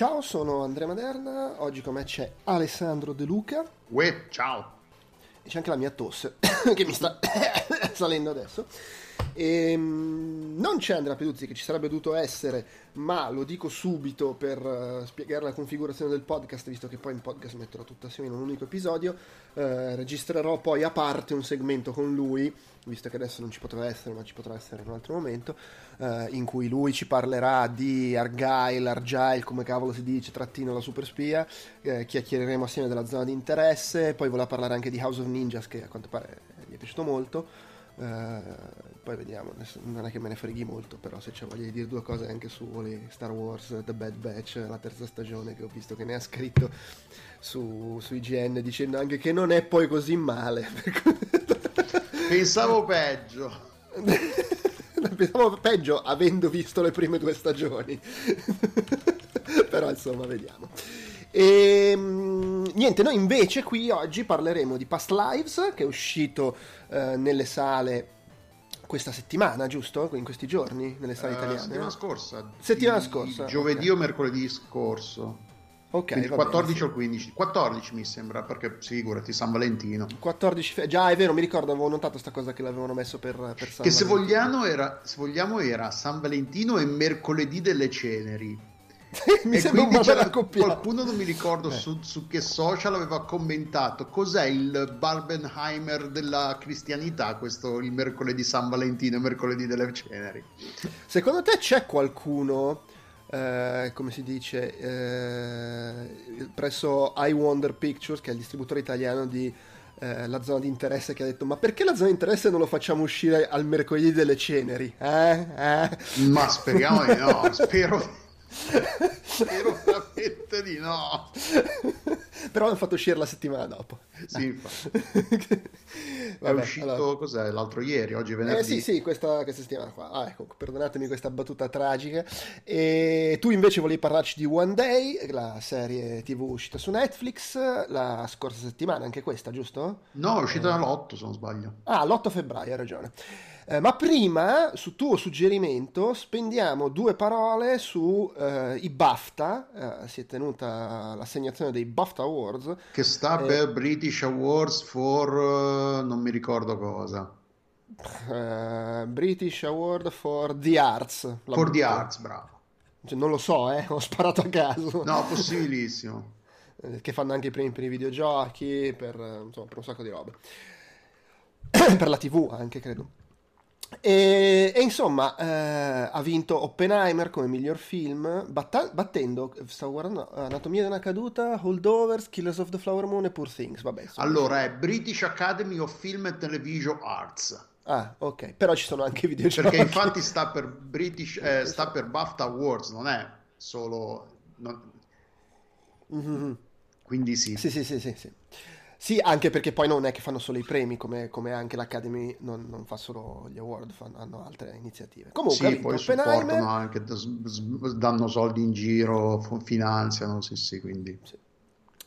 Ciao, sono Andrea Maderna, oggi con me c'è Alessandro De Luca. Uè, ciao. E c'è anche la mia tosse che mi sta salendo adesso. E, ehm, non c'è Andrea Peduzzi che ci sarebbe dovuto essere, ma lo dico subito per uh, spiegare la configurazione del podcast, visto che poi in podcast metterò tutto assieme in un unico episodio. Uh, registrerò poi a parte un segmento con lui, visto che adesso non ci potrà essere, ma ci potrà essere in un altro momento, uh, in cui lui ci parlerà di Argyle, Argyle, come cavolo si dice, trattino la super spia, chiacchiereremo assieme della zona di interesse, poi voleva parlare anche di House of Ninjas, che a quanto pare gli è piaciuto molto. Uh, poi vediamo, non è che me ne freghi molto, però se c'è voglia di dire due cose anche su Star Wars The Bad Batch, la terza stagione, che ho visto che ne ha scritto su, su IGN dicendo anche che non è poi così male. Pensavo peggio. Pensavo peggio avendo visto le prime due stagioni. però insomma, vediamo. E ehm, niente, noi invece qui oggi parleremo di Past Lives, che è uscito eh, nelle sale questa settimana, giusto? In questi giorni, nelle sale uh, italiane? Settimana scorsa. Settimana scorsa. Giovedì okay. o mercoledì scorso. Ok. il 14 bene, o il 15? 14 mi sembra, perché figurati, San Valentino. 14 fe- già è vero, mi ricordo, avevo notato questa cosa che l'avevano messo per, per San che Valentino. Che se vogliamo, era, se vogliamo era San Valentino e mercoledì delle ceneri. mi e sembra una bella coppia. Qualcuno non mi ricordo eh. su, su, che social aveva commentato cos'è il Barbenheimer della cristianità, questo il mercoledì San Valentino, mercoledì delle ceneri. Secondo te c'è qualcuno, eh, come si dice, eh, presso I Wonder Pictures, che è il distributore italiano di eh, la zona di interesse che ha detto ma perché la zona di interesse non lo facciamo uscire al mercoledì delle ceneri? Eh? Eh? Ma speriamo di no, spero Spero veramente di no. Però hanno fatto uscire la settimana dopo. Sì. Vabbè, è uscito allora... cos'è? L'altro ieri, oggi è venerdì. Eh sì, sì, questa, questa settimana qua. Ah, ecco, perdonatemi questa battuta tragica. E tu invece volevi parlarci di One Day, la serie TV uscita su Netflix la scorsa settimana, anche questa, giusto? No, è uscita eh... l'8 se non sbaglio. Ah, l'8 febbraio, hai ragione. Eh, ma prima, su tuo suggerimento, spendiamo due parole sui eh, BAFTA. Eh, si è tenuta l'assegnazione dei BAFTA Awards. Che sta eh, per British Awards for... Uh, non mi ricordo cosa. Uh, British Award for the Arts. For the Arts, bravo. Cioè, non lo so, eh, ho sparato a caso. No, possibilissimo. che fanno anche i premi per i videogiochi, per, insomma, per un sacco di robe. per la TV anche, credo. E, e insomma, eh, ha vinto Oppenheimer come miglior film, batta- battendo, stavo guardando, Anatomia di una caduta, Holdovers, Killers of the Flower Moon e Poor Things. Vabbè, allora è British Academy of Film and Television Arts. Ah, ok, però ci sono anche videogiochi. Perché infatti sta per British, eh, sta per BAFTA Awards, non è solo... Non... Mm-hmm. Quindi sì. Sì, sì, sì, sì. sì. Sì, anche perché poi non è che fanno solo i premi, come, come anche l'Academy non, non, fa solo gli award, fanno, hanno altre iniziative. Comunque, sì, poi supportano anche, danno soldi in giro, finanziano, sì, sì, quindi... Sì.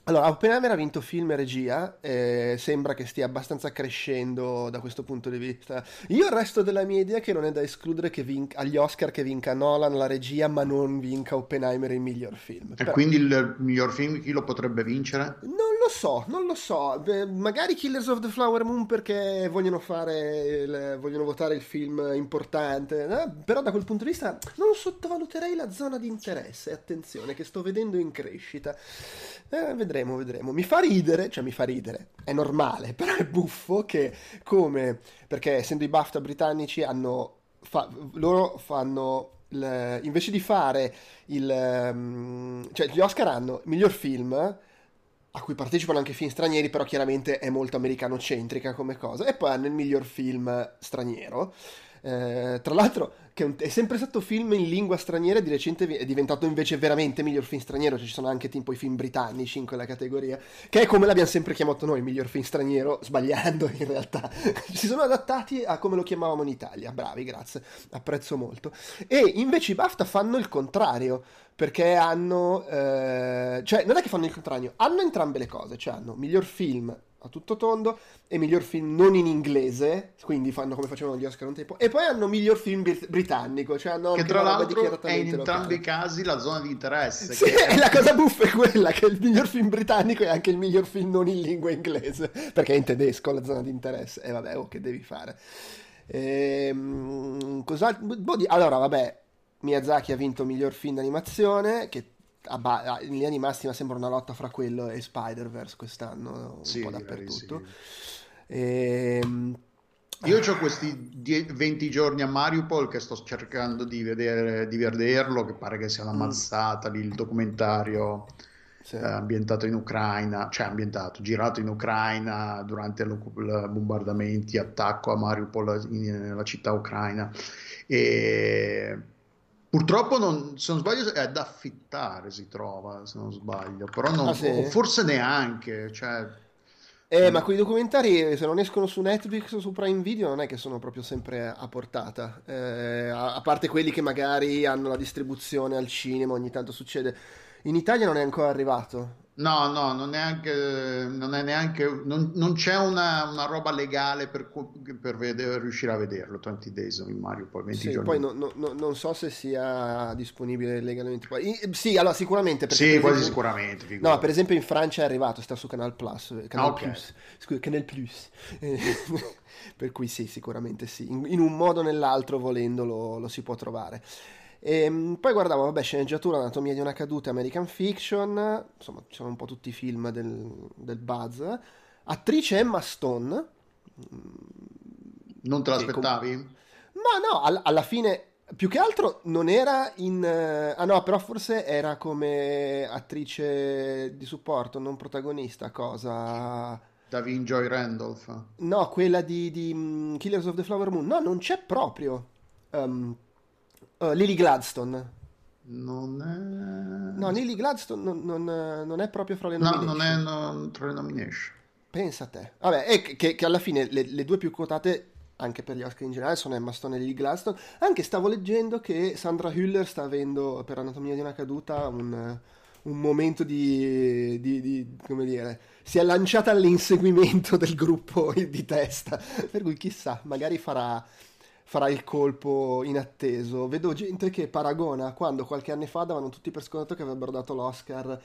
Allora, Oppenheimer ha vinto film e regia, eh, sembra che stia abbastanza crescendo da questo punto di vista. Io resto della mia idea che non è da escludere che vinca, agli Oscar che vinca Nolan la regia, ma non vinca Oppenheimer il miglior film. E Però... quindi il miglior film chi lo potrebbe vincere? Non lo so, non lo so. Magari Killers of the Flower Moon perché vogliono fare, il, vogliono votare il film importante. Eh? Però da quel punto di vista non sottovaluterei la zona di interesse. Attenzione, che sto vedendo in crescita. Eh, vedremo, vedremo. Mi fa ridere, cioè mi fa ridere, è normale, però è buffo che come, perché essendo i BAFTA britannici hanno, fa, loro fanno, il, invece di fare il, um, cioè gli Oscar hanno miglior film, a cui partecipano anche film stranieri, però chiaramente è molto americano-centrica come cosa, e poi hanno il miglior film straniero. Eh, tra l'altro, che è sempre stato film in lingua straniera, di recente è diventato invece veramente miglior film straniero. Cioè, ci sono anche tipo i film britannici in quella categoria, che è come l'abbiamo sempre chiamato noi, miglior film straniero, sbagliando in realtà. si sono adattati a come lo chiamavamo in Italia. Bravi, grazie, apprezzo molto. E invece i BAFTA fanno il contrario perché hanno, eh, cioè non è che fanno il contrario, hanno entrambe le cose, cioè hanno miglior film a tutto tondo e miglior film non in inglese, quindi fanno come facevano gli Oscar un tempo, e poi hanno miglior film br- britannico, cioè hanno che tra l'altro è in entrambi i casi la zona di interesse. Sì, è... la cosa buffa è quella che il miglior film britannico è anche il miglior film non in lingua inglese, perché è in tedesco la zona di interesse, e vabbè, oh, che devi fare. Ehm, boh, allora, vabbè, Miyazaki ha vinto miglior film d'animazione, che in linea di massima sembra una lotta fra quello e Spider-Verse quest'anno, un sì, po' dappertutto. Sì. E, ehm, io ho questi 20 giorni a Mariupol che sto cercando di, vedere, di vederlo, che pare che sia una mm. mazzata lì, il documentario sì. eh, ambientato in Ucraina, cioè ambientato, girato in Ucraina durante i bombardamenti, attacco a Mariupol, nella città ucraina. E Purtroppo, non, se non sbaglio, è da affittare si trova, se non sbaglio, però non, ah, sì? forse neanche. Cioè... Eh, ma quei documentari, se non escono su Netflix o su Prime Video, non è che sono proprio sempre a portata. Eh, a, a parte quelli che magari hanno la distribuzione al cinema, ogni tanto succede. In Italia non è ancora arrivato. No, no, non è, anche, non è neanche, non, non c'è una, una, roba legale per, per vedere, riuscire a vederlo. 20 days in Mario, poi 20 sì, giorni. Poi no, no, non so se sia disponibile legalmente. Sì, allora sicuramente. Sì, quasi esempio, sicuramente. Figura. No, per esempio in Francia è arrivato, sta su Canal Plus. Canal ah, okay. Plus. Scusa, Canal Plus. per cui sì, sicuramente sì. In, in un modo o nell'altro, volendo, lo, lo si può trovare. E ehm, poi guardavo, vabbè, sceneggiatura, Anatomia di una caduta, American Fiction, insomma, ci sono un po' tutti i film del, del buzz. Attrice Emma Stone. Non te l'aspettavi? Com- ma no, all- alla fine più che altro non era in... Uh, ah no, però forse era come attrice di supporto, non protagonista, cosa... Davin Joy Randolph. No, quella di, di um, Killers of the Flower Moon. No, non c'è proprio. Um, Uh, Lily Gladstone. Non è... No, Lily Gladstone non, non, non, è proprio fra le nomination. No, non è non, tra le nomination. Pensa a te. Vabbè, è che, che alla fine le, le, due più quotate, anche per gli Oscar in generale, sono Emma Stone e Lily Gladstone. Anche stavo leggendo che Sandra Hüller sta avendo, per Anatomia di una caduta, un, un momento di, di, di, come dire, si è lanciata all'inseguimento del gruppo di testa. Per cui chissà, magari farà farà il colpo inatteso. Vedo gente che paragona quando qualche anno fa davano tutti per scontato che avrebbero dato l'Oscar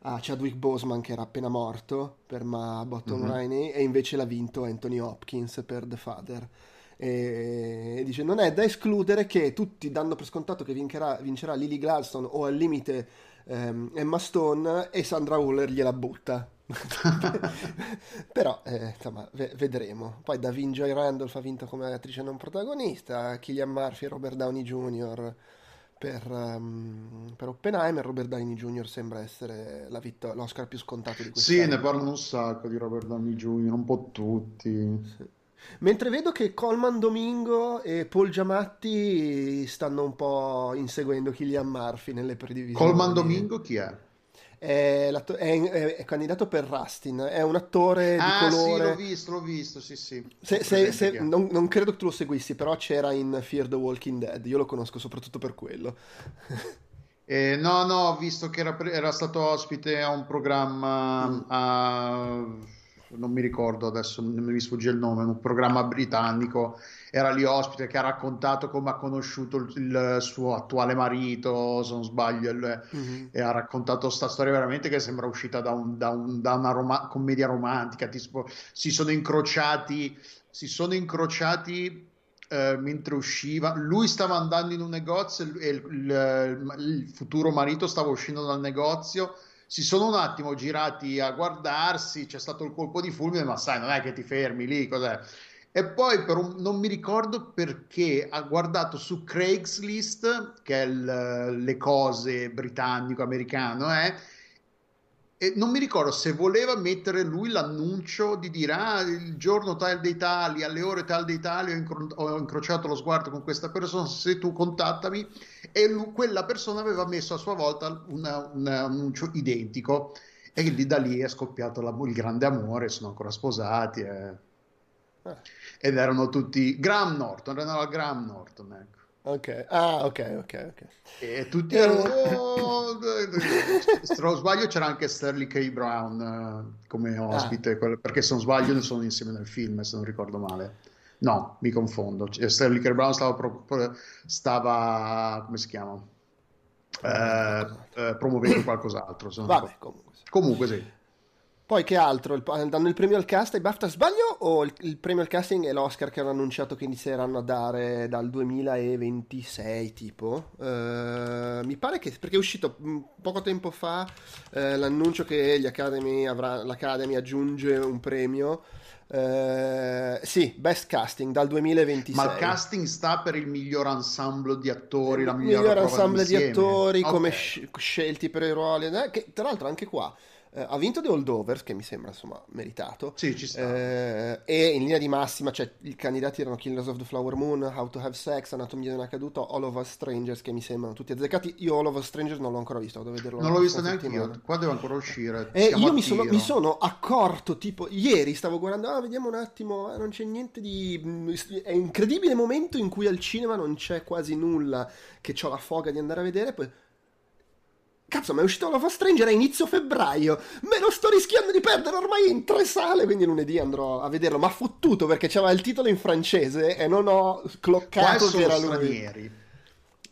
a Chadwick Boseman che era appena morto per Ma Bottom mm-hmm. Line e invece l'ha vinto Anthony Hopkins per The Father. E, dice non è da escludere che tutti danno per scontato che vincerà, vincerà Lily Gladstone o al limite ehm, Emma Stone e Sandra Waller gliela butta Però, eh, insomma, v- vedremo. Poi da Vin Joy Randolph ha vinto come attrice non protagonista, Killian Murphy e Robert Downey Jr. Per, um, per, Oppenheimer. Robert Downey Jr. sembra essere vitto- l'Oscar più scontato di quest'anno. Sì, ne parlano un sacco di Robert Downey Jr., un po' tutti. Sì. Mentre vedo che Colman Domingo e Paul Giamatti stanno un po' inseguendo Killian Murphy nelle predivisioni. Colman Domingo chi è? È, è, è, candidato per Rustin, è un attore ah, di colore. Sì, l'ho visto, l'ho visto, sì, sì. Se, se, se, non, non, credo che tu lo seguissi, però c'era in Fear the Walking Dead, io lo conosco soprattutto per quello. Eh, no, no, ho visto che era, era, stato ospite a un programma, mm. a, non mi ricordo adesso, non mi sfugge il nome, un programma britannico, era lì ospite che ha raccontato come ha conosciuto il, il suo attuale marito, se non sbaglio, il, mm-hmm. e ha raccontato questa storia veramente che sembra uscita da, un, da, un, da una rom- commedia romantica, tipo, si sono incrociati, si sono incrociati eh, mentre usciva, lui stava andando in un negozio e il, il, il, futuro marito stava uscendo dal negozio. Si sono un attimo girati a guardarsi, c'è stato il colpo di fulmine, ma sai, non è che ti fermi lì, cos'è? E poi un, non mi ricordo perché ha guardato su Craigslist, che è il, le cose britannico-americano, eh, e non mi ricordo se voleva mettere lui l'annuncio di dire ah il giorno tal dei tali alle ore tal dei tali ho, incro- ho incrociato lo sguardo con questa persona se tu contattami. E lui, quella persona aveva messo a sua volta una, un annuncio identico. E lì da lì è scoppiato la, il grande amore sono ancora sposati e... eh. ed erano tutti Graham Norton erano al Graham Norton ecco Ok, ah, ok, ok, ok. E tutti erano... Oh, se non sbaglio c'era anche Sterling K. Brown uh, come ah. ospite, ah. perché se non sbaglio ne sono insieme nel film, se non ricordo male. No, mi confondo. Sterling K. Brown stava, pro... stava come si chiama? Eh, eh, promuovendo qualcos'altro. Vabbè, comunque. Comunque sì. Poi che altro? Danno il premio al cast ai BAFTA sbaglio o il, il, premio al casting è l'Oscar che hanno annunciato che inizieranno a dare dal 2026 tipo? Uh, mi pare che perché è uscito mm, poco tempo fa uh, l'annuncio che Academy avrà, l'Academy aggiunge un premio. Uh, sì, best casting dal 2026. Ma il casting sta per il miglior ensemble di attori, il la miglior ensemble di attori okay. come sc- scelti per i ruoli. Eh, che, tra l'altro anche qua eh, ha vinto The Holdovers, che mi sembra insomma meritato. Sì, ci sta. Eh, e in linea di massima, cioè, i candidati erano Killers of the Flower Moon, How to Have Sex, Anatomia di una caduta, All of Us Strangers, che mi sembrano tutti azzeccati. Io All of Us Strangers non l'ho ancora visto, devo vederlo. Non l'ho visto neanche io, qua devo ancora uscire. E io mi sono, mi sono, accorto, tipo, ieri stavo guardando, ah, vediamo un attimo, ah, non c'è niente di... Mm, è un incredibile momento in cui al cinema non c'è quasi nulla, che ho la foga di andare a vedere, poi Cazzo, ma è uscito Love of Stranger a inizio febbraio. Me lo sto rischiando di perdere ormai in tre sale. Quindi lunedì andrò a vederlo. Ma fottuto perché c'era il titolo in francese e non ho cloccato che era lui.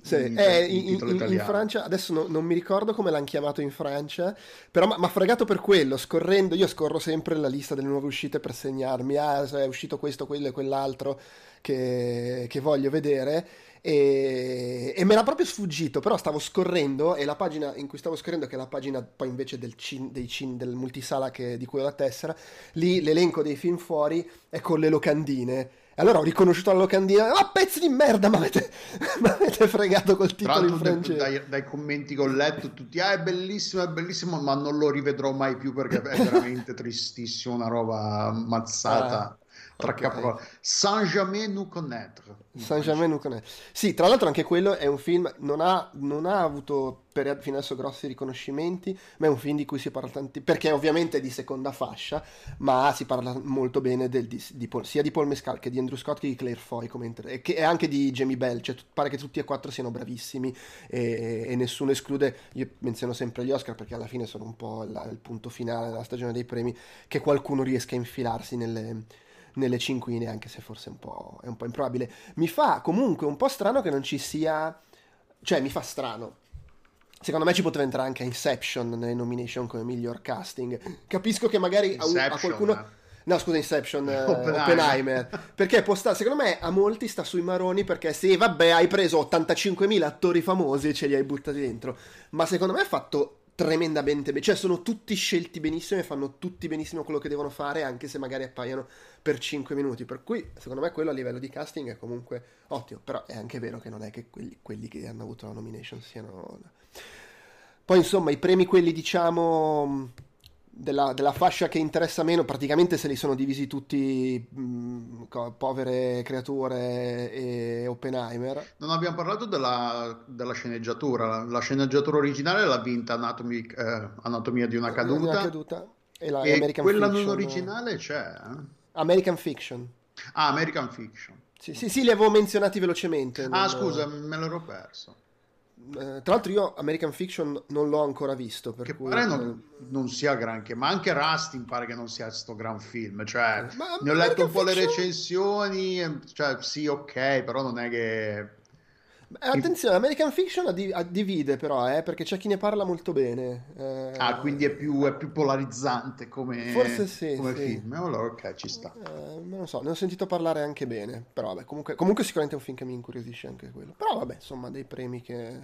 Sì, è in, in, in, Francia, adesso no, non mi ricordo come l'hanno chiamato in Francia, però mi ha fregato per quello, scorrendo, io scorro sempre la lista delle nuove uscite per segnarmi, ah, è uscito questo, quello e quell'altro che, che voglio vedere, e, e me l'ha proprio sfuggito, però stavo scorrendo e la pagina in cui stavo scorrendo, che è la pagina poi invece del, cin, cin, del multisala che, di cui ho la tessera, lì l'elenco dei film fuori è con le locandine. E allora ho riconosciuto la locandina, ma ah, pezzi di merda, ma avete, avete fregato col titolo in francese. Dai, dai, commenti che ho letto, tutti, ah è bellissimo, è bellissimo, ma non lo rivedrò mai più perché è veramente tristissimo, una roba ammazzata. Ah tra okay. capolavori. Sans jamais nous connaître. Sans jamais nous connaître. Sì, tra l'altro anche quello è un film, non ha, non ha avuto per fino adesso grossi riconoscimenti, ma è un film di cui si parla tanti, perché ovviamente è di seconda fascia, ma si parla molto bene del, di, di Paul, sia di Paul Mescal che di Andrew Scott che di Claire Foy, come inter- e, che, e anche di Jamie Bell, cioè pare che tutti e quattro siano bravissimi e, e nessuno esclude, io menziono sempre gli Oscar perché alla fine sono un po' la, il punto finale della stagione dei premi, che qualcuno riesca a infilarsi nelle nelle cinquine, anche se forse è un, po', è un po' improbabile. Mi fa comunque un po' strano che non ci sia... Cioè, mi fa strano. Secondo me ci poteva entrare anche Inception nelle nomination come miglior casting. Capisco che magari a, a, qualcuno... No, scusa, Inception, uh, Oppenheimer. Oppenheimer. perché può stare, secondo me a molti sta sui maroni perché sì, vabbè, hai preso 85.000 attori famosi e ce li hai buttati dentro. Ma secondo me ha fatto tremendamente bene. Cioè, sono tutti scelti benissimo e fanno tutti benissimo quello che devono fare, anche se magari appaiono per 5 minuti. Per cui, secondo me, quello a livello di casting è comunque ottimo. Però è anche vero che non è che quelli, quelli che hanno avuto la nomination siano. Poi, insomma, i premi, quelli diciamo della, della, fascia che interessa meno, praticamente se li sono divisi tutti mh, mm, povere creature e Oppenheimer. Non abbiamo parlato della, della sceneggiatura. La sceneggiatura originale l'ha vinta Anatomy, eh, Anatomia di una caduta. Di una caduta e, la, e quella Fiction, non originale c'è. Eh? American Fiction. Ah, American Fiction. Sì, sì, sì, li avevo menzionati velocemente. Ah, non... scusa, me l'ero perso. Tra l'altro io American Fiction non l'ho ancora visto. Per che cui... pare non, non, sia granché, ma anche Rusty pare che non sia questo gran film. Cioè, ma, ne ho letto un po' Fiction... le recensioni, cioè sì, ok, però non è che eh, attenzione, American Fiction divide però, eh, perché c'è chi ne parla molto bene. Eh, ah, quindi è più, è più polarizzante come, Forse sì, come sì. film. Allora, ok, ci sta. Eh, non lo so, ne ho sentito parlare anche bene. Però vabbè, comunque, comunque sicuramente è un film che mi incuriosisce anche quello. Però vabbè, insomma, dei premi che...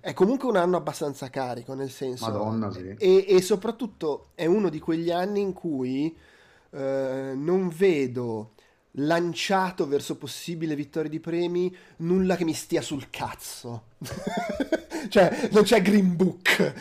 È comunque un anno abbastanza carico, nel senso... Madonna, sì. E, e soprattutto è uno di quegli anni in cui eh, non vedo lanciato verso possibile vittoria di premi, nulla che mi stia sul cazzo. cioè, non c'è Green Book.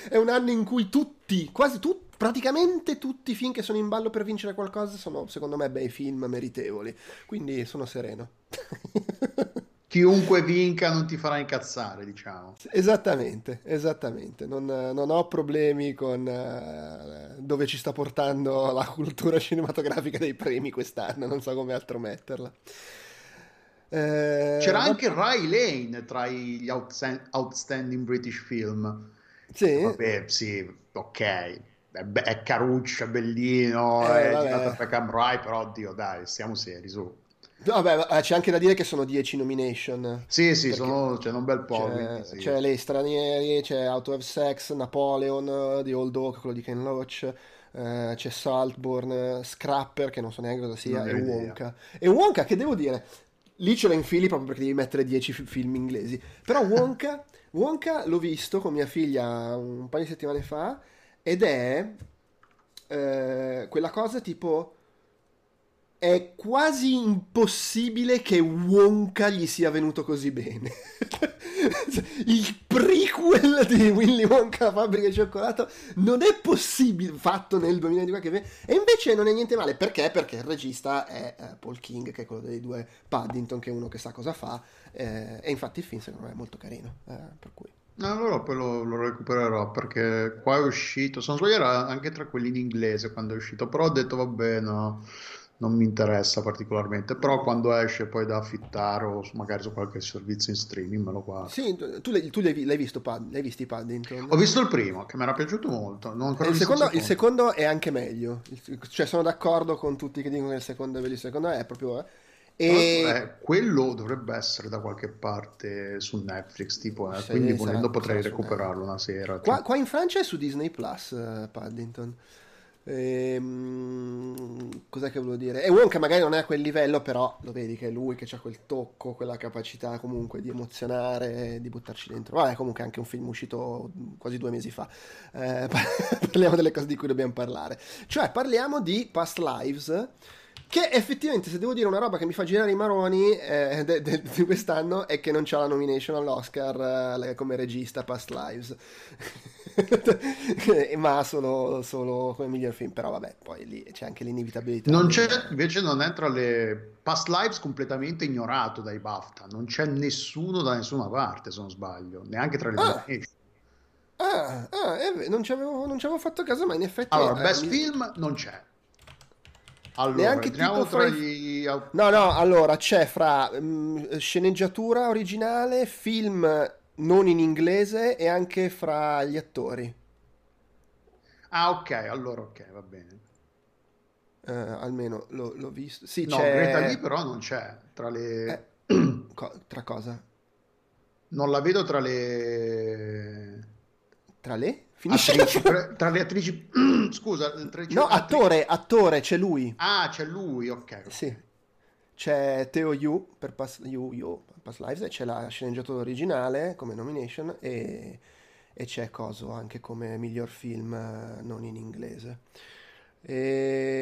è un anno in cui tutti, quasi tutti, praticamente tutti i film che sono in ballo per vincere qualcosa sono, secondo me, bei film meritevoli. Quindi sono sereno chiunque vinca non ti farà incazzare, diciamo. Esattamente, esattamente. Non, non ho problemi con uh, dove ci sta portando la cultura cinematografica dei premi quest'anno, non so come altro metterla. Eh, C'era anche Ray Lane tra gli outstanding British film. Sì. Vabbè, sì, ok. È, è caruccio, è bellino, eh, è girato per Cam Rai, però oddio, dai, stiamo seri, su. Vabbè, eh, c'è anche da dire che sono 10 nomination. Sì, sì, sono, c'è un bel po'. C'è, sì. c'è Lei Stranieri, c'è Out of Sex, Napoleon, The Old Oak, quello di Ken Loach, eh, c'è Saltborn, Scrapper, che non so neanche cosa sia, e Wonka. E Wonka, che devo dire, lì ce la infili proprio perché devi mettere 10 f- film inglesi. Però Wonka, Wonka l'ho visto con mia figlia un paio di settimane fa ed è eh, quella cosa tipo è quasi impossibile che Wonka gli sia venuto così bene. il prequel di Willy Wonka, fabbrica di cioccolato, non è possibile, fatto nel 2000 di qualche E invece non è niente male, perché? Perché il regista è uh, Paul King, che è quello dei due Paddington, che è uno che sa cosa fa, eh, e infatti il film secondo me è molto carino, eh, per cui... Allora poi lo, lo, recupererò perché qua è uscito, se non sbaglio era anche tra quelli in inglese quando è uscito, però ho detto vabbè no, non mi interessa particolarmente, però quando esce poi da affittare o magari su qualche servizio in streaming me lo guardo. Sì, tu, l'hai, tu l'hai, l'hai visto, l'hai visto i Paddington? Ho visto il primo, che mi era piaciuto molto. Il secondo, il, secondo. il, secondo, è anche meglio, cioè sono d'accordo con tutti che dicono che il secondo è bellissimo, il secondo è proprio... Eh. E... Eh, quello dovrebbe essere da qualche parte su Netflix, tipo, eh, quindi volendo potrei recuperarlo una sera. Qua, qua, in Francia è su Disney Plus, uh, Paddington. Ehm, cos'è che volevo dire? E Wonka magari non è a quel livello, però lo vedi che è lui che ha quel tocco, quella capacità comunque di emozionare, di buttarci dentro. Vabbè, comunque è anche un film uscito quasi due mesi fa. Eh, parliamo delle cose di cui dobbiamo parlare. Cioè, parliamo di Past Lives che effettivamente, se devo dire una roba che mi fa girare i maroni eh, di quest'anno è che non c'ha la nomination all'Oscar eh, come regista Past Lives, ma solo, solo, come miglior film. Però vabbè, poi lì c'è anche l'inevitabilità. Non c'è, invece, non è tra le Past Lives completamente ignorato dai BAFTA. Non c'è nessuno da nessuna parte, se non sbaglio, neanche tra le ah. nomination. Ah, ah eh, non, ci avevo, non ci avevo fatto caso, ma in effetti. Allora, eh, Best mi... Film non c'è. Allora, Neanche tipo fra gli... No, no, allora c'è fra mh, mm, sceneggiatura originale, film non in inglese e anche fra gli attori. Ah, ok, allora ok, va bene. Uh, almeno l'ho, l'ho, visto. Sì, no, c'è... Greta lì però non c'è tra le... Eh, co- tra cosa? Non la vedo tra le... Tra le? Finisce attrici, tra le attrici scusa attrici, no attore attore c'è lui ah c'è lui ok sì c'è Teo Yu per Pass, Yu, Yu, Pass Lives c'è la sceneggiatura originale come nomination e, e c'è Coso anche come miglior film eh, non in inglese e...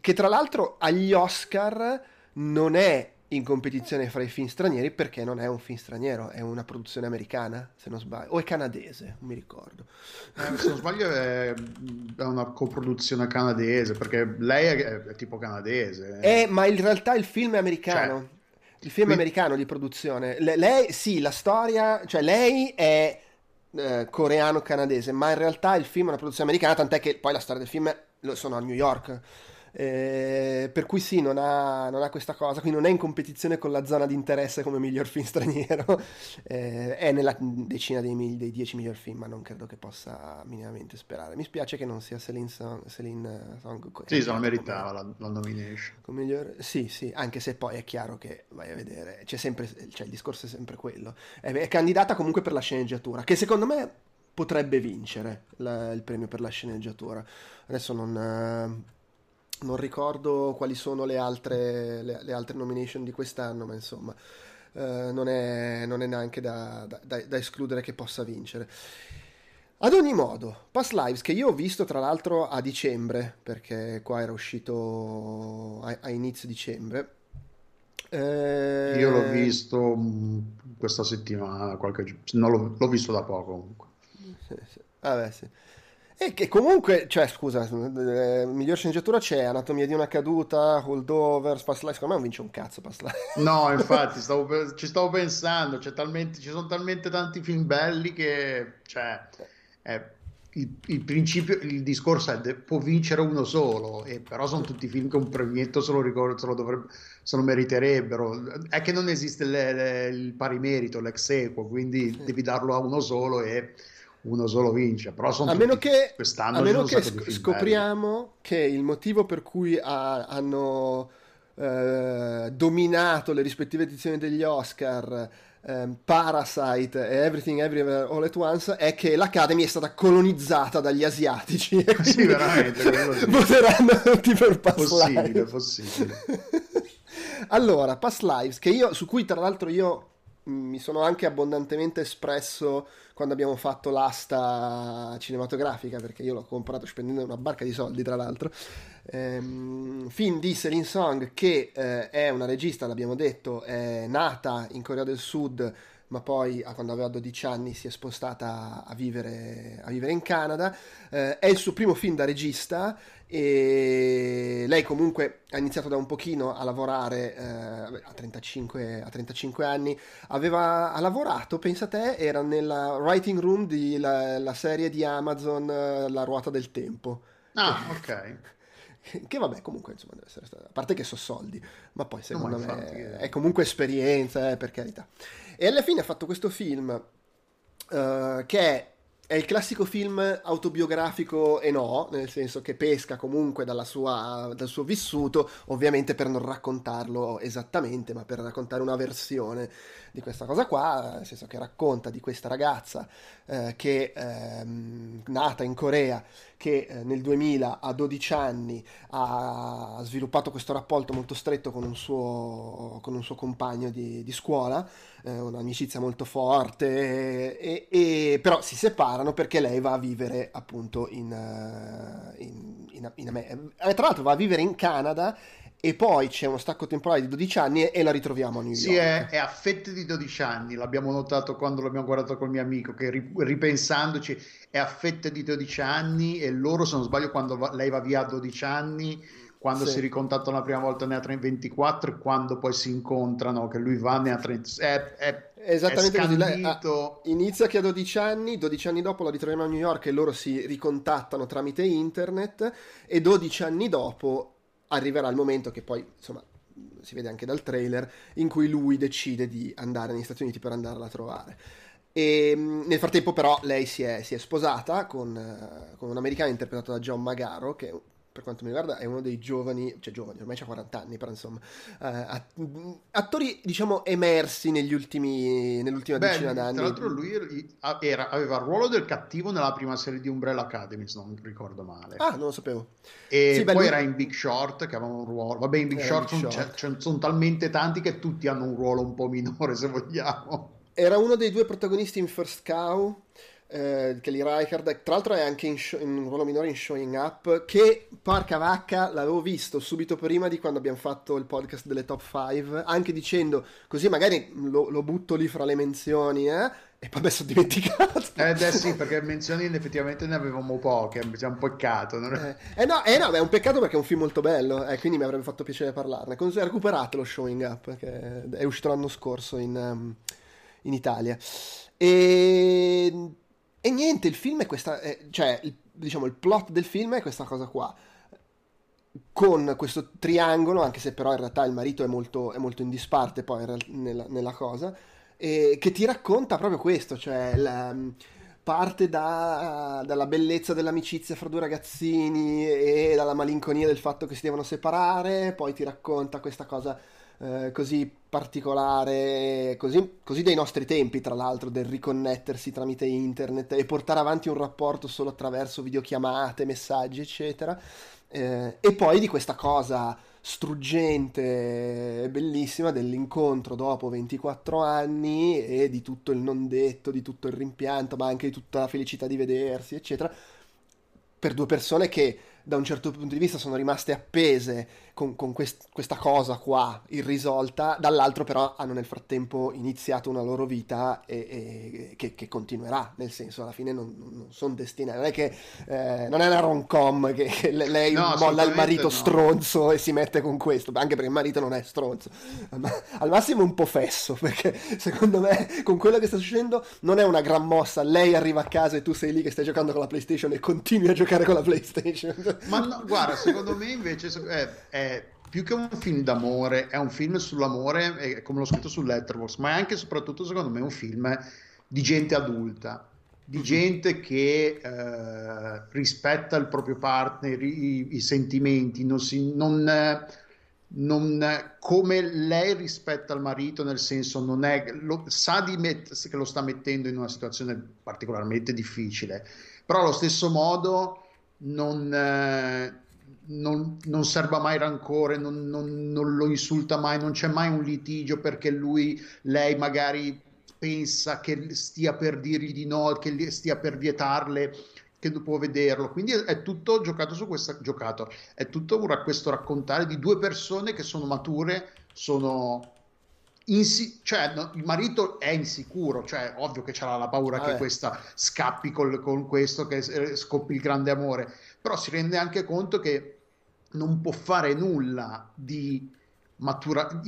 che tra l'altro agli Oscar non è in competizione fra i film stranieri perché non è un film straniero, è una produzione americana, se non sbaglio, o è canadese, non mi ricordo. Eh, se non sbaglio è, è, una coproduzione canadese, perché lei è, è tipo canadese. Eh, ma in realtà il film è americano. Cioè, il film quindi... americano di produzione. Le, lei, sì, la storia, cioè lei è eh, coreano-canadese, ma in realtà il film è una produzione americana, tant'è che poi la storia del film è, sono a New York Eh, per cui sì, non ha, non ha, questa cosa, quindi non è in competizione con la zona di interesse come miglior film straniero, eh, è nella decina dei, dei dieci miglior film, ma non credo che possa minimamente sperare. Mi spiace che non sia Celine Song. Celine Song sì, se lo meritava la, la, nomination. Miglior, sì, sì, anche se poi è chiaro che vai a vedere, c'è sempre, cioè il discorso è sempre quello. È, è candidata comunque per la sceneggiatura, che secondo me potrebbe vincere la, il premio per la sceneggiatura. Adesso non, non ricordo quali sono le altre, le, le altre, nomination di quest'anno, ma insomma eh, non, è, non, è, neanche da, da, da, escludere che possa vincere. Ad ogni modo, Past Lives, che io ho visto tra l'altro a dicembre, perché qua era uscito a, a inizio dicembre. Eh... Io l'ho visto mm, questa settimana, qualche... no, l'ho, l'ho visto da poco comunque. Vabbè, sì. E che comunque, cioè, scusa, eh, miglior sceneggiatura c'è, Anatomia di una caduta, Holdovers, Past Life, secondo me non vince un cazzo Past Life. No, infatti, stavo, ci stavo pensando, talmente, ci sono talmente tanti film belli che, cioè, eh, il, il, principio, il discorso è che può vincere uno solo, e però sono tutti film che un premietto se lo, ricordo, se lo, dovrebbe, se lo meriterebbero. È che non esiste le, le, il pari merito, l'ex equo, quindi sì. devi darlo a uno solo e uno solo vince. Però sono a meno che, quest'anno a meno che sc- scopriamo belli. che il motivo per cui ha, hanno eh, dominato le rispettive edizioni degli Oscar. Um, Parasite e Everything Everywhere All at Once è che l'Academy è stata colonizzata dagli asiatici e sì, veramente sì. voteranno tutti per Past possibile, Lives possibile. allora, Past Lives che io, su cui tra l'altro io mi sono anche abbondantemente espresso quando abbiamo fatto l'asta cinematografica, perché io l'ho comprato spendendo una barca di soldi, tra l'altro. Ehm, film di Selin Song, che eh, è una regista, l'abbiamo detto, è nata in Corea del Sud, ma poi quando aveva 12 anni si è spostata a vivere, a vivere in Canada. Eh, è il suo primo film da regista e lei comunque ha iniziato da un pochino a lavorare eh, a, 35, a 35 anni. Aveva ha lavorato pensa te era nella writing room della serie di Amazon eh, La ruota del tempo. Ah ok. Che vabbè comunque insomma deve essere stata a parte che so soldi ma poi secondo no, me che... è comunque esperienza eh, per carità. E alla fine ha fatto questo film uh, che è è il classico film autobiografico e no, nel senso che pesca comunque sua, dal suo vissuto, ovviamente per non raccontarlo esattamente, ma per raccontare una versione di questa cosa qua, nel senso che racconta di questa ragazza eh, che è ehm, nata in Corea, che eh, nel 2000 a 12 anni ha sviluppato questo rapporto molto stretto con un suo, con un suo compagno di, di scuola, eh, un'amicizia molto forte, e, e, però si separano perché lei va a vivere appunto in, uh, in, in, in America. Eh, tra l'altro va a vivere in Canada e poi c'è uno stacco temporale di 12 anni e, la ritroviamo a New York. Sì, è, è, a fette di 12 anni, l'abbiamo notato quando l'abbiamo guardato col mio amico, che ripensandoci è a fette di 12 anni e loro, se non sbaglio, quando va, lei va via a 12 anni quando sì. si ricontattano la prima volta ne ha 24 e quando poi si incontrano che lui va ne ha 30 è, è, esattamente così lei, ah, inizia che ha 12 anni 12 anni dopo la ritroviamo a New York e loro si ricontattano tramite internet e 12 anni dopo arriverà il momento che poi insomma si vede anche dal trailer in cui lui decide di andare negli Stati Uniti per andarla a trovare. E nel frattempo però lei si è, si è sposata con, uh, con un americano interpretato da John Magaro che per quanto mi riguarda, è uno dei giovani, cioè giovani, ormai ha 40 anni, però insomma, uh, attori diciamo emersi negli ultimi, nell'ultima Beh, decina d'anni. Tra l'altro lui era, aveva il ruolo del cattivo nella prima serie di Umbrella Academy, se non ricordo male. Ah, non lo sapevo. E sì, poi lui... era in Big Short, che aveva un ruolo, vabbè in Big era Short, Big Short. Sono, sono talmente tanti che tutti hanno un ruolo un po' minore, se vogliamo. Era uno dei due protagonisti in First Cow eh, Kelly Reichardt, tra l'altro è anche in, show, in, un ruolo minore in Showing Up, che porca vacca l'avevo visto subito prima di quando abbiamo fatto il podcast delle top 5, anche dicendo così magari lo, lo butto lì fra le menzioni, eh? E poi mi sono dimenticato. Eh beh sì, perché menzioni effettivamente ne avevamo poche, c'è un peccato. Non è... Eh, eh, no, eh no, è un peccato perché è un film molto bello, eh, quindi mi avrebbe fatto piacere parlarne. Recuperatelo Showing Up, che è uscito l'anno scorso in, um, in Italia. E e niente, il film è questa, è, cioè, il, diciamo, il plot del film è questa cosa qua. con questo triangolo, anche se però in realtà il marito è molto, è molto in disparte poi nella, nella cosa, che ti racconta proprio questo, cioè la, parte da, dalla bellezza dell'amicizia fra due ragazzini e dalla malinconia del fatto che si devono separare, poi ti racconta questa cosa eh, così particolare, così, così, dei nostri tempi, tra l'altro, del riconnettersi tramite internet e portare avanti un rapporto solo attraverso videochiamate, messaggi, eccetera. Eh, e poi di questa cosa struggente e bellissima dell'incontro dopo 24 anni e di tutto il non detto, di tutto il rimpianto, ma anche di tutta la felicità di vedersi, eccetera, per due persone che da un certo punto di vista sono rimaste appese con, con quest, questa cosa qua irrisolta, dall'altro però hanno nel frattempo iniziato una loro vita e, e, che, che, continuerà, nel senso alla fine non, non sono destinati, non è che eh, non è una rom-com che, che lei no, molla il marito no. stronzo e si mette con questo, anche perché il marito non è stronzo, ma al massimo un po' fesso, perché secondo me con quello che sta succedendo non è una gran mossa, lei arriva a casa e tu sei lì che stai giocando con la PlayStation e continui a giocare con la PlayStation. Ma no, guarda, secondo me invece è, è più che un film d'amore, è un film sull'amore, come l'ho scritto su Letterboxd, ma è anche e soprattutto, secondo me, un film di gente adulta, di mhm. gente che eh, rispetta il proprio partner, i, i sentimenti, non, si, non, non, come lei rispetta il marito, nel senso non è, lo, sa di met, che lo sta mettendo in una situazione particolarmente difficile, però allo stesso modo non... Eh, non, non, serba mai rancore, non, non, non, lo insulta mai, non c'è mai un litigio perché lui, lei magari pensa che stia per dirgli di no, che stia per vietarle, che può vederlo. Quindi è tutto giocato su questo giocato, è tutto questo raccontare di due persone che sono mature, sono Insi- cioè, no, il marito è insicuro, cioè ovvio che c'ha la paura Vabbè. che questa scappi col, con questo, che eh, scoppi il grande amore, però si rende anche conto che non può fare nulla di matura,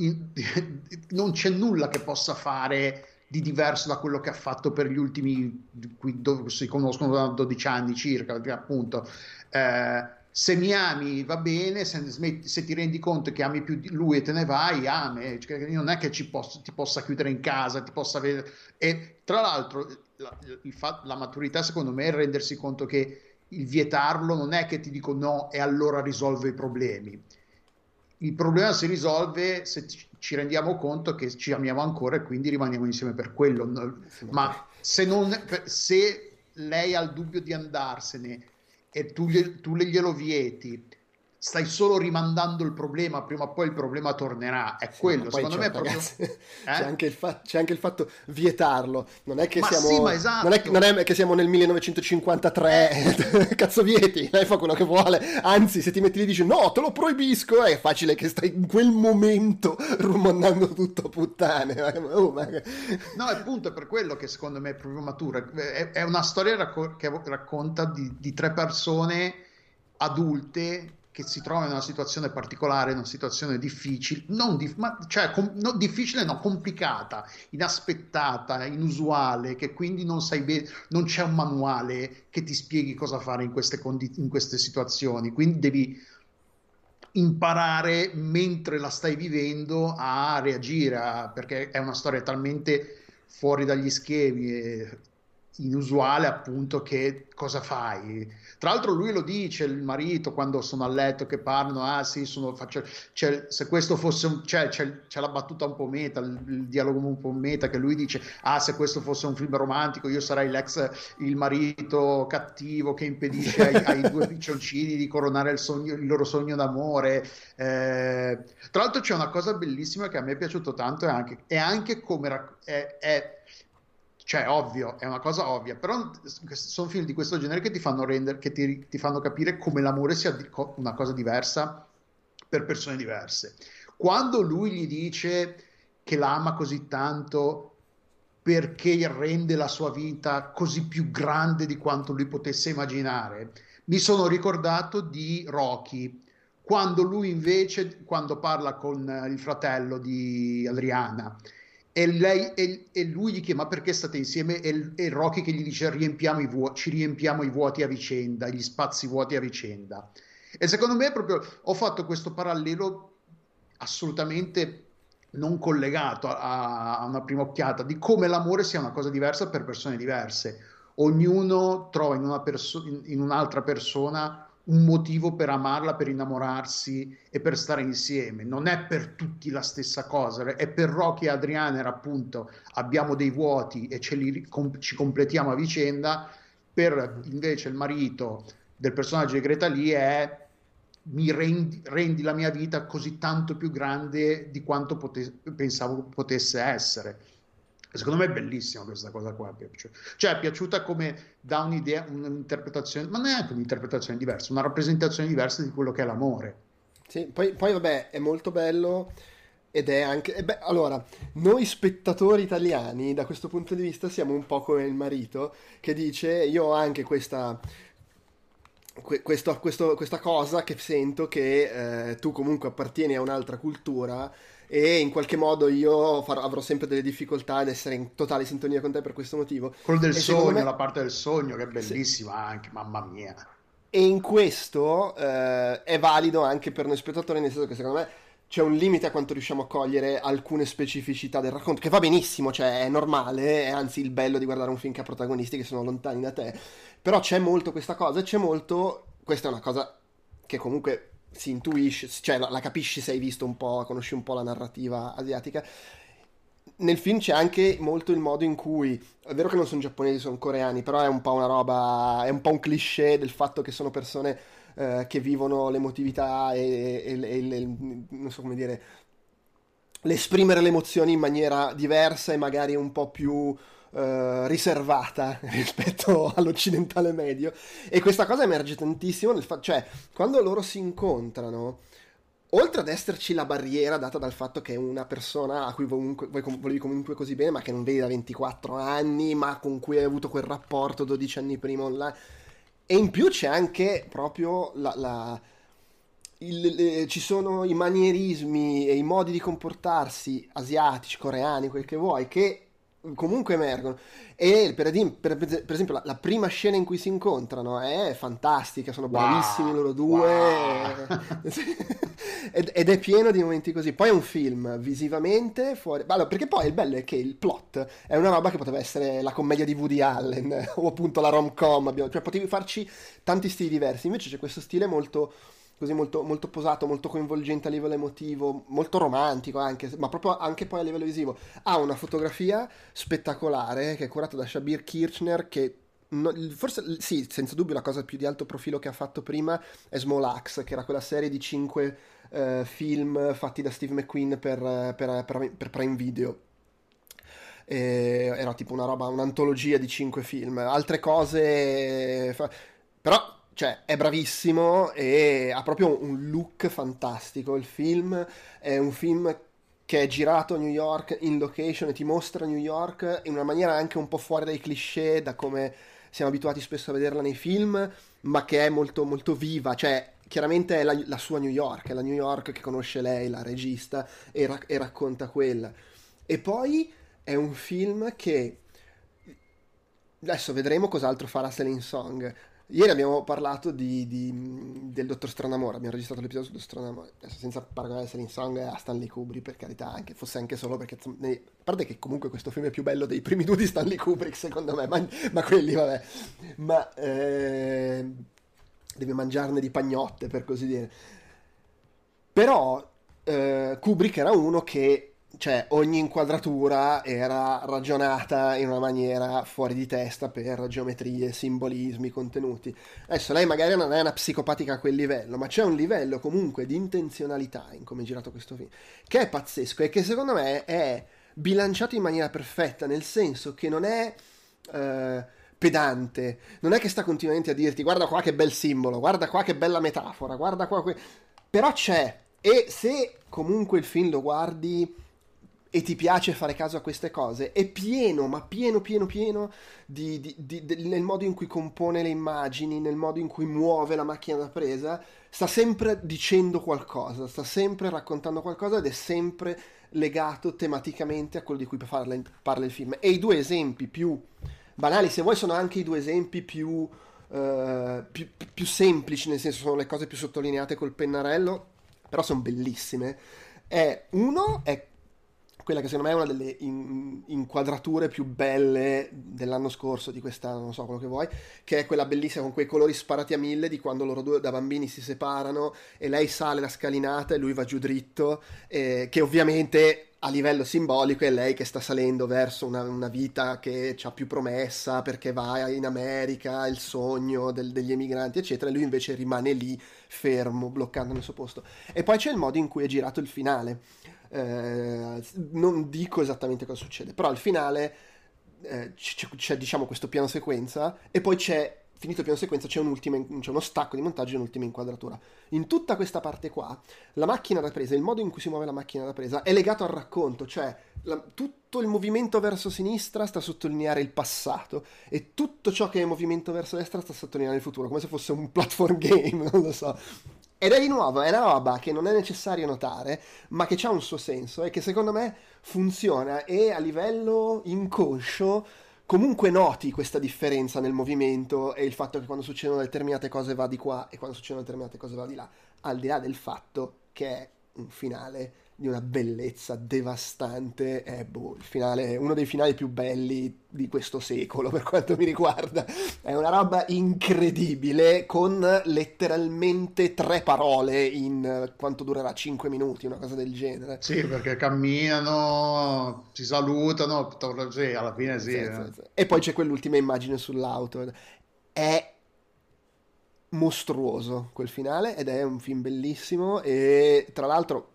non c'è nulla che possa fare di diverso da quello che ha fatto per gli ultimi, dove si conoscono da 12 anni circa, appunto. Eh, se mi ami va bene, se, se, ti rendi conto che ami più di lui e te ne vai, ame, cioè, non è che posso, ti possa chiudere in casa, ti possa avere... E tra l'altro la, fa, la maturità secondo me è rendersi conto che il vietarlo non è che ti dico no e allora risolve i problemi. Il problema si risolve se ci rendiamo conto che ci amiamo ancora e quindi rimaniamo insieme per quello. Ma se, non, se lei ha il dubbio di andarsene e tu, tu glielo vieti stai solo rimandando il problema, prima o poi il problema tornerà. È sì, quello, secondo me è proprio... eh? c'è, anche fa... c'è, anche il fatto vietarlo. Non è che ma siamo... Sì, ma esatto. non, è, non è che siamo nel 1953, cazzo vieti, lei fa quello che vuole. Anzi, se ti metti lì e dici no, te lo proibisco, è facile che stai in quel momento rumondando tutto a puttane. Oh, ma... No, appunto, è per quello che secondo me è proprio matura. È, è una storia racco- che racconta di, di tre persone adulte che si trova in una situazione particolare, in una situazione difficile, non dif- ma, cioè com- no, difficile, no, complicata, inaspettata, inusuale, che quindi non sai bene, non c'è un manuale che ti spieghi cosa fare in queste, condi- in queste situazioni, quindi devi imparare mentre la stai vivendo a reagire, a, perché è una storia talmente fuori dagli schemi e inusuale appunto che cosa fai tra l'altro lui lo dice, il marito, quando sono a letto che parlano, ah sì, sono, faccio, c'è, se questo fosse un... C'è, c'è, c'è, la battuta un po' meta, il, il, dialogo un po' meta, che lui dice, ah se questo fosse un film romantico io sarei l'ex, il marito cattivo che impedisce ai, ai due piccioncini di coronare il, sogno, il loro sogno d'amore. Eh, tra l'altro c'è una cosa bellissima che a me è piaciuto tanto, è anche, è anche come... È, è, cioè, ovvio, è una cosa ovvia, però sono film di questo genere che ti fanno rendere, che ti, ti fanno capire come l'amore sia una cosa diversa per persone diverse. Quando lui gli dice che l'ama così tanto perché rende la sua vita così più grande di quanto lui potesse immaginare, mi sono ricordato di Rocky, quando lui invece, quando parla con il fratello di Adriana, e, lei, e, e, lui gli chiede ma perché state insieme e, e Rocky che gli dice riempiamo i vuoti, ci riempiamo i vuoti a vicenda gli spazi vuoti a vicenda E secondo me proprio ho fatto questo parallelo assolutamente non collegato a, a una prima occhiata di come l'amore sia una cosa diversa per persone diverse. Ognuno trova in, una perso- in, in un'altra persona un motivo per amarla, per innamorarsi e per stare insieme. Non è per tutti la stessa cosa, è per Rocky e Adriana appunto abbiamo dei vuoti e li, com- ci completiamo a vicenda, per invece il marito del personaggio di Greta Lee è mi rendi, rendi, la mia vita così tanto più grande di quanto pote- pensavo potesse essere. Secondo me è bellissima questa cosa qua. Cioè, è piaciuta come da un'idea, un'interpretazione, ma non è anche un'interpretazione diversa, una rappresentazione diversa di quello che è l'amore. Sì, poi, poi vabbè, è molto bello ed è anche... Eh beh, allora, noi spettatori italiani, da questo punto di vista, siamo un po' come il marito che dice, io ho anche questa... Questo, questo, questa cosa che sento che eh, tu comunque appartieni a un'altra cultura e in qualche modo io farò, avrò sempre delle difficoltà ad essere in totale sintonia con te per questo motivo. Quello del e sogno, me... la parte del sogno che è bellissima sì. anche, mamma mia. E in questo eh, è valido anche per noi spettatori, nel senso che secondo me c'è un limite a quanto riusciamo a cogliere alcune specificità del racconto, che va benissimo, cioè è normale, è anzi il bello di guardare un film che ha protagonisti che sono lontani da te, però c'è molto questa cosa e c'è molto, questa è una cosa che comunque si intuisce, cioè la, la, capisci se hai visto un po', conosci un po' la narrativa asiatica. Nel film c'è anche molto il modo in cui, è vero che non sono giapponesi, sono coreani, però è un po' una roba, è un po' un cliché del fatto che sono persone eh, che vivono l'emotività e, e, e, e non so come dire, l'esprimere le emozioni in maniera diversa e magari un po' più eh, riservata rispetto all'occidentale medio e questa cosa emerge tantissimo nel fatto, cioè quando loro si incontrano oltre ad esserci la barriera data dal fatto che è una persona a cui comunque, volevi comunque così bene, ma che non vedi da 24 anni, ma con cui hai avuto quel rapporto 12 anni prima online. E in più c'è anche proprio la. la il, le, ci sono i manierismi e i modi di comportarsi asiatici, coreani, quel che vuoi, che comunque emergono. E per, per, per esempio la, la, prima scena in cui si incontrano è fantastica, sono wow, bravissimi loro due wow. ed, ed, è pieno di momenti così. Poi è un film visivamente fuori... Allora, perché poi il bello è che il plot è una roba che poteva essere la commedia di Woody Allen o appunto la rom-com, cioè potevi farci tanti stili diversi, invece c'è questo stile molto così molto, molto, posato, molto coinvolgente a livello emotivo, molto romantico anche, ma proprio anche poi a livello visivo. Ha una fotografia spettacolare che è curata da Shabir Kirchner che no, forse sì, senza dubbio la cosa più di alto profilo che ha fatto prima è Small Axe, che era quella serie di cinque uh, film fatti da Steve McQueen per, per, per, per Prime Video. E era tipo una roba, un'antologia di cinque film. Altre cose... Fa... Però cioè è bravissimo e ha proprio un look fantastico. Il film è un film che è girato a New York in location e ti mostra New York in una maniera anche un po' fuori dai cliché, da come siamo abituati spesso a vederla nei film, ma che è molto, molto viva. Cioè, chiaramente è la, la sua New York, è la New York che conosce lei, la regista, e, ra- e racconta quella. E poi è un film che adesso vedremo cos'altro farà Selling Song Ieri abbiamo parlato di, di, del Dottor Stranamore, abbiamo registrato l'episodio su Dottor Stranamore, adesso senza paragonare Selling Song a Stanley Kubrick, per carità, anche, fosse anche solo perché, a parte che comunque questo film è più bello dei primi due di Stanley Kubrick, secondo me, ma, ma quelli, vabbè, ma eh, deve mangiarne di pagnotte, per così dire. Però eh, Kubrick era uno che cioè ogni inquadratura era ragionata in una maniera fuori di testa per geometrie, simbolismi, contenuti. Adesso lei magari non è una psicopatica a quel livello, ma c'è un livello comunque di intenzionalità in come è girato questo film, che è pazzesco e che secondo me è bilanciato in maniera perfetta, nel senso che non è... Eh, pedante, non è che sta continuamente a dirti guarda qua che bel simbolo, guarda qua che bella metafora, guarda qua que... però c'è e se comunque il film lo guardi e ti piace fare caso a queste cose, è pieno, ma pieno, pieno, pieno di, di, di, nel modo in cui compone le immagini, nel modo in cui muove la macchina da presa, sta sempre dicendo qualcosa, sta sempre raccontando qualcosa ed è sempre legato tematicamente a quello di cui parla, parla il film. E i due esempi più banali, se vuoi, sono anche i due esempi più... uh, più, più, semplici, nel senso sono le cose più sottolineate col pennarello, però sono bellissime. È, uno è quella che secondo me è una delle in, inquadrature più belle dell'anno scorso, di quest'anno, non so quello che vuoi, che è quella bellissima con quei colori sparati a mille di quando loro due da bambini si separano e lei sale la scalinata e lui va giù dritto, eh, che ovviamente a livello simbolico è lei che sta salendo verso una, una vita che ha più promessa perché va in America, il sogno del, degli emigranti, eccetera, e lui invece rimane lì fermo, bloccando nel suo posto. E poi c'è il modo in cui è girato il finale eh, non dico esattamente cosa succede, però al finale eh, c'è, c'è, diciamo questo piano sequenza e poi c'è finito il piano sequenza c'è, c'è, uno stacco di montaggio e un'ultima inquadratura. In tutta questa parte qua, la macchina da presa, il modo in cui si muove la macchina da presa è legato al racconto, cioè la, tutto il movimento verso sinistra sta a sottolineare il passato e tutto ciò che è movimento verso destra sta a sottolineare il futuro, come se fosse un platform game, non lo so. Ed è di nuovo, è una roba che non è necessario notare, ma che ha un suo senso e che secondo me funziona e a livello inconscio comunque noti questa differenza nel movimento e il fatto che quando succedono determinate cose va di qua e quando succedono determinate cose va di là, al di là del fatto che è un finale di una bellezza devastante. È boh, il finale, uno dei finali più belli di questo secolo per quanto mi riguarda. È una roba incredibile con letteralmente tre parole in quanto durerà 5 minuti, una cosa del genere. Sì, perché camminano, si salutano, sì, alla fine sì. sì, eh. sì e poi c'è quell'ultima immagine sull'auto. È mostruoso quel finale ed è un film bellissimo e tra l'altro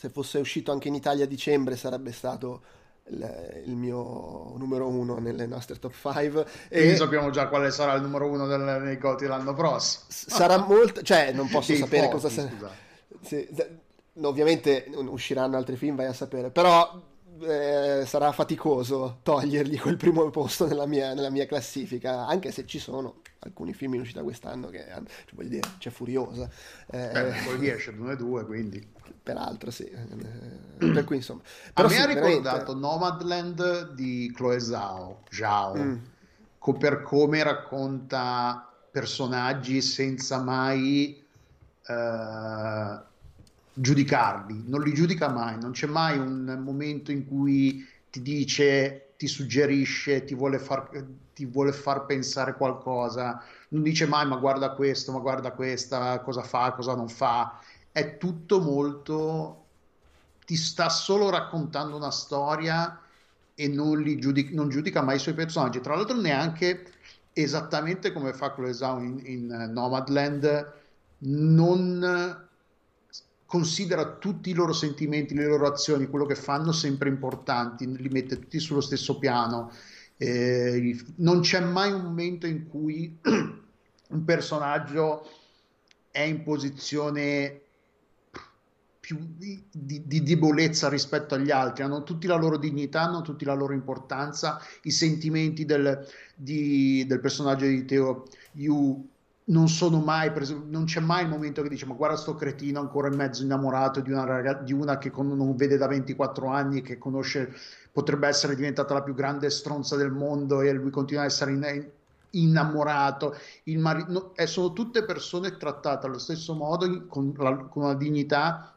se fosse uscito anche in Italia a dicembre sarebbe stato il, il mio numero uno nelle nostre top 5 e sappiamo già quale sarà il numero uno del, nei Goti l'anno prossimo. Sarà molto cioè non posso sapere pochi, cosa sarà sì, ovviamente usciranno altri film vai a sapere però eh, sarà faticoso togliergli quel primo posto nella mia, nella mia, classifica, anche se ci sono alcuni film in uscita quest'anno che cioè, voglio dire, c'è Furiosa. Eh, Beh, poi riesce 1 e 2, quindi. Peraltro, sì. Eh, per cui, insomma. Però A me ha ricordato Nomadland di Chloe Zhao, Zhao mm. per come racconta personaggi senza mai... Uh, giudicarli, non li giudica mai, non c'è mai un momento in cui ti dice, ti suggerisce, ti vuole far, ti vuole far pensare qualcosa, non dice mai ma guarda questo, ma guarda questa, cosa fa, cosa non fa, è tutto molto, ti sta solo raccontando una storia e non, giudica, non giudica mai i suoi personaggi, tra l'altro neanche esattamente come fa Chloe Zhao in, in Nomadland, non considera tutti i loro sentimenti, le loro azioni, quello che fanno sempre importanti, li mette tutti sullo stesso piano. Eh, non c'è mai un momento in cui un personaggio è in posizione più di, di, di, debolezza rispetto agli altri, hanno tutti la loro dignità, hanno tutti la loro importanza, i sentimenti del, di, del personaggio di Teo Yu non sono mai preso, non c'è mai il momento che dice ma guarda sto cretino ancora in mezzo innamorato di una, ragazza, di una che con, non vede da 24 anni che conosce potrebbe essere diventata la più grande stronza del mondo e lui continua a essere in, innamorato. Mari- no, eh, sono tutte persone trattate allo stesso modo con, la, con una dignità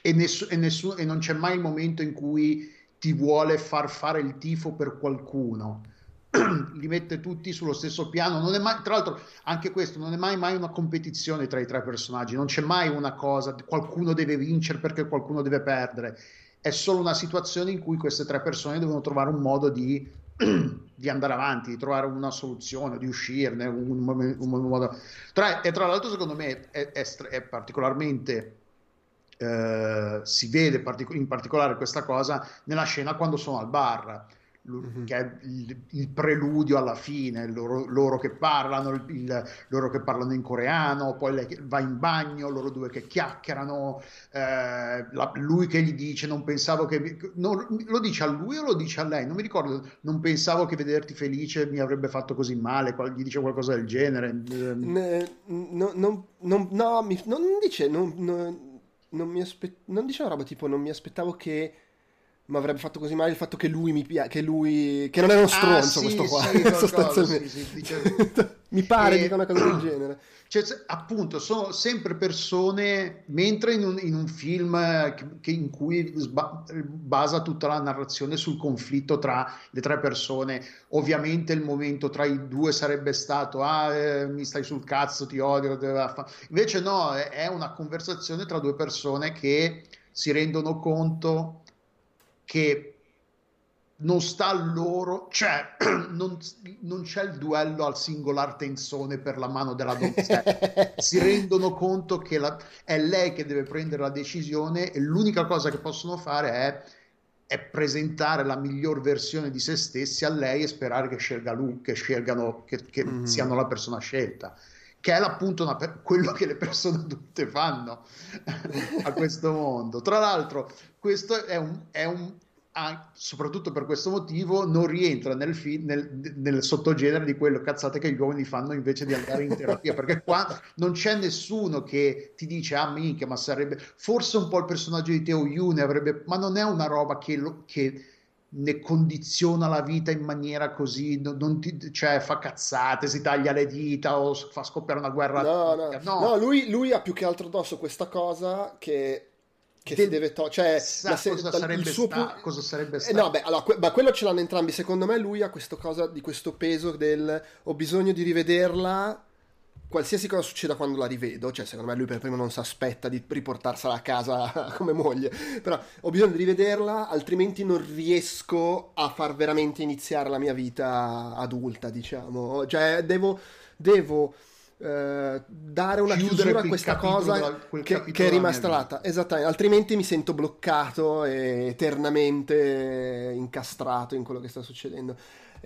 e, ness- e, nessuno, e non c'è mai il momento in cui ti vuole far fare il tifo per qualcuno li mette tutti sullo stesso piano. Mai, tra l'altro, anche questo non è mai, mai una competizione tra i tre personaggi, non c'è mai una cosa, qualcuno deve vincere perché qualcuno deve perdere. È solo una situazione in cui queste tre persone devono trovare un modo di, di andare avanti, di trovare una soluzione, di uscirne. Un, un, un modo. Tra, e tra l'altro, secondo me, è, è, è particolarmente. Eh, si vede partic- in particolare questa cosa nella scena quando sono al bar Mm-hmm. che è il, il, preludio alla fine, loro, loro che parlano, il, il, loro che parlano in coreano, poi lei va in bagno, loro due che chiacchierano, eh, la, lui che gli dice non pensavo che... Non, lo dice a lui o lo dice a lei? Non mi ricordo, non pensavo che vederti felice mi avrebbe fatto così male, gli dice qualcosa del genere. Ne, no, no, no, no, mi, non dice, non, non, mi aspe- non dice una roba tipo non mi aspettavo che mi avrebbe fatto così male il fatto che lui mi piace, che lui, che non è uno ah, stronzo ah, sì, questo qua, sì, sostanzialmente. Sì, dice... mi pare e... dica una cosa del genere. Cioè, appunto, sono sempre persone, mentre in un, in un film che, che in cui sba, basa tutta la narrazione sul conflitto tra le tre persone, ovviamente il momento tra i due sarebbe stato, ah, eh, mi stai sul cazzo, ti odio, invece no, è una conversazione tra due persone che si rendono conto che non sta a loro, cioè non, non, c'è il duello al singolar tenzone per la mano della donzella, si rendono conto che la, è lei che deve prendere la decisione e l'unica cosa che possono fare è, è presentare la miglior versione di se stessi a lei e sperare che scelga lui, che scelgano, che, che mm. siano la persona scelta che è appunto una, quello che le persone adulte fanno a questo mondo. Tra l'altro, questo è un, è un soprattutto per questo motivo non rientra nel, fi- nel, nel, sottogenere di quello cazzate che gli uomini fanno invece di andare in terapia perché qua non c'è nessuno che ti dice ah minchia ma sarebbe forse un po' il personaggio di Teo Yune avrebbe ma non è una roba che, lo, che ne condiziona la vita in maniera così, non, ti, cioè fa cazzate, si taglia le dita o fa scoppiare una guerra. No, no, no. no lui, lui, ha più che altro addosso questa cosa che, che De- si deve togliere. Cioè, se- cosa, sarebbe suo sta- pu- cosa sarebbe stato? Eh, no, beh, allora, que- ma quello ce l'hanno entrambi. Secondo me lui ha questa cosa di questo peso del ho bisogno di rivederla qualsiasi cosa succeda quando la rivedo, cioè secondo me lui per primo non si aspetta di riportarsela a casa come moglie, però ho bisogno di rivederla, altrimenti non riesco a far veramente iniziare la mia vita adulta, diciamo, cioè devo, devo eh, dare una chiusura a questa cosa che, che, è rimasta là, esattamente, altrimenti mi sento bloccato e eternamente incastrato in quello che sta succedendo.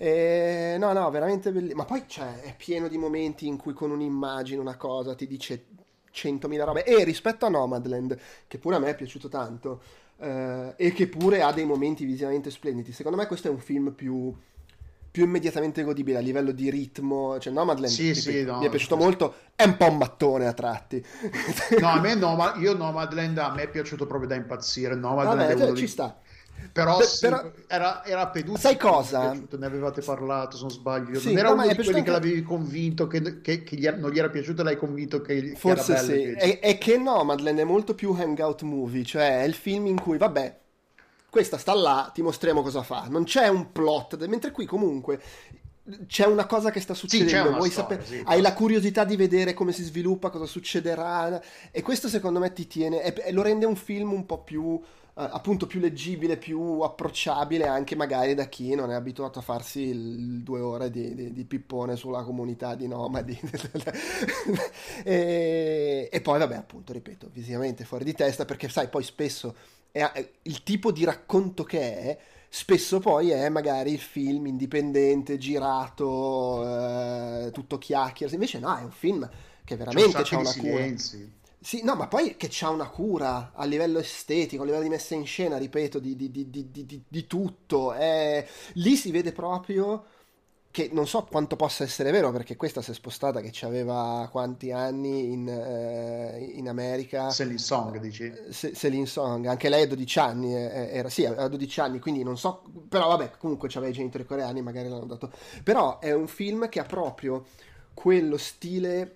E, no, no, veramente bellissimo. Ma poi cioè, è pieno di momenti in cui con un'immagine, una cosa, ti dice 100.000 robe. E rispetto a Nomadland, che pure a me è piaciuto tanto, eh, e che pure ha dei momenti visivamente splendidi, secondo me questo è un film più più immediatamente godibile a livello di ritmo. Cioè, Nomadland sì, sì, no, mi è piaciuto molto. È un po' un mattone a tratti. No, a me Nomad, io Nomadland a me è piaciuto proprio da impazzire. Nomadland Vabbè, cioè, ci sta. Però, Beh, sì, però... Era, era peduto. Sai cosa? Ne avevate parlato, se non sbaglio. Sì, non era no, uno di quelli anche... che l'avevi convinto, che, che, che gli, non gli era piaciuto, l'hai convinto che, Forse che sì. È, è, che Nomadland è molto più hangout movie, cioè è il film in cui, vabbè, questa sta là, ti mostriamo cosa fa. Non c'è un plot, mentre qui comunque c'è una cosa che sta succedendo, sì, storia, sì, hai la curiosità di vedere come si sviluppa, cosa succederà e questo secondo me ti tiene e, lo rende un film un po' più appunto più leggibile, più approcciabile anche magari da chi non è abituato a farsi il due ore di, di, di pippone sulla comunità di nomadi. e, e, poi vabbè appunto, ripeto, visivamente fuori di testa perché sai poi spesso è, è il tipo di racconto che è spesso poi è magari il film indipendente, girato, eh, tutto chiacchiere, invece no, è un film che veramente c'è una silenzi. Sì, no, ma poi che c'ha una cura a livello estetico, a livello di messa in scena, ripeto, di, di, di, di tutto. È... Lì si vede proprio che non so quanto possa essere vero perché questa si è spostata che aveva quanti anni in, eh, in America Celine Song dici? Se, Celine Song anche lei a 12 anni eh, era, sì aveva 12 anni quindi non so però vabbè comunque c'aveva i genitori coreani magari l'hanno dato però è un film che ha proprio quello stile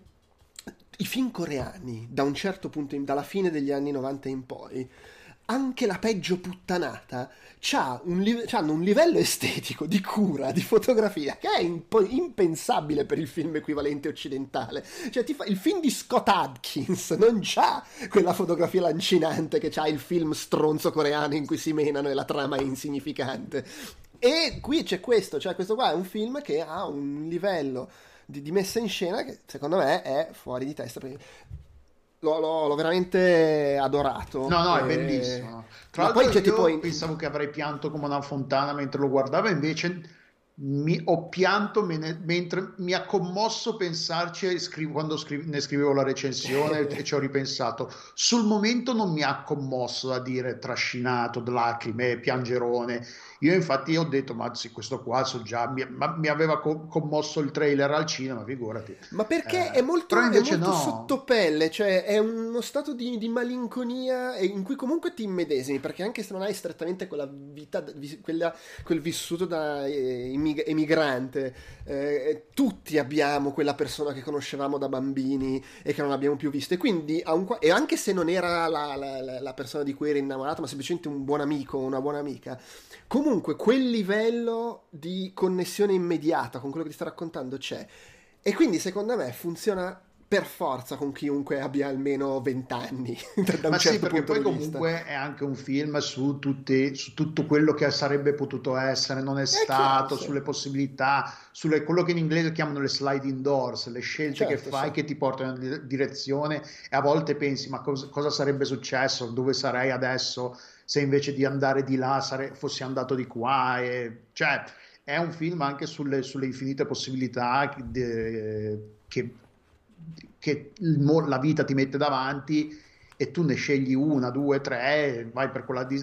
i film coreani da un certo punto in, dalla fine degli anni 90 in poi anche la peggio puttanata un, hanno un livello estetico di cura, di fotografia che è imp- impensabile per il film equivalente occidentale. Cioè, fa, il film di Scott Adkins non c'ha quella fotografia lancinante che c'ha il film stronzo coreano in cui si menano e la trama è insignificante. E qui c'è questo, cioè questo qua è un film che ha un livello di, di messa in scena che secondo me è fuori di testa l'ho, l'ho, l'ho veramente adorato. No, no, è bellissimo. Tra l'altro, poi io tipo pensavo che avrei pianto come una fontana mentre lo guardavo, invece mi, ho pianto me mentre mi ha commosso pensarci scrivo, quando scrive, ne scrivevo la recensione e ci ho ripensato. Sul momento non mi ha commosso da dire trascinato, lacrime, piangerone. Io infatti ho detto, ma sì, questo qua so già, mi, ma, mi aveva co- commosso il trailer al cinema, figurati. Ma perché eh, è molto, è molto no. sottopelle, cioè è uno stato di, di, malinconia in cui comunque ti immedesimi, perché anche se non hai strettamente quella vita, quella, quel vissuto da eh, emigrante, eh, tutti abbiamo quella persona che conoscevamo da bambini e che non abbiamo più visto, e quindi, un, e anche se non era la, la, la persona di cui eri innamorato, ma semplicemente un buon amico, una buona amica, comunque quel livello di connessione immediata con quello che ti sto raccontando c'è. E quindi secondo me funziona per forza con chiunque abbia almeno 20 anni. da Ma certo sì, perché poi comunque vista. è anche un film su, tutti, su, tutto quello che sarebbe potuto essere, non è, è stato, chiaro, sì. sulle possibilità, sulle, quello che in inglese chiamano le sliding doors, le scelte certo, che fai sì. che ti portano in direzione e a volte pensi ma cosa, cosa sarebbe successo, dove sarei adesso se invece di andare di là sare- fossi andato di qua. E, cioè è un film anche sulle, sulle infinite possibilità che, che che il, la vita ti mette davanti e tu ne scegli una, due, tre, vai per quella, di,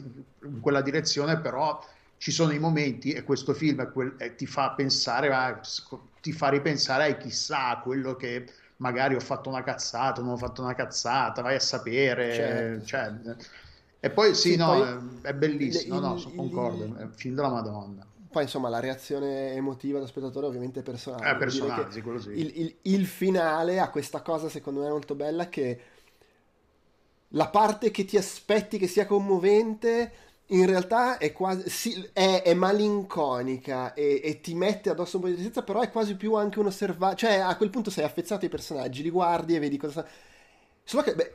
in quella direzione, però ci sono i momenti e questo film quel, eh, ti fa pensare, va, ti fa ripensare a chissà quello che magari ho fatto una cazzata, non ho fatto una cazzata, vai a sapere. Certo. Cioè, e poi sì, sì no, poi, è bellissimo, il, no, sono concordo, è un film della Madonna. Poi insomma la reazione emotiva dello spettatore ovviamente è personale. È personale, sì, quello sì. Il, il, il, finale ha questa cosa secondo me molto bella che la parte che ti aspetti che sia commovente in realtà è quasi sì, è, è, malinconica e, e, ti mette addosso un po' di tristezza, però è quasi più anche un osservato. Cioè, a quel punto sei affezzato ai personaggi, li guardi e vedi cosa. Solo che, beh,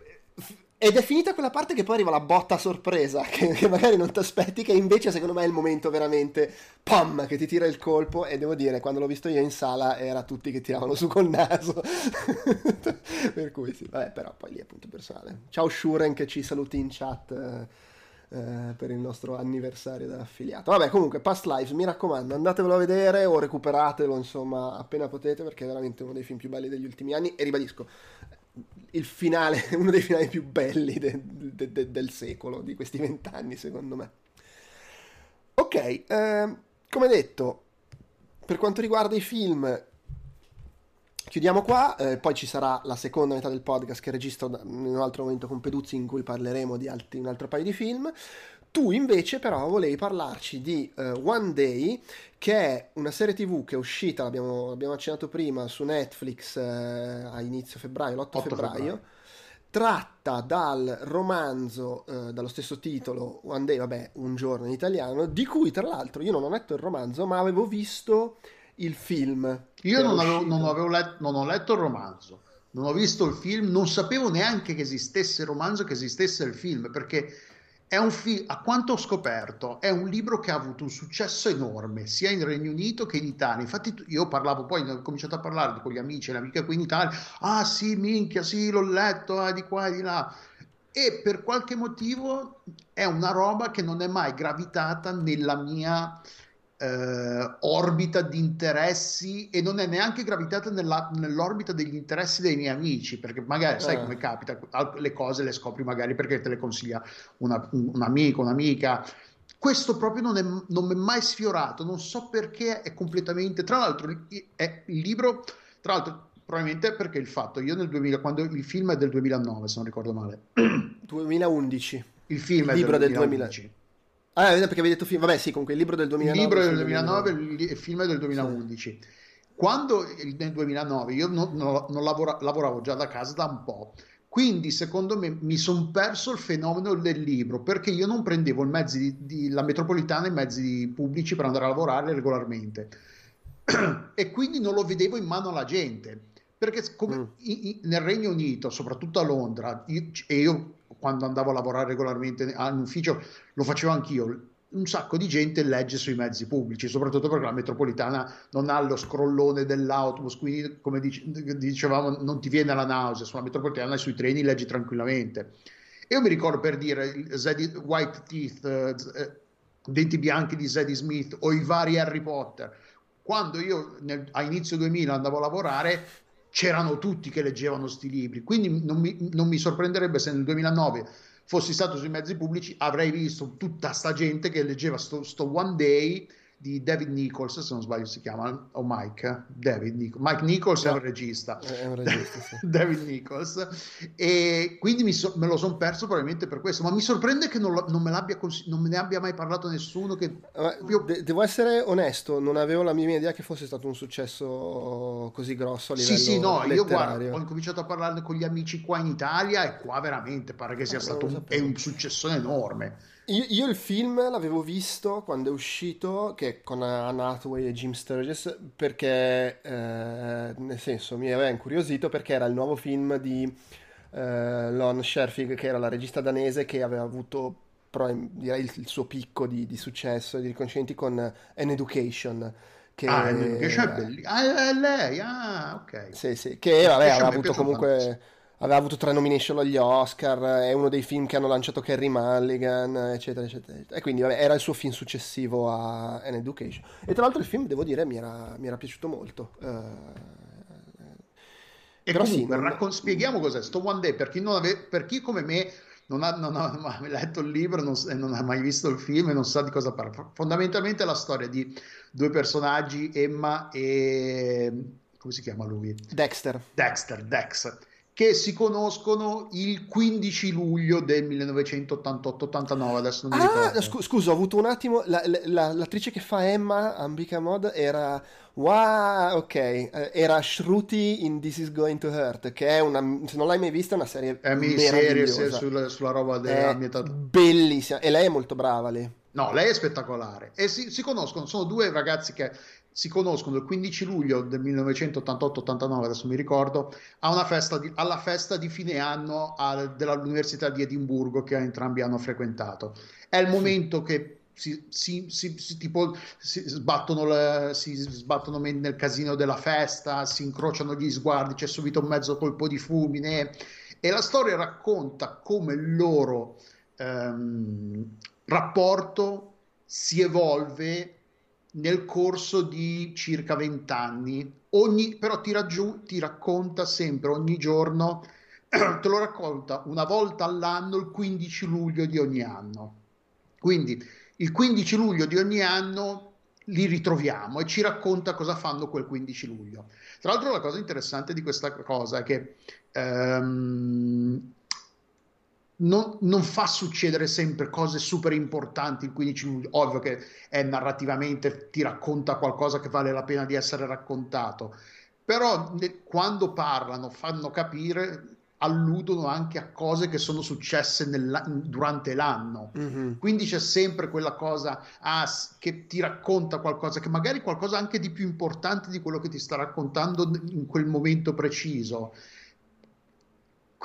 ed è finita quella parte che poi arriva la botta sorpresa, che, che magari non ti aspetti, che invece secondo me è il momento veramente pam, che ti tira il colpo. E devo dire, quando l'ho visto io in sala, era tutti che tiravano su col naso. per cui sì, vabbè, però poi lì è appunto personale. Ciao Shuren che ci saluti in chat. Eh, eh, per il nostro anniversario dell'affiliato. Vabbè, comunque, Past Lives, mi raccomando, andatevelo a vedere o recuperatelo, insomma, appena potete, perché è veramente uno dei film più belli degli ultimi anni. E ribadisco, finale, uno dei finali più belli de, de, de, del secolo, di questi vent'anni, secondo me. Ok, eh, come detto, per quanto riguarda i film, chiudiamo qua, eh, poi ci sarà la seconda metà del podcast che registro in un altro momento con Peduzzi in cui parleremo di altri, un altro paio di film. Tu invece però volevi parlarci di uh, One Day, che è una serie tv che è uscita, l'abbiamo, l'abbiamo accennato prima, su Netflix uh, a inizio febbraio, l'8 febbraio, febbraio, tratta dal romanzo uh, dallo stesso titolo, One Day, vabbè, un giorno in italiano, di cui tra l'altro io non ho letto il romanzo, ma avevo visto il film. Io non, avevo, non, avevo letto, non ho letto il romanzo, non ho visto il film, non sapevo neanche che esistesse il romanzo, che esistesse il film, perché film, a quanto ho scoperto, è un libro che ha avuto un successo enorme sia in Regno Unito che in Italia. Infatti, io parlavo poi, ho cominciato a parlare con gli amici e le amiche qui in Italia. Ah, sì, minchia, sì, l'ho letto, eh, di qua e di là. E per qualche motivo è una roba che non è mai gravitata nella mia eh, orbita di interessi e non è neanche gravitata nella, nell'orbita degli interessi dei miei amici, perché magari sai eh. come capita, le cose le scopri magari perché te le consiglia una, un amico, un'amica. Questo proprio non, è, non mi è mai sfiorato, non so perché è completamente... Tra l'altro è il libro, tra l'altro probabilmente perché il fatto, io nel 2000, quando il film è del 2009 se non ricordo male. 2011. Il film il è libro del 2011. Del 2000. Ah, perché avevi detto film. Vabbè, sì, comunque il libro del 2009. Il libro del 2009, 2009. il film del 2011. Sì. Quando nel 2009 io non, non, non lavora, lavoravo già da casa da un po', quindi secondo me mi sono perso il fenomeno del libro perché io non prendevo di, di, la metropolitana e i mezzi pubblici per andare a lavorare regolarmente e quindi non lo vedevo in mano alla gente perché come mm. in, in, nel Regno Unito, soprattutto a Londra, io, e io quando andavo a lavorare regolarmente in ufficio lo facevo anch'io. Un sacco di gente legge sui mezzi pubblici, soprattutto perché la metropolitana non ha lo scrollone dell'autobus, quindi come dicevamo non ti viene la nausea, sulla metropolitana e sui treni leggi tranquillamente. Io mi ricordo per dire Zeddy, White Teeth, eh, Denti Bianchi di Zadie Smith o i vari Harry Potter. Quando io nel, a inizio 2000 andavo a lavorare, c'erano tutti che leggevano questi libri, quindi non mi, non mi, sorprenderebbe se nel 2009 fossi stato sui mezzi pubblici avrei visto tutta sta gente che leggeva sto, sto One Day di David Nichols, se non sbaglio si chiama, o Mike, David Nichols. Mike Nichols no, è un regista. È un regista sì. David Nichols. E quindi so, me lo sono perso probabilmente per questo, ma mi sorprende che non, lo, non, me, cons- non me, ne abbia mai parlato nessuno. Che. De- devo essere onesto, non avevo la mia idea che fosse stato un successo così grosso a livello Sì, sì, no, letterario. io guarda, ho incominciato a parlarne con gli amici qua in Italia e qua veramente pare che sia ah, stato un, un successo enorme. Io, io, il film l'avevo visto quando è uscito, che con Anne Hathaway e Jim Sturgess, perché, eh, nel senso, mi aveva incuriosito perché era il nuovo film di eh, Lon Scherfig, che era la regista danese che aveva avuto però, direi il, il suo picco di, di, successo e di riconoscimenti con An Education. Che, ah, An Education è bellissimo. Ah, è lei, ah, ok. Sì, sì, che vabbè, aveva avuto comunque... Tantissimo aveva avuto tre nomination agli Oscar, è uno dei film che hanno lanciato Kerry Mulligan, eccetera, eccetera. E quindi vabbè, era il suo film successivo a An Education. E tra l'altro il film, devo dire, mi era, mi era piaciuto molto. Uh, e comunque, sì, raccon- spieghiamo cos'è sto One Day, per chi, ave- per chi come me non ha, non ha, mai letto il libro non, e non ha mai visto il film e non sa di cosa parla. Fondamentalmente è la storia di due personaggi, Emma e... come si chiama lui? Dexter. Dexter, Dex che si conoscono il 15 luglio del 1988-89, adesso non mi ah, ricordo. Scu- scusa, ho avuto un attimo, la, la, l'attrice che fa Emma, Ambika Mod, era, wow, ok, eh, era Shruti in This Is Going to Hurt, che è una, se non l'hai mai vista, è una serie È miniserie sulla, sulla roba dell'ambientata. Bellissima, e lei è molto brava lì. No, lei è spettacolare. E si, si, conoscono, sono due ragazzi che si conoscono il 15 luglio del 1988-89, adesso mi ricordo, festa di, alla festa di fine anno a, dell'Università di Edimburgo che entrambi hanno frequentato. È il momento che si, si, si, tipo, si, sbattono le, si sbattono nel casino della festa, si incrociano gli sguardi, c'è subito un mezzo colpo di fulmine e la storia racconta come il loro ehm, rapporto si evolve nel corso di circa vent'anni, però ti, raggiu- ti racconta sempre, ogni giorno, te lo racconta una volta all'anno, il 15 luglio di ogni anno. Quindi il 15 luglio di ogni anno li ritroviamo e ci racconta cosa fanno quel 15 luglio. Tra l'altro la cosa interessante di questa cosa è che ehm, non, non, fa succedere sempre cose super importanti il 15 luglio, ovvio che è narrativamente ti racconta qualcosa che vale la pena di essere raccontato, però ne, quando parlano, fanno capire, alludono anche a cose che sono successe nella, durante l'anno. Mm-hmm. Quindi c'è sempre quella cosa ah, che ti racconta qualcosa, che magari qualcosa anche di più importante di quello che ti sta raccontando in quel momento preciso.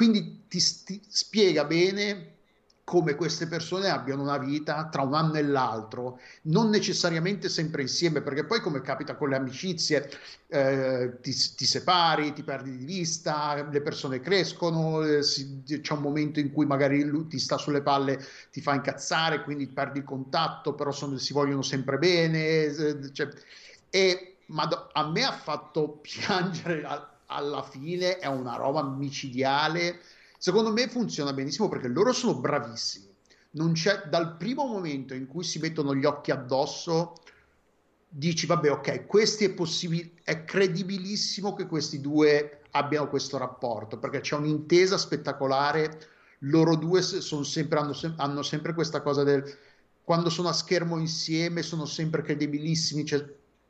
Quindi ti, ti spiega bene come queste persone abbiano una vita tra un anno e l'altro, non necessariamente sempre insieme, perché poi come capita con le amicizie, eh, ti, ti, separi, ti perdi di vista, le persone crescono, eh, si, c'è un momento in cui magari lui ti sta sulle palle, ti fa incazzare, quindi perdi il contatto, però sono, si vogliono sempre bene. Eh, cioè, e, ma a me ha fatto piangere alla fine è una roba micidiale. Secondo me funziona benissimo perché loro sono bravissimi. Non c'è dal primo momento in cui si mettono gli occhi addosso, dici vabbè, ok, questi è possibile, è credibilissimo che questi due abbiano questo rapporto perché c'è un'intesa spettacolare. Loro due sempre, hanno, hanno sempre questa cosa del quando sono a schermo insieme sono sempre credibilissimi. Cioè,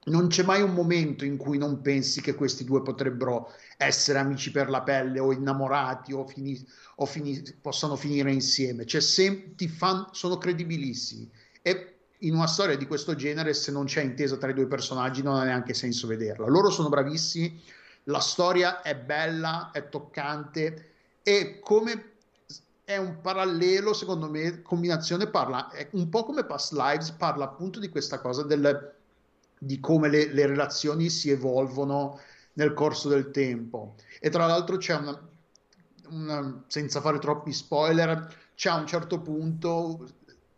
non c'è mai un momento in cui non pensi che questi due potrebbero essere amici per la pelle o innamorati o, fini, o fini, possano finire insieme. Cioè, sem- fan, sono credibilissimi. E in una storia di questo genere, se non c'è intesa tra i due personaggi, non ha neanche senso vederla. Loro sono bravissimi, la storia è bella, è toccante e come è un parallelo, secondo me, combinazione parla, è un po' come Past Lives, parla appunto di questa cosa del di come le, le, relazioni si evolvono nel corso del tempo. E tra l'altro c'è una, una, senza fare troppi spoiler, c'è a un certo punto,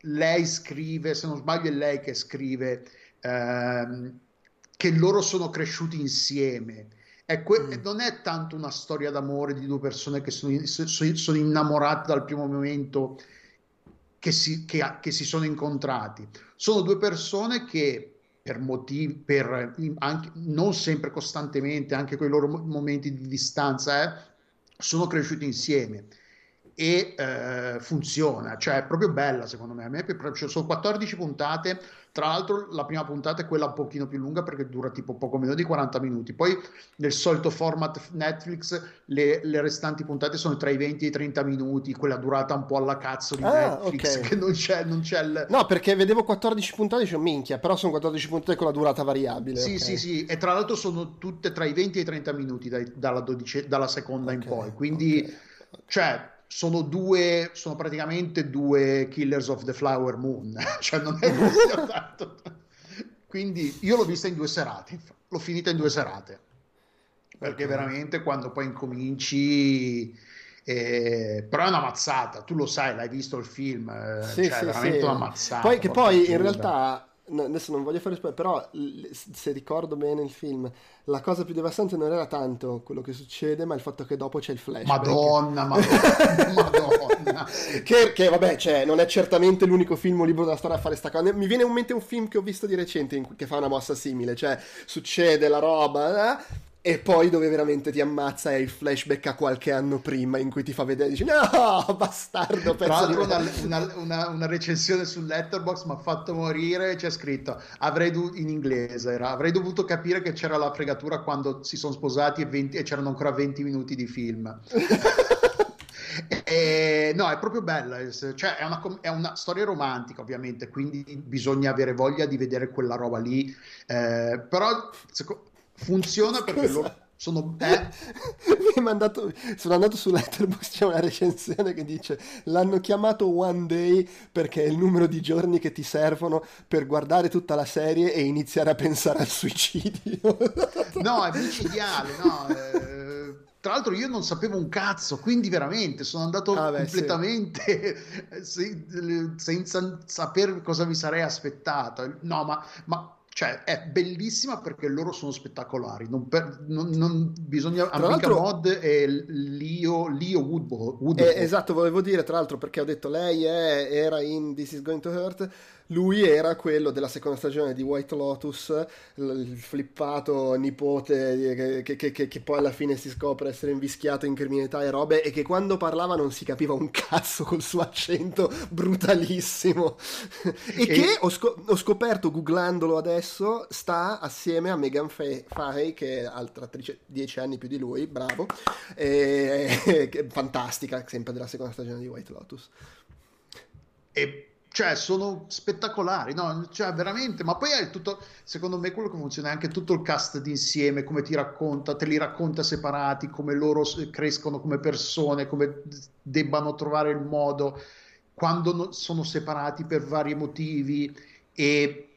lei scrive, se non sbaglio è lei che scrive, ehm, che loro sono cresciuti insieme È que- mm. Non è tanto una storia d'amore di due persone che sono, sono innamorate dal primo momento che si, che, che si sono incontrati. Sono due persone che per motivi, per anche, non sempre costantemente, anche con i loro momenti di distanza, eh, sono cresciuti insieme e eh, funziona, cioè è proprio bella secondo me. A me sono 14 puntate, tra l'altro la prima puntata è quella un pochino più lunga perché dura tipo poco meno di 40 minuti, poi nel solito format Netflix le, le restanti puntate sono tra i 20 e i 30 minuti, quella durata un po' alla cazzo di ah, Netflix okay. che non c'è, non c'è il... No, perché vedevo 14 puntate e dicevo minchia, però sono 14 puntate con la durata variabile. Sì, okay. sì, sì, e tra l'altro sono tutte tra i 20 e i 30 minuti dai, dalla, 12, dalla seconda okay, in poi, quindi... Cioè, sono due, sono praticamente due Killers of the Flower Moon, cioè non è che sia tanto. Quindi io l'ho vista in due serate, l'ho finita in due serate, perché okay. veramente quando poi incominci... Eh, però è una mazzata, tu lo sai, l'hai visto il film, eh, sì, cioè sì, veramente sì. una mazzata. Poi che poi in realtà no, adesso non voglio fare spoiler, però se ricordo bene il film, la cosa più devastante non era tanto quello che succede, ma il fatto che dopo c'è il flash. Madonna, madonna, madonna. che, che, vabbè, cioè, non è certamente l'unico film o libro della storia a fare sta cosa. Mi viene in mente un film che ho visto di recente in, che fa una mossa simile, cioè succede la roba, eh? E poi dove veramente ti ammazza è il flashback a qualche anno prima in cui ti fa vedere e dici no, bastardo. Tra l'altro una, una, una, una, recensione su Letterboxd mi ha fatto morire, c'è scritto, avrei dovuto, in inglese era, avrei dovuto capire che c'era la fregatura quando si sono sposati e, 20, e c'erano ancora 20 minuti di film. E, no, è proprio bella, cioè è una, è una, storia romantica ovviamente, quindi bisogna avere voglia di vedere quella roba lì, eh, però funziona perché lo, sono eh. mandato, sono andato su Letterboxd c'è una recensione che dice l'hanno chiamato One Day perché è il numero di giorni che ti servono per guardare tutta la serie e iniziare a pensare al suicidio no è micidiale no eh, tra l'altro io non sapevo un cazzo, quindi veramente sono andato ah, beh, sì. senza sapere cosa mi sarei aspettato. No, ma, ma cioè è bellissima perché loro sono spettacolari. Non, per, non, non bisogna tra Amica Mod e Leo, Leo Woodbo, eh, esatto volevo dire tra l'altro perché ho detto lei è, era in This is Going to Hurt lui era quello della seconda stagione di White Lotus, il flippato nipote che, che, che, che, poi alla fine si scopre essere invischiato in criminalità e robe e che quando parlava non si capiva un cazzo col suo accento brutalissimo. e, e, che ho, scop- ho, scoperto googlandolo adesso sta assieme a Megan Fahey che è altra attrice dieci anni più di lui, bravo, e, fantastica, sempre della seconda stagione di White Lotus. E cioè sono spettacolari, no? Cioè veramente, ma poi è tutto, secondo me quello che funziona è anche tutto il cast d'insieme, come ti racconta, te li racconta separati, come loro crescono come persone, come debbano trovare il modo quando sono separati per vari motivi e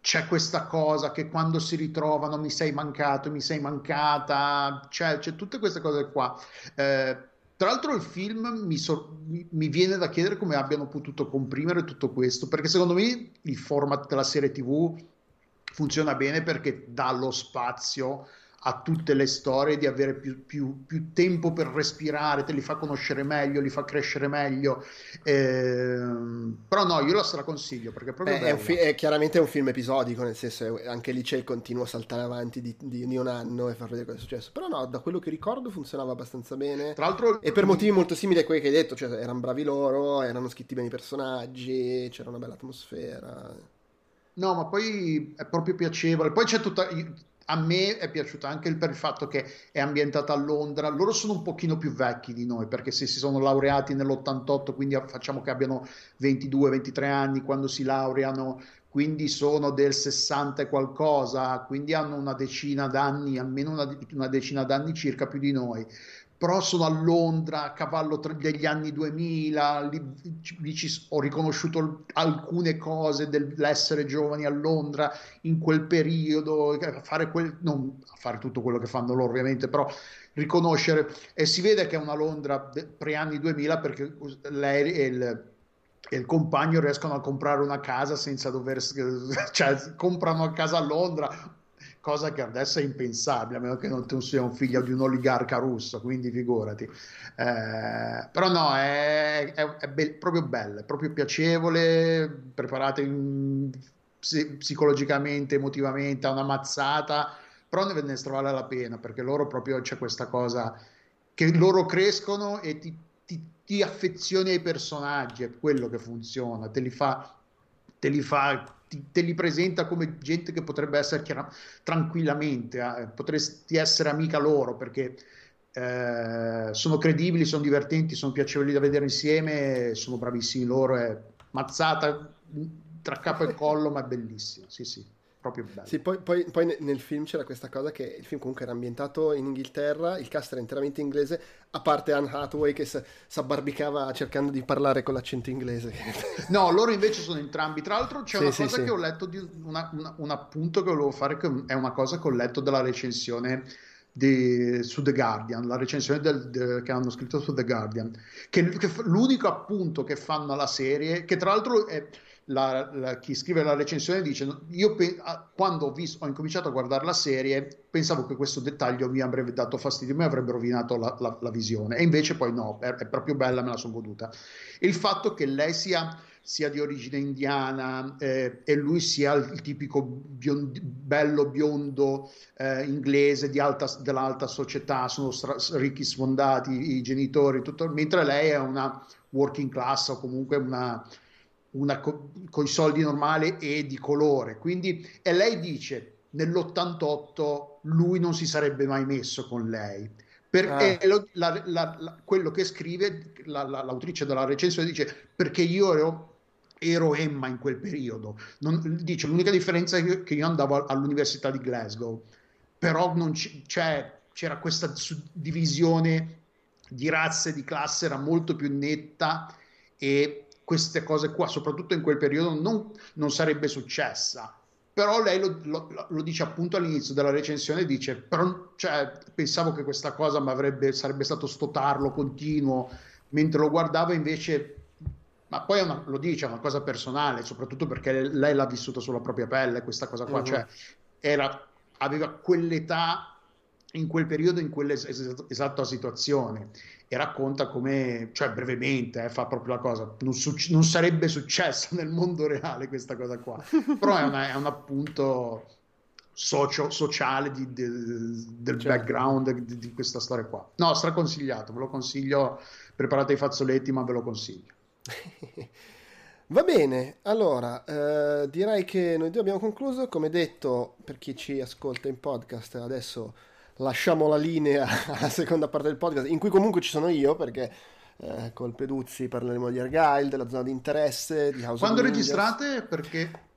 c'è questa cosa che quando si ritrovano mi sei mancato, mi sei mancata, cioè c'è tutte queste cose qua. Eh, tra l'altro il film mi, so, mi, viene da chiedere come abbiano potuto comprimere tutto questo, perché secondo me il format della serie TV funziona bene perché dà lo spazio a tutte le storie, di avere più, più, più, tempo per respirare, te li fa conoscere meglio, li fa crescere meglio. Eh, però no, io la straconsiglio perché è proprio... È, è, fi- è, chiaramente un film episodico, nel senso anche lì c'è il continuo saltare avanti di, di, di, un anno e far vedere cosa è successo. Però no, da quello che ricordo funzionava abbastanza bene. Tra l'altro... E per motivi molto simili a quelli che hai detto, cioè erano bravi loro, erano scritti bene i personaggi, c'era una bella atmosfera. No, ma poi è proprio piacevole. Poi c'è tutta a me è piaciuto anche per il fatto che è ambientata a Londra. Loro sono un pochino più vecchi di noi perché se si sono laureati nell'88, quindi facciamo che abbiano 22-23 anni quando si laureano, quindi sono del 60 e qualcosa, quindi hanno una decina d'anni, almeno una, una decina d'anni circa più di noi però sono a Londra a cavallo degli anni 2000, lì, lì ci, ho riconosciuto alcune cose dell'essere giovani a Londra in quel periodo, a fare, quel, non fare tutto quello che fanno loro ovviamente, però riconoscere. E si vede che è una Londra pre-anni 2000 perché lei e il, e il compagno riescono a comprare una casa senza dover, cioè comprano a casa a Londra cosa che adesso è impensabile, a meno che non tu sia un figlio di un oligarca russo, quindi figurati. Eh, però no, è, è, è be- proprio bello, è proprio piacevole, preparate in, psicologicamente, emotivamente, a una mazzata, però ne, ne vale la pena, perché loro proprio c'è questa cosa che loro crescono e ti, ti, ti affezioni ai personaggi, è quello che funziona, te li fa, te li fa te li presenta come gente che potrebbe essere chiara, tranquillamente, eh, potresti essere amica loro perché eh, sono credibili, sono divertenti, sono piacevoli da vedere insieme, sono bravissimi loro, è mazzata tra capo e collo, ma è bellissima, sì sì proprio bello. Sì, poi, poi, poi, nel film c'era questa cosa che il film comunque era ambientato in Inghilterra, il cast era interamente inglese, a parte Anne Hathaway che si abbarbicava cercando di parlare con l'accento inglese. No, loro invece sono entrambi. Tra l'altro c'è sì, una sì, cosa sì. che ho letto, di una, una, un appunto che volevo fare, che è una cosa che ho letto della recensione di, su The Guardian, la recensione del, de, che hanno scritto su The Guardian, che, che l'unico appunto che fanno alla serie, che tra l'altro è la, la, chi scrive la recensione dice io pe- quando ho, visto, ho, incominciato a guardare la serie pensavo che questo dettaglio mi avrebbe dato fastidio mi avrebbe rovinato la, la, la visione e invece poi no è, è, proprio bella me la sono goduta. Il fatto che lei sia, sia di origine indiana eh, e lui sia il, tipico biondo, bello biondo eh, inglese alta, dell'alta società sono stra- ricchi sfondati i genitori tutto, mentre lei è una working class o comunque una una co- con i soldi normali e di colore. Quindi, e lei dice nell'88 lui non si sarebbe mai messo con lei. Perché ah. lo, la, la, la, quello che scrive l'autrice della recensione dice perché io ero ero Emma in quel periodo. Non, dice l'unica differenza è che io andavo all'università di Glasgow, però non c- c'è, c'era questa suddivisione di razze, di classe, era molto più netta e queste cose qua, soprattutto in quel periodo, non, non sarebbe successa. Però lei lo, lo, lo, dice appunto all'inizio della recensione, dice, però, cioè, pensavo che questa cosa sarebbe stato sto tarlo continuo, mentre lo guardavo invece ma poi una, lo dice, è una cosa personale, soprattutto perché lei l'ha vissuta sulla propria pelle, questa cosa qua, uh-huh. cioè era, aveva quell'età in quel periodo, in quell'esatta situazione e racconta come, cioè brevemente, eh, fa proprio la cosa, non, suc- non, sarebbe successa nel mondo reale questa cosa qua, però è, una, è un appunto socio, sociale di, di, del certo. background di, di, questa storia qua. No, straconsigliato, ve lo consiglio, preparate i fazzoletti, ma ve lo consiglio. Va bene, allora eh, direi che noi due abbiamo concluso, come detto per chi ci ascolta in podcast adesso lasciamo la linea alla seconda parte del podcast, in cui comunque ci sono io, perché eh, col Peduzzi parleremo di Argyle, della zona di interesse, di House Quando registrate? Perché...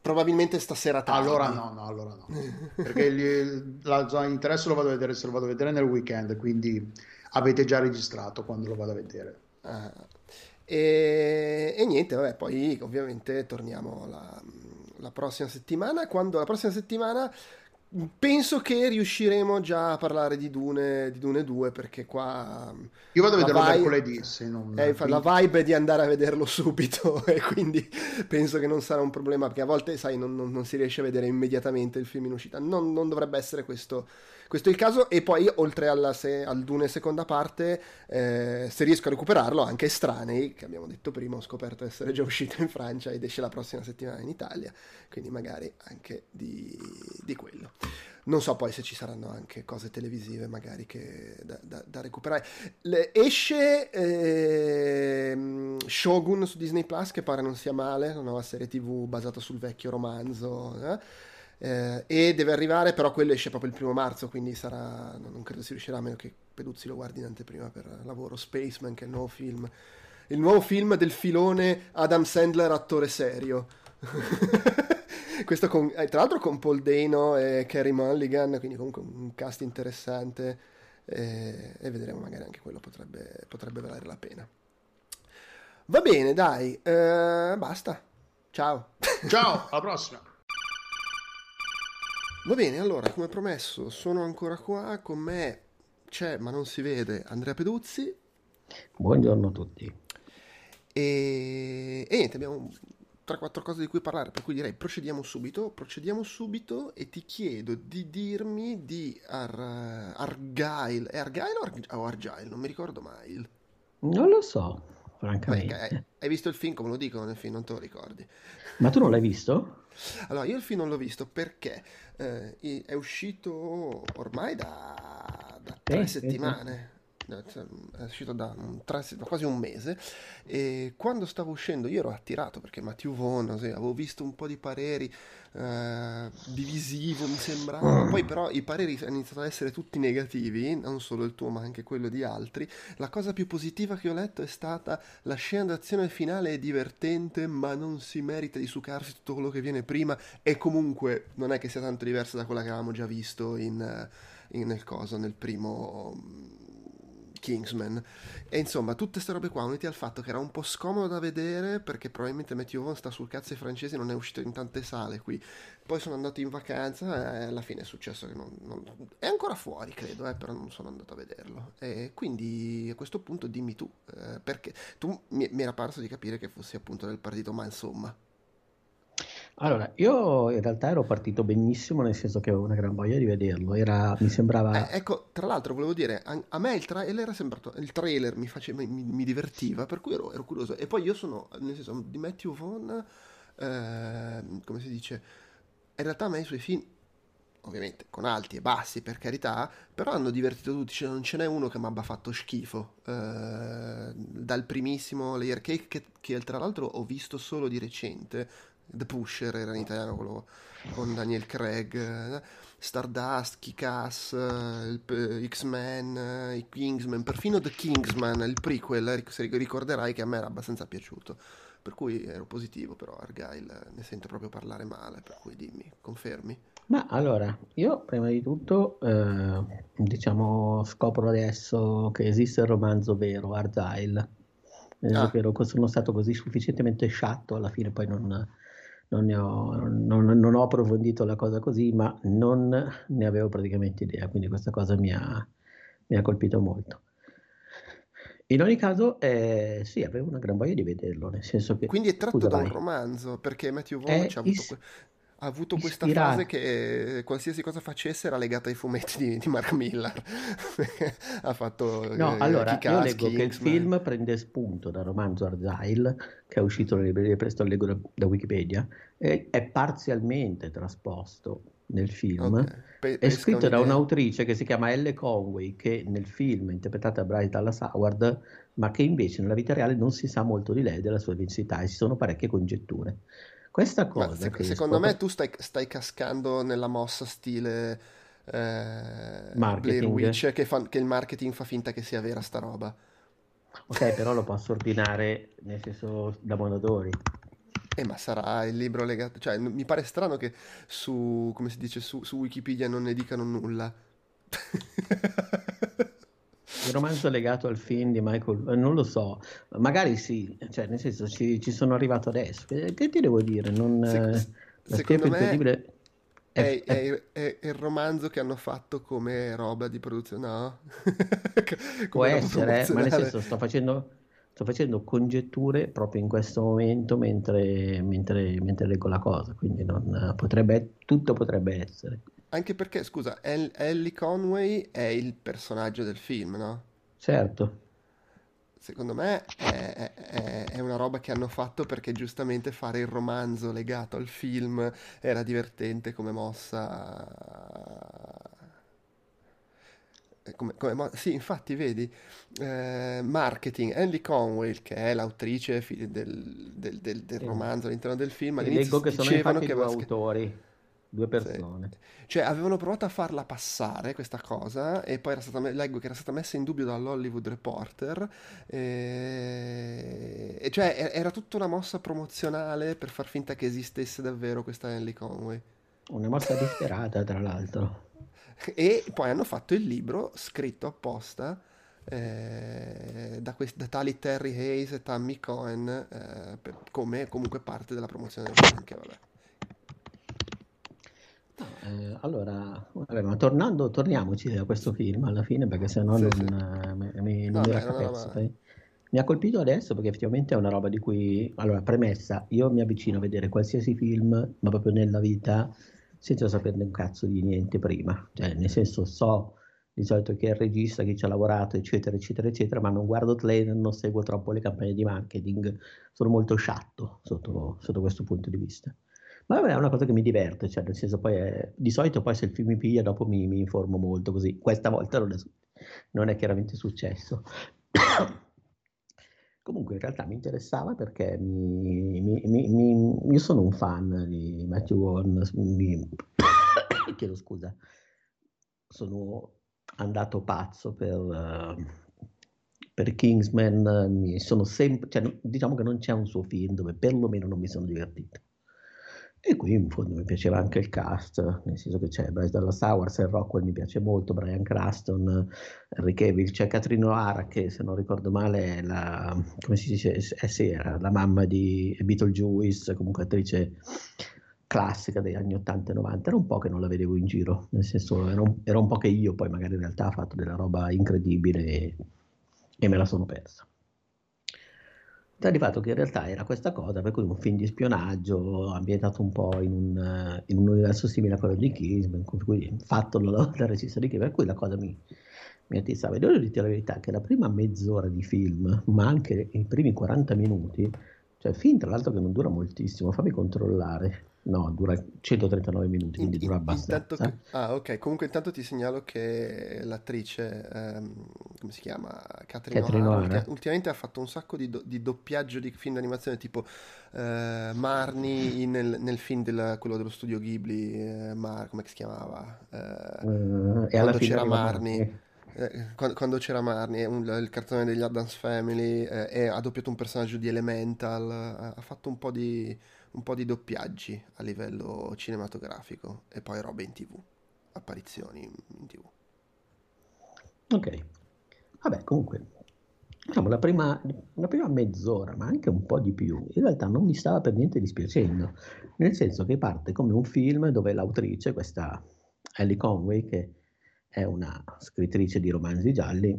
Probabilmente stasera tardi. Allora no, no, allora no. Perché gli, la zona di interesse lo vado a vedere se lo vado a vedere nel weekend, quindi avete già registrato quando lo vado a vedere. Ah. E, e, niente, vabbè, poi ovviamente torniamo la, la prossima settimana, quando la prossima settimana Penso che riusciremo già a parlare di Dune, di Dune 2 perché qua... Io vado a vederlo vibe, mercoledì, se non... Eh, quindi... La vibe è di andare a vederlo subito e quindi penso che non sarà un problema perché a volte, sai, non, non, non si riesce a vedere immediatamente il film in uscita. Non, non dovrebbe essere questo questo è il caso e poi oltre alla se, al Dune seconda parte, eh, se riesco a recuperarlo, anche Estranei, che abbiamo detto prima, ho scoperto essere già uscito in Francia ed esce la prossima settimana in Italia, quindi magari anche di, di quello. Non so poi se ci saranno anche cose televisive magari da, da, da, recuperare. Le, esce eh, Shogun su Disney Plus, che pare non sia male, una nuova serie tv basata sul vecchio romanzo. Eh? Eh, e deve arrivare, però quello esce proprio il primo marzo, quindi sarà, non credo si riuscirà a meno che Peduzzi lo guardi in anteprima per lavoro. Spaceman, che è il nuovo film, il nuovo film del filone Adam Sandler, attore serio. Questo con, eh, tra l'altro con Paul Dano e Carrie Mulligan, quindi comunque un cast interessante e, e vedremo magari anche quello potrebbe, potrebbe valere la pena. Va bene, dai, eh, basta. Ciao. Ciao, alla prossima. Va bene, allora, come promesso, sono ancora qua, con me c'è, ma non si vede, Andrea Peduzzi. Buongiorno a tutti. E, e niente, abbiamo 3-4 cose di cui parlare, per cui direi procediamo subito, procediamo subito e ti chiedo di dirmi di Ar- Argyle, è Argyle o, Ar- o Argyle? Non mi ricordo mai. Non lo so, francamente. Beh, hai, hai visto il film, come lo dicono nel film, non te lo ricordi. Ma tu non l'hai visto? Allora, io il film non l'ho visto perché eh, è uscito ormai da, da tre eh, settimane è uscito da tre, quasi un mese. E quando stavo uscendo io ero attirato perché Matthew Vaughn, sì, avevo visto un po' di pareri eh, divisivo mi sembrava, poi però i pareri hanno iniziato ad essere tutti negativi, non solo il tuo ma anche quello di altri. La cosa più positiva che ho letto è stata la scena d'azione finale è divertente ma non si merita di succarsi tutto quello che viene prima. E comunque non è che sia tanto diversa da quella che avevamo già visto in, in nel coso, nel primo Kingsman. E insomma, tutte queste robe qua, unite al fatto che era un po' scomodo da vedere perché probabilmente Matthew Vaughn sta sul cazzo ai francesi non è uscito in tante sale qui. Poi sono andato in vacanza e alla fine è successo che non, non... è ancora fuori, credo, eh, però non sono andato a vederlo. E quindi a questo punto dimmi tu, eh, perché tu mi, mi era parso di capire che fossi appunto del partito, ma insomma. Allora, io in realtà ero partito benissimo, nel senso che avevo una gran voglia di vederlo. Era, mi sembrava. Eh, ecco, tra l'altro, volevo dire, a, a, me il trailer era sembrato. Il trailer mi, faceva, mi, mi divertiva, per cui ero, ero, curioso. E poi io sono, nel senso, di Matthew Vaughn, eh, come si dice, in realtà a me i suoi film. Ovviamente con alti e bassi per carità, però hanno divertito tutti. Cioè, non ce n'è uno che mi abbia fatto schifo. Eh, dal primissimo Layer Cake, che, che tra l'altro ho visto solo di recente The Pusher era in italiano quello con Daniel Craig, Stardust, Kick-Ass, X-Men, i Kingsman, perfino The Kingsman, il prequel, se ricorderai che a me era abbastanza piaciuto. Per cui ero positivo, però Argyle ne sente proprio parlare male, per cui dimmi, confermi? Ma allora, io prima di tutto, eh, diciamo, scopro adesso che esiste il romanzo vero, Argyle. Ah. sono stato così sufficientemente sciatto, alla fine poi non, non, ho, non, non, ho, approfondito la cosa così, ma non ne avevo praticamente idea, quindi questa cosa mi ha, mi ha colpito molto. In ogni caso, eh, sì, avevo una gran voglia di vederlo, nel senso che... Quindi è tratto scusa, da un romanzo, perché Matthew Vaughn ci ha avuto... Is- ha avuto questa ispirato. fase che qualsiasi cosa facesse era legata ai fumetti di, di Mark Millar. ha fatto No, eh, allora io leggo che il film prende spunto dal romanzo Arzile che è uscito nelle librerie presto leggo da, da, Wikipedia è parzialmente trasposto nel film. Okay. Pe- è scritto un'idea. da un'autrice che si chiama Elle Conway che nel film è interpretata da Bryce Dallas Howard ma che invece nella vita reale non si sa molto di lei e della sua densità e ci sono parecchie congetture. Questa cosa. Se, secondo me tu stai, stai, cascando nella mossa stile eh, Blair Witch che, fa, che il marketing fa finta che sia vera sta roba. Ok, però lo posso ordinare nel senso da Mondadori. Eh, ma sarà il libro legato. Cioè, mi pare strano che su, come si dice, su, su Wikipedia non ne dicano nulla. Il romanzo legato al film di Michael, eh, non lo so, magari sì, cioè nel senso ci, ci sono arrivato adesso. Che, ti devo dire? Non, Se, eh, secondo me è, è, è, è, il romanzo che hanno fatto come roba di produzione, no? Può essere, eh, ma nel senso sto facendo, sto facendo congetture proprio in questo momento mentre, mentre, mentre leggo la cosa, quindi non, potrebbe, tutto potrebbe essere. Anche perché, scusa, El- Ellie Conway è il personaggio del film, no? Certo. Secondo me è, è, è, una roba che hanno fatto perché giustamente fare il romanzo legato al film era divertente come mossa. Eh, come, come mo- sì, infatti, vedi, eh, marketing, Andy Conway, che è l'autrice del, del, del, del romanzo all'interno del film, all'inizio leggo che sono infatti che due autori due persone. Sì. Cioè, avevano provato a farla passare questa cosa, e poi era stata, leggo che era stata messa in dubbio dall'Hollywood Reporter. E, e cioè, era tutta una mossa promozionale per far finta che esistesse davvero questa Ellie Conway. Una mossa disperata, tra l'altro. E poi hanno fatto il libro scritto apposta. Eh, da, quest- da, tali Terry Hayes e Tammy Cohen eh, per, come comunque parte della promozione del film che vabbè eh, allora, vabbè, ma tornando, torniamoci a questo film alla fine perché sennò sì, non, sì. Eh, mi, non no, mi era capezzo. Mi ha colpito adesso perché effettivamente è una roba di cui, allora, premessa, io mi avvicino a vedere qualsiasi film, ma proprio nella vita, senza saperne un cazzo di niente prima. Cioè, nel senso, so di solito chi è il regista, chi ci ha lavorato, eccetera, eccetera, eccetera, ma non guardo trailer, non seguo troppo le campagne di marketing, sono molto sciatto sotto, sotto questo punto di vista. Ma è una cosa che mi diverte, cioè nel senso poi è, di solito poi se il film mi piglia dopo mi, mi informo molto così, questa volta non è, non è chiaramente successo. Comunque in realtà mi interessava perché mi, mi, io sono un fan di Matthew Warren, chiedo scusa, sono andato pazzo per, uh, per Kingsman, mi sono sempre, cioè, diciamo che non c'è un suo film dove perlomeno non mi sono divertito. E qui in fondo mi piaceva anche il cast, nel senso che c'è Bryce Dallas Howard, Sam Rockwell mi piace molto, Brian Craston, Henry Cavill, c'è Catherine O'Hara che se non ricordo male è la, dice, eh sì, era la mamma di Beetlejuice, comunque attrice classica degli anni 80 e 90, era un po' che non la vedevo in giro, nel senso era un, era un po' che io poi magari in realtà ho fatto della roba incredibile e, e me la sono persa. Sta di fatto che in realtà era questa cosa, per cui un film di spionaggio ambientato un po' in un, in un universo simile a quello di Kingsman, fatto dal regista di Kingsman, per cui la cosa mi, mi attizzava. E devo dire la verità che la prima mezz'ora di film, ma anche i primi 40 minuti, cioè film tra l'altro che non dura moltissimo, fammi controllare, No, dura 139 minuti, quindi in, dura abbastanza. Che, ah, ok. Comunque intanto ti segnalo che l'attrice, ehm, come si chiama? Catherine, Catherine O'Hara, ultimamente ha fatto un sacco di, do, di doppiaggio di film d'animazione, tipo eh, Marnie nel, nel, film del, quello dello studio Ghibli, eh, Mar, come si chiamava? Eh, uh, e alla fine c'era Marnie. Eh, quando, quando, c'era Marnie, un, il cartone degli Addams Family, eh, ha doppiato un personaggio di Elemental, ha fatto un po' di un po' di doppiaggi a livello cinematografico e poi robe in tv, apparizioni in tv. Ok, vabbè comunque, diciamo la prima, la prima mezz'ora, ma anche un po' di più, in realtà non mi stava per niente dispiacendo, nel senso che parte come un film dove l'autrice, questa Ellie Conway, che è una scrittrice di romanzi gialli,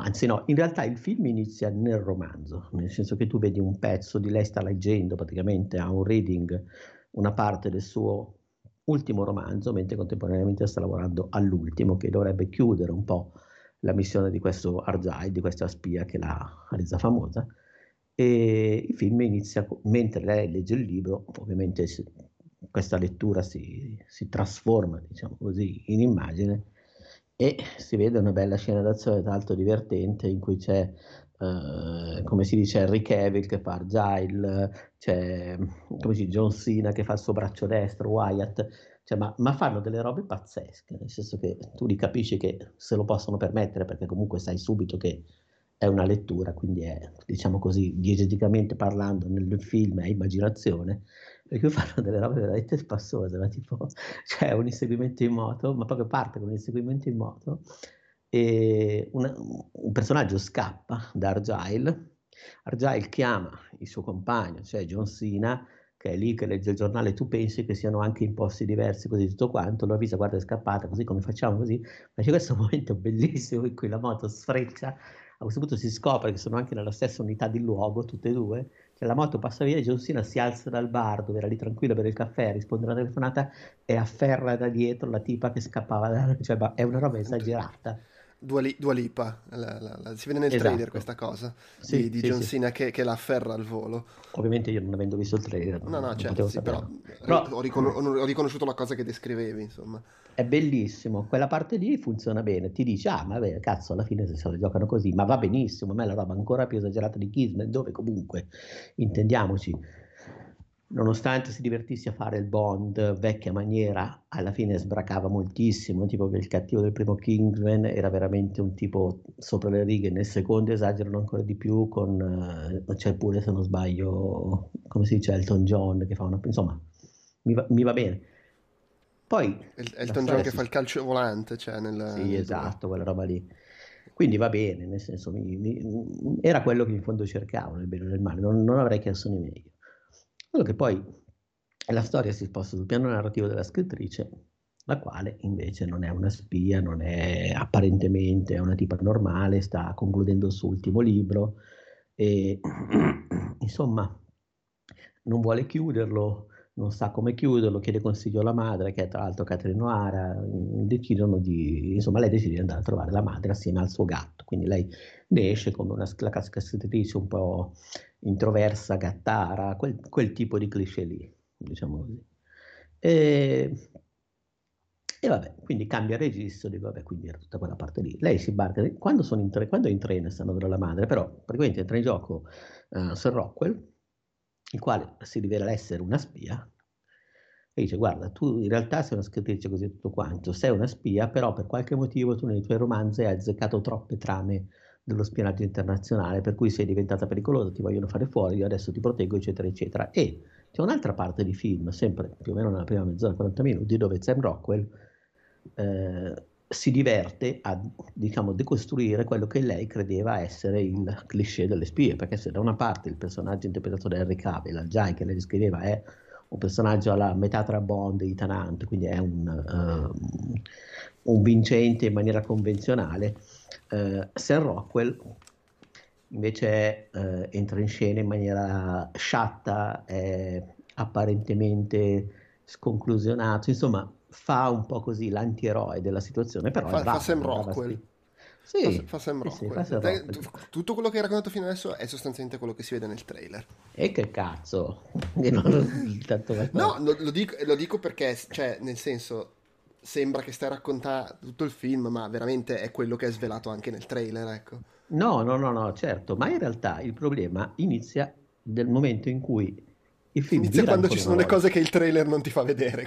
anzi no, in realtà il film inizia nel romanzo, nel senso che tu vedi un pezzo di lei sta leggendo praticamente a un reading una parte del suo ultimo romanzo, mentre contemporaneamente sta lavorando all'ultimo che dovrebbe chiudere un po' la missione di questo Arjai, di questa spia che l'ha resa famosa. E il film inizia mentre lei legge il libro, ovviamente questa lettura si, si trasforma, diciamo così, in immagine e si vede una bella scena d'azione tanto divertente in cui c'è Uh, come si dice Henry Cavill che fa Argyle, c'è come si dice, John Cena che fa il suo braccio destro, Wyatt, cioè, ma, ma, fanno delle robe pazzesche, nel senso che tu li capisci che se lo possono permettere perché comunque sai subito che è una lettura, quindi è, diciamo così, diegeticamente parlando nel film è immaginazione, perché fanno delle robe veramente spassose, ma tipo, cioè un inseguimento in moto, ma proprio parte con un inseguimento in moto, e una, un personaggio scappa da Argyle, Argyle chiama il suo compagno, cioè John Cena, che è lì che legge il giornale, tu pensi che siano anche in posti diversi, così tutto quanto, lo avvisa, guarda è scappata, così come facciamo così, ma c'è questo momento bellissimo in cui la moto sfreccia a questo punto si scopre che sono anche nella stessa unità di luogo, tutte e due, cioè la moto passa via e Cena si alza dal bar dove era lì tranquillo per il caffè, risponde alla telefonata e afferra da dietro la tipa che scappava, da... cioè è una roba esagerata. Dua, Li- Dua Lipa, la, la, la, si vede nel esatto. trailer questa cosa sì, di, di sì, John sì. Cena che, che, la afferra al volo. Ovviamente io non avendo visto il trailer. No, no, certo, sì, però, però ho, ricon- ho, riconosciuto la cosa che descrivevi, insomma. È bellissimo, quella parte lì funziona bene, ti dici, ah, ma beh, cazzo, alla fine se la giocano così, ma va benissimo, a me è la roba ancora più esagerata di Kismet, dove comunque, intendiamoci, nonostante si divertisse a fare il Bond vecchia maniera, alla fine sbracava moltissimo, tipo che il cattivo del primo Kingsman era veramente un tipo sopra le righe, nel secondo esagerano ancora di più con, uh, c'è pure se non sbaglio, come si dice, Elton John che fa una... insomma, mi va, mi va bene. Poi... El- Elton John che si... fa il calcio volante, cioè nel... Sì, esatto, quella roba lì. Quindi va bene, nel senso, mi, mi, era quello che in fondo cercavo, nel bene e nel male, non, non avrei chiesto di meglio. Solo che poi la storia si sposta sul piano narrativo della scrittrice, la quale invece non è una spia, non è apparentemente una tipa normale, sta concludendo il suo ultimo libro e insomma non vuole chiuderlo, non sa come chiuderlo, chiede consiglio alla madre, che è tra l'altro Caterina Noara, mm, decidono di, insomma lei decide di andare a trovare la madre assieme al suo gatto, quindi lei ne esce come una, la classica scrittrice un po' introversa, gattara, quel, quel tipo di cliché lì, diciamo così. E, e vabbè, quindi cambia registro, dico vabbè, quindi era tutta quella parte lì. Lei si barca, quando, sono in tre, quando è in treno stanno dalla madre, però praticamente entra in gioco uh, Sir Rockwell, il quale si rivela essere una spia, e dice guarda, tu in realtà sei una scrittrice così tutto quanto, sei una spia, però per qualche motivo tu nei tuoi romanzi hai azzeccato troppe trame dello spionaggio internazionale, per cui sei diventata pericolosa, ti vogliono fare fuori, io adesso ti proteggo, eccetera, eccetera. E c'è un'altra parte di film, sempre più o meno nella prima mezz'ora, 40 minuti, dove Sam Rockwell eh, si diverte a diciamo, decostruire quello che lei credeva essere il cliché delle spie, perché se da una parte il personaggio interpretato da Henry Cavill, al Jai che lei descriveva, è un personaggio alla metà tra Bond e Ethan Hunt, quindi è un, uh, un vincente in maniera convenzionale, uh, Sam Rockwell invece uh, entra in scena in maniera sciatta, è apparentemente sconclusionato, insomma fa un po' così l'antieroe della situazione, però fa, bravo, fa Sam Rockwell. Sì, fa, fa Sam Rockwell. sì, fa Dai, Rockwell. tutto quello che hai raccontato fino adesso è sostanzialmente quello che si vede nel trailer. E che cazzo? No, no, lo, dico, lo dico perché, cioè, nel senso, sembra che stai raccontando tutto il film, ma veramente è quello che è svelato anche nel trailer, ecco. No, no, no, no, certo, ma in realtà il problema inizia nel momento in cui il film Inizia quando ci sono le cose che il trailer non ti fa vedere.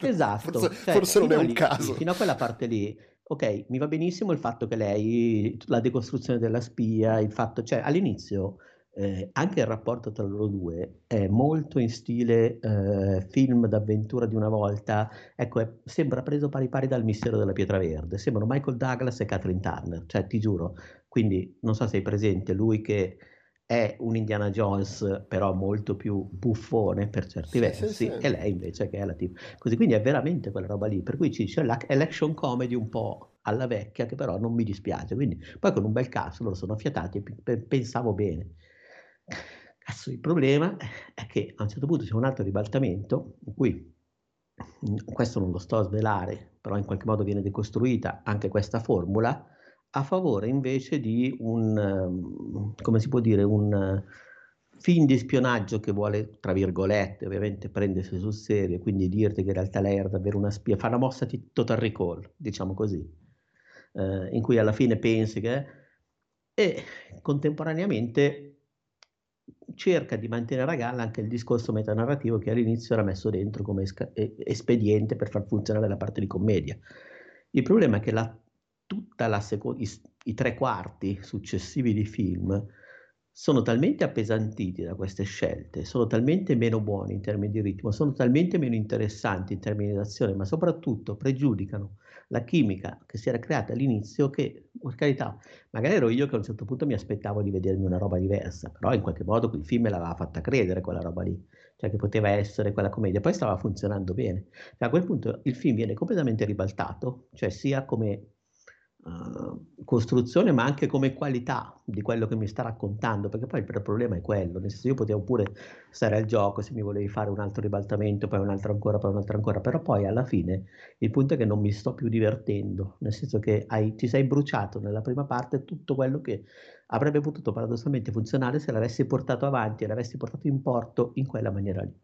Esatto, Forse, cioè, forse non è un lì- caso. Fino a quella parte lì, ok, mi va benissimo il fatto che lei, la decostruzione della spia, il fatto, cioè all'inizio eh, anche il rapporto tra loro due è molto in stile eh, film d'avventura di una volta, ecco, è- sembra preso pari pari dal mistero della pietra verde, sembrano Michael Douglas e Catherine Turner, cioè ti giuro, quindi non so se hai presente, lui che è un Indiana Jones però molto più buffone per certi Sì, versi sì, sì. e lei invece che è la tipo così quindi è veramente quella roba lì. Per cui ci- c'è l'action comedy un po' alla vecchia che però non mi dispiace. Quindi poi con un bel cazzo loro sono affiatati e pe- pensavo bene cazzo il problema è che a un certo punto c'è un altro ribaltamento in cui mm, questo non lo sto a svelare però in qualche modo viene decostruita anche questa formula a favore invece di un, ehm, come si può dire, un eh, film di spionaggio che vuole, tra virgolette, ovviamente prendersi sul serio, quindi dirti che in realtà lei era davvero una spia, fa una mossa di total recall, diciamo così, eh, in cui alla fine pensi che... e contemporaneamente cerca di mantenere a galla anche il discorso metanarrativo che all'inizio era messo dentro come esca- espediente per far funzionare la parte di commedia. Il problema è che la, la seco- i, i tre quarti successivi di film sono talmente appesantiti da queste scelte, sono talmente meno buoni in termini di ritmo, sono talmente meno interessanti in termini di azione, ma soprattutto pregiudicano la chimica che si era creata all'inizio che, per carità, magari ero io che a un certo punto mi aspettavo di vedermi una roba diversa, però in qualche modo il film me l'aveva fatta credere quella roba lì, cioè che poteva essere quella commedia, poi stava funzionando bene. Cioè, a quel punto il film viene completamente ribaltato, cioè sia come uh, costruzione ma anche come qualità di quello che mi sta raccontando, perché poi il problema è quello, nel senso io potevo pure stare al gioco se mi volevi fare un altro ribaltamento, poi un altro ancora, poi un altro ancora, però poi alla fine il punto è che non mi sto più divertendo, nel senso che hai, ti sei bruciato nella prima parte tutto quello che avrebbe potuto paradossalmente funzionare se l'avessi portato avanti e l'avessi portato in porto in quella maniera lì.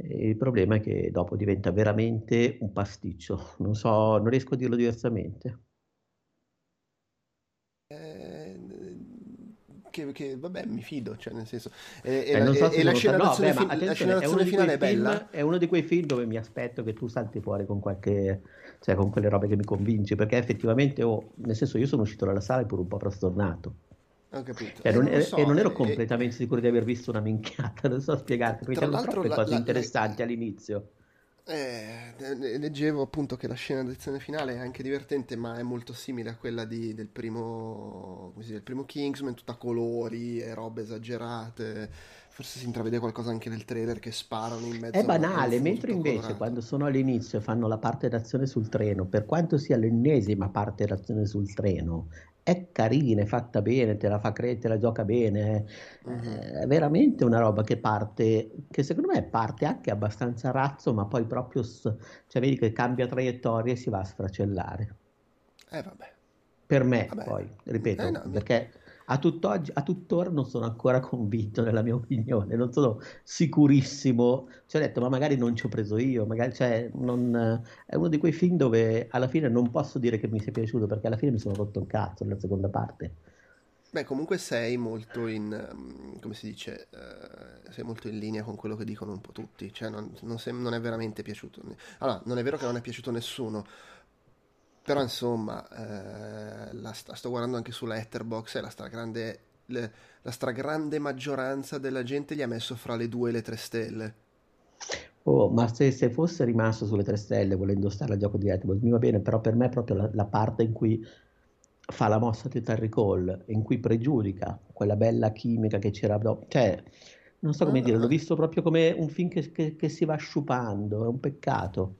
Il problema è che dopo diventa veramente un pasticcio, non so, non riesco a dirlo diversamente. Che, che, vabbè, mi fido, cioè nel senso... E, Eh, non so e la sa- no, beh, fi- la di finale quei è film, bella? è uno di quei film dove mi aspetto che tu salti fuori con qualche, cioè con quelle robe che mi convinci, perché effettivamente, oh, nel senso, io sono uscito dalla sala pure un po' frastornato. Ho capito. Cioè, Eh, non non e- so, e non ero eh, completamente sicuro di aver visto una minchiata, non so spiegarti, perché l'altro troppe la- cose la- interessanti all'inizio. Eh, leggevo appunto che la scena d'azione finale è anche divertente, ma è molto simile a quella di- del primo, dice, del primo Kingsman, tutta colori e robe esagerate. Forse si intravede qualcosa anche nel trailer che sparano in mezzo È banale, mentre invece colorato. quando sono all'inizio e fanno la parte d'azione sul treno, per quanto sia l'ennesima parte d'azione sul treno, è carina, è fatta bene, te la fa credere, te la gioca bene, mm-hmm. è veramente una roba che parte, che secondo me parte anche abbastanza razzo, ma poi proprio, cioè vedi che cambia traiettoria e si va a sfracellare. Eh vabbè. Per me vabbè. poi, ripeto, eh, no, perché a, tutt'oggi, a tuttora non sono ancora convinto nella mia opinione, non sono sicurissimo. Ci ho detto, ma magari non ci ho preso io, magari, cioè, non, è uno di quei film dove alla fine non posso dire che mi sia piaciuto perché alla fine mi sono rotto il cazzo nella seconda parte. Beh, comunque sei molto in, mm, come si dice, uh, sei molto in linea con quello che dicono un po' tutti, cioè non, non, sei, non è veramente piaciuto. Allora, non è vero che non è piaciuto nessuno, però insomma, eh, la sta, sto guardando anche su Letterbox e la stragrande, le, la stragrande maggioranza della gente gli ha messo fra le due e le tre stelle. Oh, ma se, se, fosse rimasto sulle tre stelle volendo stare al gioco di Letterbox mi va bene, però per me è proprio la, la parte in cui fa la mossa di Terry Cole, in cui pregiudica quella bella chimica che c'era dopo. Cioè, non so come ah, dire, l'ho visto proprio come un film che, che, che si va sciupando, è un peccato.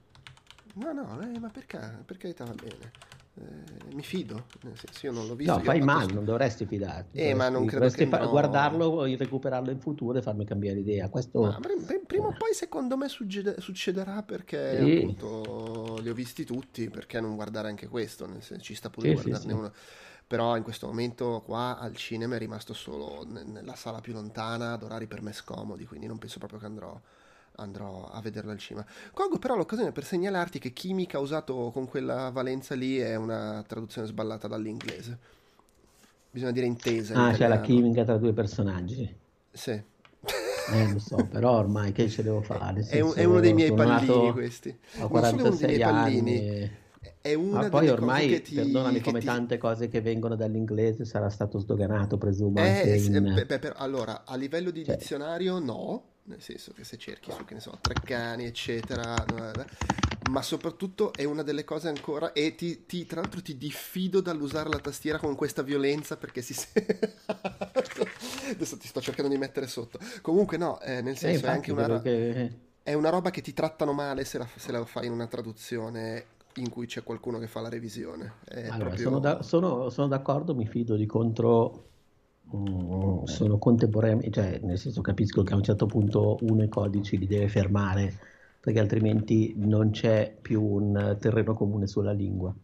No, no, eh, ma perché? Per carità va bene. Eh, mi fido, nel senso io non l'ho visto. No, fai male, non dovresti fidarti. Eh, ma non credo che fa- no... guardarlo, recuperarlo in futuro e farmi cambiare idea. Questo... Ma, prima o poi secondo me succede- succederà perché sì. appunto li ho visti tutti, perché non guardare anche questo? Nel senso, ci sta pure sì, guardarne sì, uno. Però in questo momento qua al cinema è rimasto solo nella sala più lontana ad orari per me scomodi, quindi non penso proprio che andrò andrò a vederlo al cinema. Colgo però l'occasione per segnalarti che chimica usato con quella valenza lì è una traduzione sballata dall'inglese. Bisogna dire intesa. Ah, c'è la chimica tra due personaggi. Sì. Eh, lo so, però ormai che ce devo fare? È, un, è, uno dei miei pallini questi. Ho 46 anni. È una Ma poi ormai, ti, perdonami, come ti... tante cose che vengono dall'inglese sarà stato sdoganato, presumo. Eh, in... per, per, allora, a livello di cioè... dizionario no, nel senso che se cerchi su, che ne so, Treccani, eccetera, ma soprattutto è una delle cose ancora, e ti, ti, tra l'altro ti diffido dall'usare la tastiera con questa violenza perché si Adesso ti sto cercando di mettere sotto. Comunque no, eh, nel senso eh, è anche una... Che... È una roba che ti trattano male se la, se la fai in una traduzione in cui c'è qualcuno che fa la revisione. Allora, proprio... sono, da, sono, sono, d'accordo, mi fido di contro Mm, sono contemporanei, cioè nel senso capisco che a un certo punto uno i codici li deve fermare perché altrimenti non c'è più un terreno comune sulla lingua.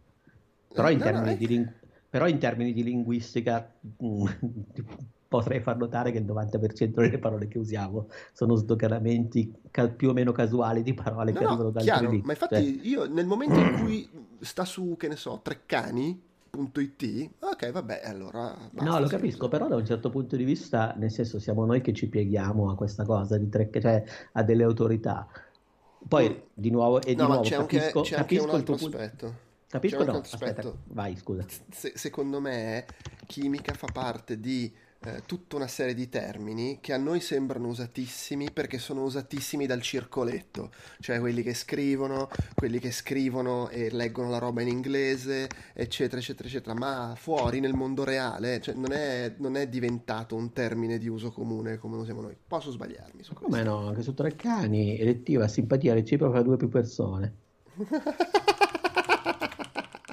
Però in, no, termini, no, di ling- però in termini di linguistica mm, potrei far notare che il 90% delle parole che usiamo sono sdoganamenti ca- più o meno casuali di parole no, che arrivano dal chiaro, Ma infatti cioè... io nel momento in cui sta su, che ne so, Treccani, It, ok, vabbè, allora. Basta, no, lo capisco, però da un certo punto di vista, nel senso, siamo noi che ci pieghiamo a questa cosa, di tre, cioè a delle autorità. Poi, mm. di nuovo, e di no, nuovo, c'è capisco, anche, c'è capisco anche un altro aspetto. Capisco, no, aspetta, vai, scusa. Se, secondo me, chimica fa parte di tutta una serie di termini che a noi sembrano usatissimi perché sono usatissimi dal circoletto, cioè quelli che scrivono, quelli che scrivono e leggono la roba in inglese, eccetera, eccetera, eccetera, ma fuori nel mondo reale cioè, non, è, non, è, diventato un termine di uso comune come lo usiamo noi. Posso sbagliarmi su questo? Come no, anche su tre cani, elettiva, simpatia reciproca a due più persone.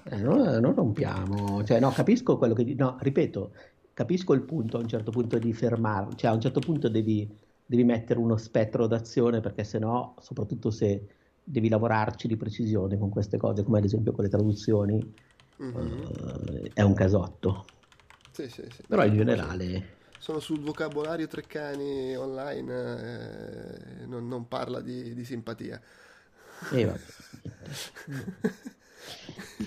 eh, non, non rompiamo, cioè no, capisco quello che... No, ripeto, capisco il punto a un certo punto di fermarlo, cioè a un certo punto devi, devi mettere uno spettro d'azione perché sennò, soprattutto se devi lavorarci di precisione con queste cose, come ad esempio con le traduzioni, mm-hmm. uh, è un casotto. Sì, sì, sì. Però in generale... Sono sul vocabolario Treccani online, eh, non, non, parla di, di simpatia. Eh, vabbè.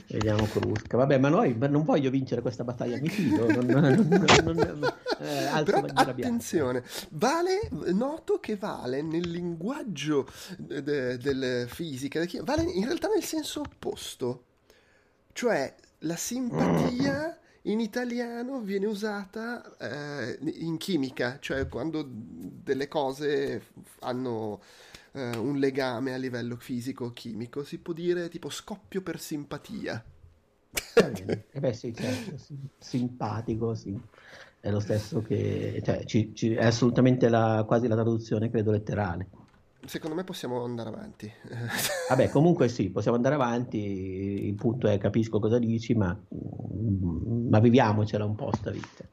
Vediamo Crusca. Vabbè, ma noi non voglio vincere questa battaglia, mi fido. Non, non, non, eh, Però attenzione, vale, noto che vale nel linguaggio de, delle fisiche, vale in realtà nel senso opposto. Cioè, la simpatia in italiano viene usata eh, in chimica, cioè quando delle cose hanno eh, un legame a livello fisico-chimico, si può dire tipo scoppio per simpatia. eh beh sì, certo, simpatico, sì. È lo stesso che... Cioè, ci, ci, è assolutamente la, quasi la traduzione, credo, letterale. secondo me possiamo andare avanti. Vabbè, comunque sì, possiamo andare avanti. Il punto è capisco cosa dici, ma, ma viviamocela un po' sta vita.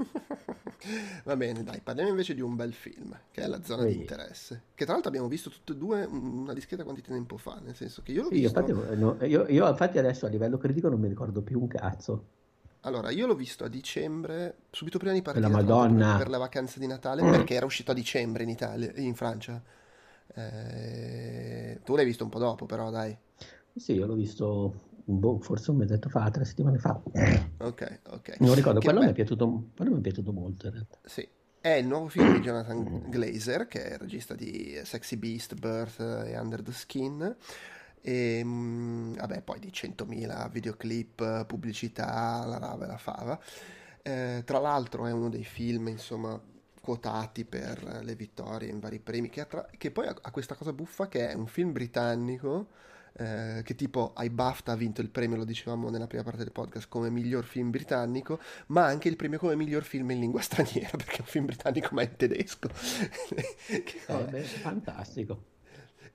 Va bene, dai, parliamo invece di un bel film, che è La zona sì. di interesse. Che tra l'altro abbiamo visto tutti e due una discreta quantità di tempo fa, nel senso che io l'ho sì, visto... Infatti, no, io, io infatti adesso a livello critico non mi ricordo più un cazzo. Allora, io l'ho visto a dicembre, subito prima di partire Madonna. per la vacanza di Natale, perché era uscito a dicembre in Italia, in Francia. Eh, tu l'hai visto un po' dopo, però, dai. Sì, io l'ho visto boh, forse un mesetto fa, tre settimane fa. Ok, ok. Non ricordo, quello mi, piaciuto, quello mi, è piaciuto, molto in realtà. Sì, è il nuovo film di Jonathan Glazer, che è il regista di Sexy Beast, Birth e Under the Skin. E mm, vabbè, poi di 100.000 videoclip, pubblicità, la rava e la fava. Eh, tra l'altro è uno dei film, insomma, quotati per le vittorie in vari premi, che, tra- che poi ha, ha questa cosa buffa che è un film britannico eh, che tipo ai BAFTA ha vinto il premio, lo dicevamo nella prima parte del podcast, come miglior film britannico, ma anche il premio come miglior film in lingua straniera, perché è un film britannico ma è in tedesco. che, eh, beh, fantastico.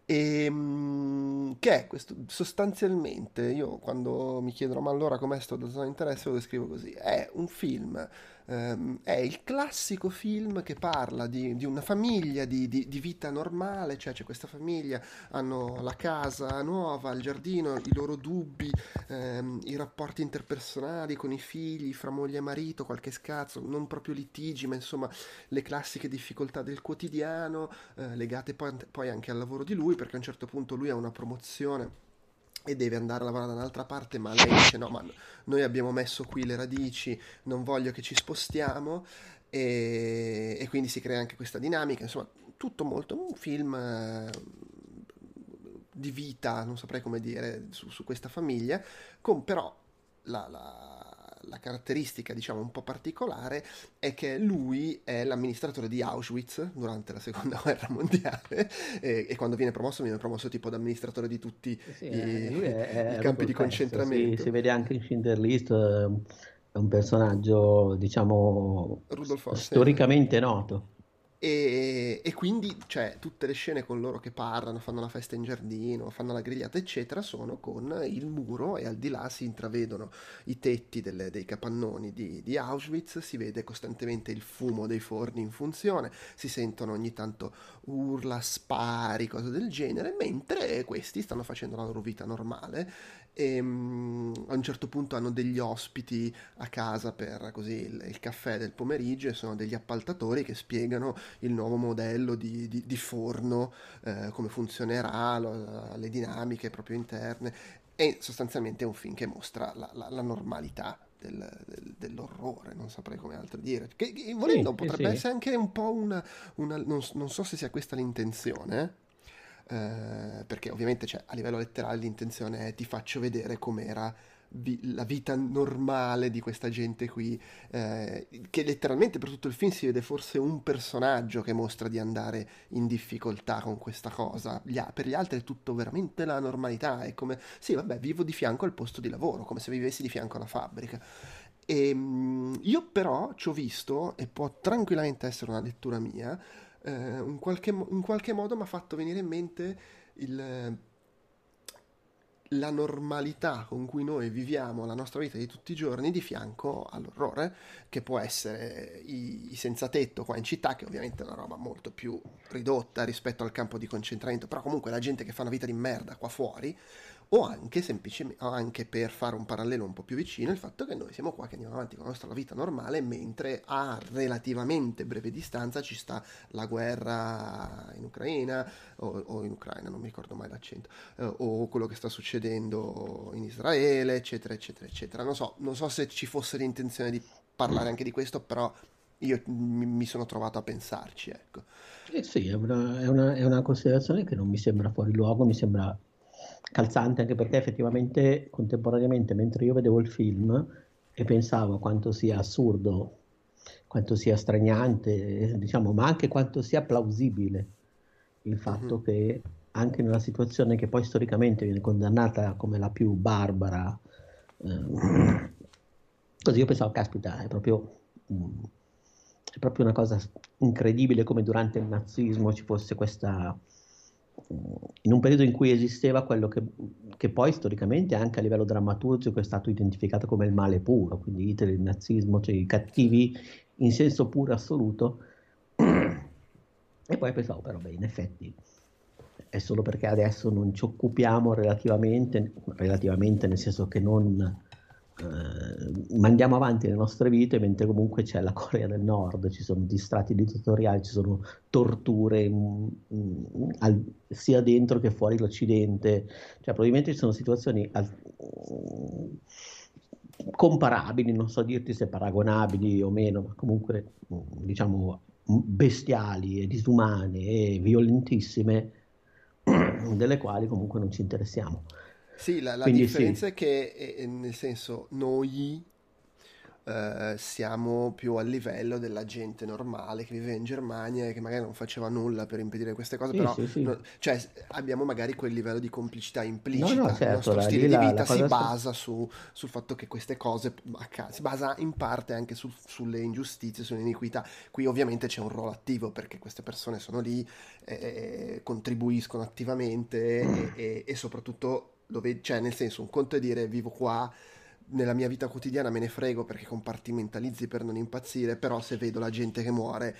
E, ehm, che è questo? Sostanzialmente, io quando mi chiedono ma allora com'è sto da zona di interesse lo descrivo così, è un film ehm, è il classico film che parla di, di una famiglia, di, di, di, vita normale, cioè c'è questa famiglia, hanno la casa nuova, il giardino, i loro dubbi, ehm, i rapporti interpersonali con i figli, fra moglie e marito, qualche scazzo, non proprio litigi, ma insomma le classiche difficoltà del quotidiano, eh, legate poi, poi anche al lavoro di lui, perché a un certo punto lui ha una promozione e deve andare a lavorare da un'altra parte, ma lei dice no, ma noi abbiamo messo qui le radici, non voglio che ci spostiamo. E, e quindi si crea anche questa dinamica, insomma, tutto molto un film eh, di vita, non saprei come dire, su, su questa famiglia, con però la, la la caratteristica, diciamo, un po' particolare è che lui è l'amministratore di Auschwitz durante la seconda guerra mondiale e, e quando viene promosso viene promosso tipo da amministratore di tutti sì, i, è, è i campi di concentramento. Sì, si vede anche in Schindler List, è un personaggio, diciamo, storicamente noto. E, e, quindi, cioè, tutte le scene con loro che parlano, fanno la festa in giardino, fanno la grigliata, eccetera, sono con il muro e al di là si intravedono i tetti delle, dei capannoni di, di, Auschwitz, si vede costantemente il fumo dei forni in funzione, si sentono ogni tanto urla, spari, cose del genere, mentre questi stanno facendo la loro vita normale e um, a un certo punto hanno degli ospiti a casa per così il, il, caffè del pomeriggio e sono degli appaltatori che spiegano il nuovo modello di, di, di forno, eh, come funzionerà, lo, le dinamiche proprio interne e sostanzialmente è un film che mostra la, la, la normalità del, del, dell'orrore, non saprei come altro dire. Che, che volendo sì, potrebbe sì. essere anche un po' una, una non, non, so se sia questa l'intenzione, eh, perché ovviamente cioè, a livello letterale l'intenzione è ti faccio vedere com'era vi- la vita normale di questa gente qui, eh, che letteralmente per tutto il film si vede forse un personaggio che mostra di andare in difficoltà con questa cosa, gli a- per gli altri è tutto veramente la normalità, è come, sì vabbè, vivo di fianco al posto di lavoro, come se vivessi di fianco alla fabbrica. E, ehm, io però ci ho visto, e può tranquillamente essere una lettura mia, eh, in, qualche, in, qualche, modo mi ha fatto venire in mente il, la normalità con cui noi viviamo la nostra vita di tutti i giorni di fianco all'orrore, che può essere i, i senza tetto qua in città, che ovviamente è una roba molto più ridotta rispetto al campo di concentramento, però comunque la gente che fa una vita di merda qua fuori, o anche semplicemente anche per fare un parallelo un po' più vicino il fatto che noi siamo qua che andiamo avanti con la nostra vita normale mentre a relativamente breve distanza ci sta la guerra in Ucraina o, o in Ucraina non mi ricordo mai l'accento eh, o quello che sta succedendo in Israele eccetera eccetera eccetera. Non so, non so se ci fosse l'intenzione di parlare anche di questo però io mi, sono trovato a pensarci ecco. Eh sì, è una, è, una, è una considerazione che non mi sembra fuori luogo, mi sembra calzante anche perché effettivamente contemporaneamente mentre io vedevo il film e pensavo quanto sia assurdo, quanto sia straniante, diciamo, ma anche quanto sia plausibile il fatto mm-hmm. che anche nella situazione che poi storicamente viene condannata come la più barbara, eh, così io pensavo, caspita, è proprio, mm, è proprio una cosa incredibile come durante il nazismo ci fosse questa in un periodo in cui esisteva quello che, che, poi storicamente anche a livello drammaturgico è stato identificato come il male puro, quindi Hitler, il nazismo, cioè i cattivi in senso puro assoluto. E poi pensavo, però, beh, in effetti è solo perché adesso non ci occupiamo relativamente, relativamente nel senso che non eh, mandiamo avanti le nostre vite mentre comunque c'è la Corea del Nord, ci sono distratti dittatoriali, ci sono torture mh, mm, mh, al, sia dentro che fuori l'Occidente, cioè probabilmente ci sono situazioni al, mh, comparabili, non so dirti se paragonabili o meno, ma comunque mm, diciamo bestiali e disumane e violentissime delle quali comunque non ci interessiamo. Sì, la, la differenza sì. è che, eh, nel senso, noi eh, siamo più a livello della gente normale che vive in Germania e che magari non faceva nulla per impedire queste cose, sì, però sì, no, cioè, abbiamo magari quel livello di complicità implicita. No, no, certo, Il nostro stile di vita si basa su, sul fatto che queste cose si basa in parte anche su, sulle ingiustizie, sulle iniquità. Qui ovviamente c'è un ruolo attivo perché queste persone sono lì, eh, contribuiscono attivamente e, e, e soprattutto lo vedi, cioè nel senso un conto è dire vivo qua nella mia vita quotidiana me ne frego perché compartimentalizzi per non impazzire, però se vedo la gente che muore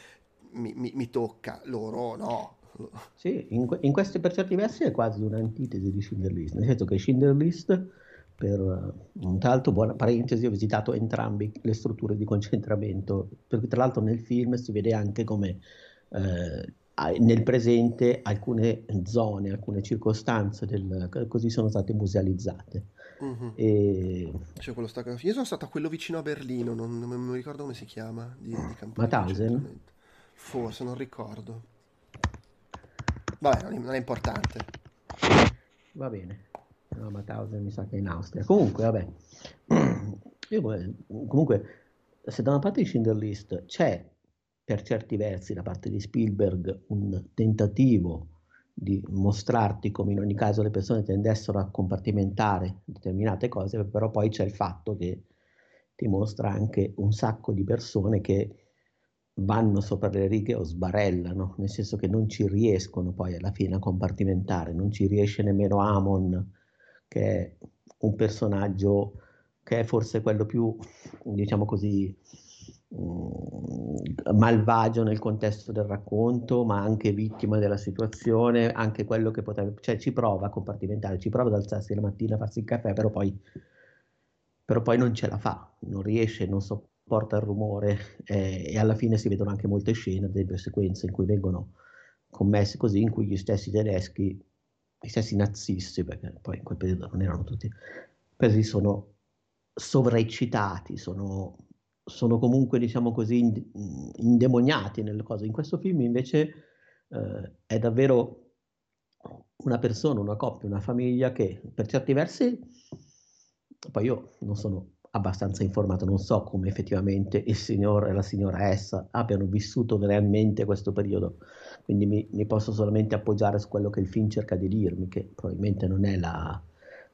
mi, mi, mi tocca, loro no. Sì, in, in questi per certi versi è quasi un'antitesi di Schindler List, nel senso che Schindler List, per un tra l'altro, buona parentesi, ho visitato entrambi le strutture di concentramento, perché tra l'altro nel film si vede anche come eh, nel presente alcune zone, alcune circostanze del, così sono state musealizzate. Uh-huh. E... Cioè, Io sono stato a quello vicino a Berlino, non, non mi ricordo come si chiama. Di, di Mauthausen? Forse, non ricordo. Vabbè, non è, non è importante. Va bene. No, Mauthausen mi sa che è in Austria. Comunque, vabbè. Io, comunque, se da una parte di Schindler List c'è per certi versi da parte di Spielberg un tentativo di mostrarti come in ogni caso le persone tendessero a compartimentare determinate cose, però poi c'è il fatto che ti mostra anche un sacco di persone che vanno sopra le righe o sbarellano, nel senso che non ci riescono poi alla fine a compartimentare, non ci riesce nemmeno Amon, che è un personaggio che è forse quello più, diciamo così, malvagio nel contesto del racconto, ma anche vittima della situazione, anche quello che potrebbe, cioè ci prova a compartimentare, ci prova ad alzarsi la mattina a farsi il caffè, però poi, però poi non ce la fa, non riesce, non sopporta il rumore eh, e alla fine si vedono anche molte scene, delle sequenze in cui vengono commesse così, in cui gli stessi tedeschi, gli stessi nazisti, perché poi in quel periodo non erano tutti, questi sono sovraeccitati, sono sono comunque, diciamo così, indemoniati nelle cose. In questo film invece eh, è davvero una persona, una coppia, una famiglia che per certi versi, poi io non sono abbastanza informato, non so come effettivamente il signore e la signora S abbiano vissuto realmente questo periodo, quindi mi, mi posso solamente appoggiare su quello che il film cerca di dirmi, che probabilmente non è la,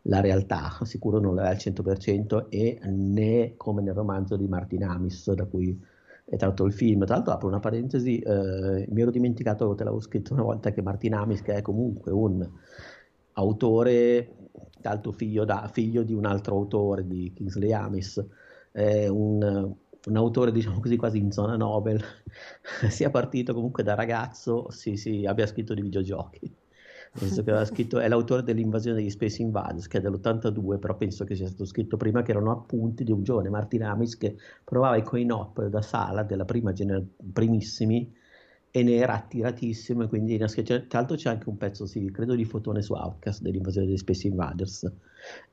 la realtà, sicuro non è al 100% e né come nel romanzo di Martin Amis da cui è tratto il film. Tra l'altro apro una parentesi, eh, mi ero dimenticato, te l'avevo scritto una volta, che Martin Amis, che è comunque un autore, tanto figlio, da, figlio di un altro autore, di Kingsley Amis, è un, un autore diciamo così quasi in zona Nobel, sia partito comunque da ragazzo, sì sì, abbia scritto di videogiochi penso che aveva scritto, è l'autore dell'invasione degli Space Invaders, che è dell'82, però penso che sia stato scritto prima, che erano appunti di un giovane Martin Amis che provava i coin-op da sala della prima generazione, primissimi, e ne era attiratissimo, e quindi tra l'altro c'è anche un pezzo, sì, credo di fotone su Outcast dell'invasione degli Space Invaders.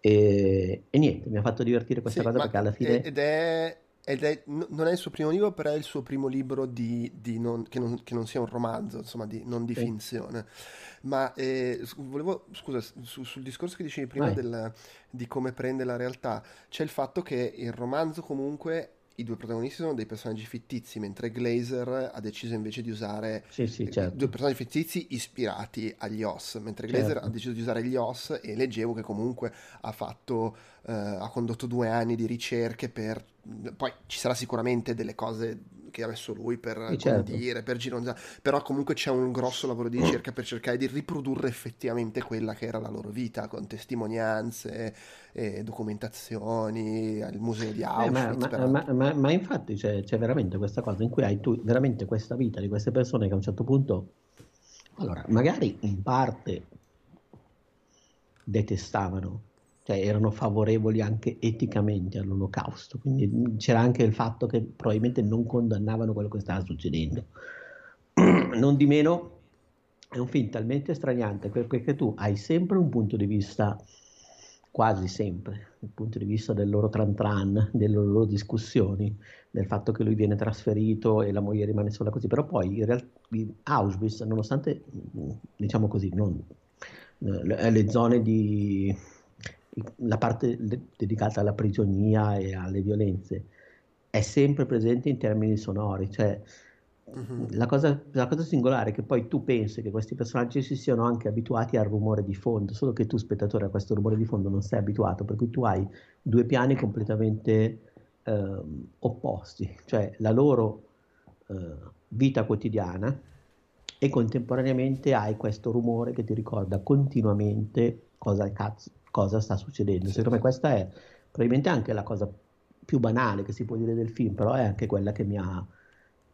E, e niente, mi ha fatto divertire questa sì, cosa perché alla fine... Ed è ed è, non è il suo primo libro, però è il suo primo libro di, di non, che, non, che, non, sia un romanzo, insomma, di, non di finzione. Ma eh, volevo, scusa, su, sul discorso che dicevi prima del, di come prende la realtà, c'è il fatto che il romanzo comunque i due protagonisti sono dei personaggi fittizi, mentre Glazer ha deciso invece di usare sì, sì, certo. due personaggi fittizi ispirati agli OS, mentre Glazer certo. ha deciso di usare gli OS e leggevo che comunque ha fatto, eh, ha condotto due anni di ricerche per poi ci sarà sicuramente delle cose che ha messo lui per sì, certo. condire, per gironzare, però comunque c'è un grosso lavoro di ricerca per cercare di riprodurre effettivamente quella che era la loro vita, con testimonianze, e documentazioni, il museo di Auschwitz. Eh, ma, ma, ma, ma, infatti c'è, c'è, veramente questa cosa in cui hai tu veramente questa vita di queste persone che a un certo punto, allora, magari in parte detestavano cioè erano favorevoli anche eticamente all'olocausto, quindi c'era anche il fatto che probabilmente non condannavano quello che stava succedendo. non di meno è un film talmente straniante perché tu hai sempre un punto di vista, quasi sempre, il punto di vista del loro tran tran, delle loro discussioni, del fatto che lui viene trasferito e la moglie rimane sola così, però poi in realtà Auschwitz, nonostante, diciamo così, non, le zone di la parte dedicata alla prigionia e alle violenze è sempre presente in termini sonori, cioè uh-huh. la, cosa, la, cosa, singolare è che poi tu pensi che questi personaggi si siano anche abituati al rumore di fondo, solo che tu spettatore a questo rumore di fondo non sei abituato, per cui tu hai due piani completamente eh, opposti, cioè la loro eh, vita quotidiana e contemporaneamente hai questo rumore che ti ricorda continuamente cosa cazzo, cosa sta succedendo. Secondo me questa è probabilmente anche la cosa più banale che si può dire del film, però è anche quella che mi ha,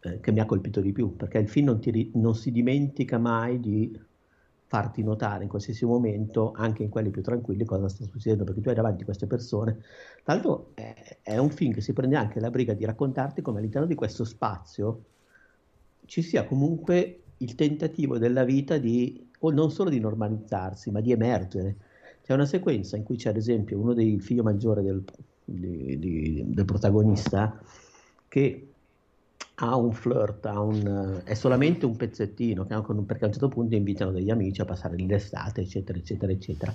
eh, che mi ha colpito di più, perché il film non, ti, non, si dimentica mai di farti notare in qualsiasi momento, anche in quelli più tranquilli, cosa sta succedendo, perché tu hai davanti queste persone. Tra l'altro è, è un film che si prende anche la briga di raccontarti come all'interno di questo spazio ci sia comunque il tentativo della vita di, o non solo di normalizzarsi, ma di emergere c'è una sequenza in cui c'è ad esempio uno dei figli maggiori del, di, di, del protagonista che ha un flirt, ha un, è solamente un pezzettino, perché a un certo punto invitano degli amici a passare l'estate, eccetera, eccetera, eccetera.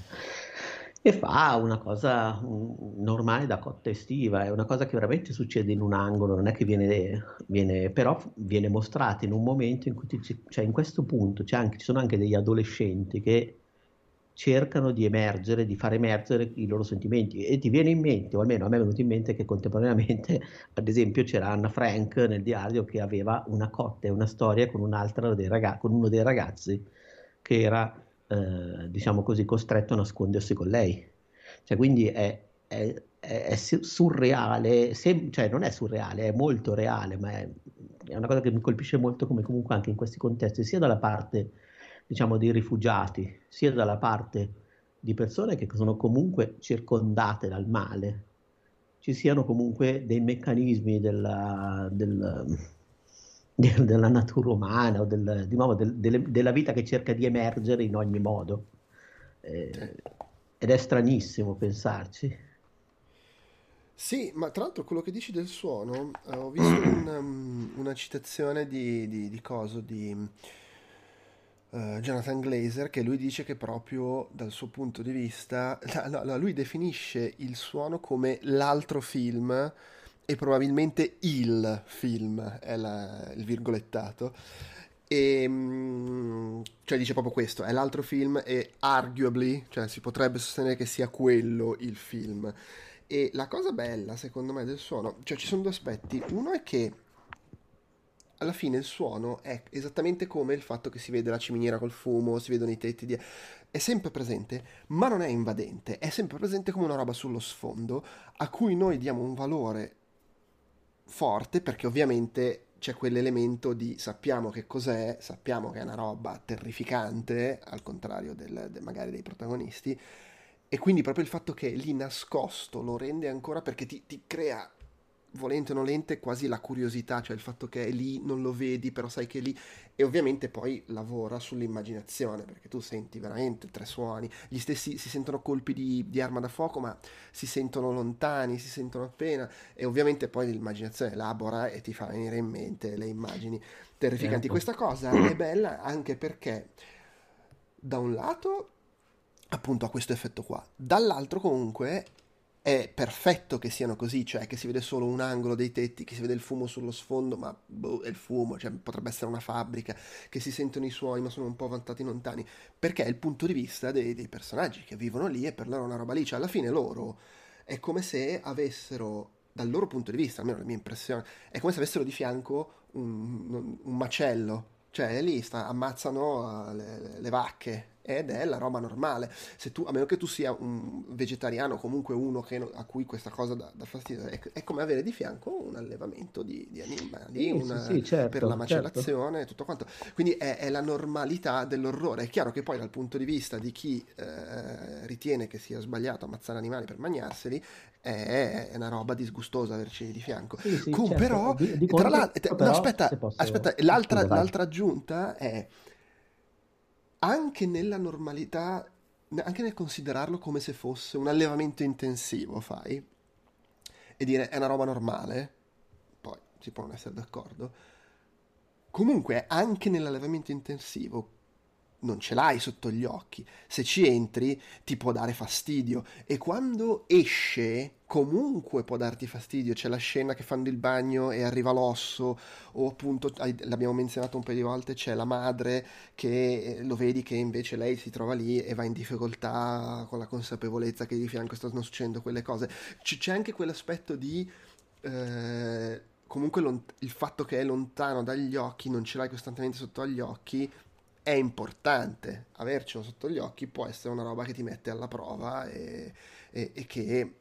E fa una cosa normale da cotta estiva, è una cosa che veramente succede in un angolo, non è che viene, viene però viene mostrata in un momento in cui, ti, cioè in questo punto anche, ci sono anche degli adolescenti che cercano di emergere, di far emergere i loro sentimenti e ti viene in mente, o almeno a me è venuto in mente che contemporaneamente, ad esempio, c'era Anna Frank nel diario che aveva una cotta e una storia con, ragaz- con uno dei ragazzi che era, eh, diciamo così, costretto a nascondersi con lei. Cioè, quindi è, è, è surreale, sem- cioè non è surreale, è molto reale, ma è, è una cosa che mi colpisce molto come comunque anche in questi contesti, sia dalla parte diciamo, dei rifugiati, sia dalla parte di persone che sono comunque circondate dal male, ci siano comunque dei meccanismi della, del, del, della natura umana o del, di nuovo, delle, della vita che cerca di emergere in ogni modo. Eh, ed è stranissimo pensarci. Sì, ma tra l'altro quello che dici del suono, eh, ho visto un, um, una citazione di, di, di coso, di uh, Jonathan Glazer che lui dice che proprio dal suo punto di vista, no, no, lui definisce il suono come l'altro film e probabilmente il film è la, il virgolettato. E, mm, cioè dice proprio questo, è l'altro film e arguably, cioè si potrebbe sostenere che sia quello il film. E la cosa bella, secondo me, del suono, cioè ci sono due aspetti. Uno è che alla fine il suono è esattamente come il fatto che si vede la ciminiera col fumo, si vedono i tetti di... è sempre presente, ma non è invadente, è sempre presente come una roba sullo sfondo a cui noi diamo un valore forte perché ovviamente c'è quell'elemento di sappiamo che cos'è, sappiamo che è una roba terrificante, al contrario del, del, magari dei protagonisti, e quindi proprio il fatto che lì nascosto lo rende ancora perché ti, ti crea volente o nolente quasi la curiosità, cioè il fatto che è lì, non lo vedi, però sai che è lì e ovviamente poi lavora sull'immaginazione perché tu senti veramente tre suoni, gli stessi si sentono colpi di, di arma da fuoco ma si sentono lontani, si sentono appena e ovviamente poi l'immaginazione elabora e ti fa venire in mente le immagini terrificanti. Certo. Questa cosa è bella anche perché da un lato appunto ha questo effetto qua, dall'altro comunque è perfetto che siano così, cioè che si vede solo un angolo dei tetti, che si vede il fumo sullo sfondo, ma boh, è il fumo, cioè potrebbe essere una fabbrica, che si sentono i suoni ma sono un po' vantati lontani, perché è il punto di vista dei, dei personaggi che vivono lì e per loro è una roba lì, cioè alla fine loro è come se avessero dal loro punto di vista, almeno la mia impressione, è come se avessero di fianco un, un macello, cioè lì sta, ammazzano le, le vacche ed è la roba normale. Se tu, a meno che tu sia un vegetariano, comunque uno che, a cui questa cosa dà, dà fastidio, è, è, come avere di fianco un allevamento di, di animali sì, una, sì, certo, per la macellazione certo. tutto quanto. Quindi è, è, la normalità dell'orrore. È chiaro che poi dal punto di vista di chi eh, ritiene che sia sbagliato ammazzare animali per mangiarseli, è, una roba disgustosa averci di fianco. Sì, sì, Com, certo. Però, di, di tra l'altro, no, aspetta, aspetta l'altra, l'altra aggiunta è anche nella normalità, anche nel considerarlo come se fosse un allevamento intensivo, fai, e dire è una roba normale, poi si può non essere d'accordo, comunque anche nell'allevamento intensivo non ce l'hai sotto gli occhi. Se ci entri ti può dare fastidio e quando esce comunque può darti fastidio. C'è la scena che fanno il bagno e arriva l'osso o appunto l'abbiamo menzionato un paio di volte, c'è la madre che eh, lo vedi che invece lei si trova lì e va in difficoltà con la consapevolezza che di fianco stanno succedendo quelle cose. c'è anche quell'aspetto di eh, comunque lont- il fatto che è lontano dagli occhi, non ce l'hai costantemente sotto agli occhi, è importante avercelo sotto gli occhi, può essere una roba che ti mette alla prova e, e, e che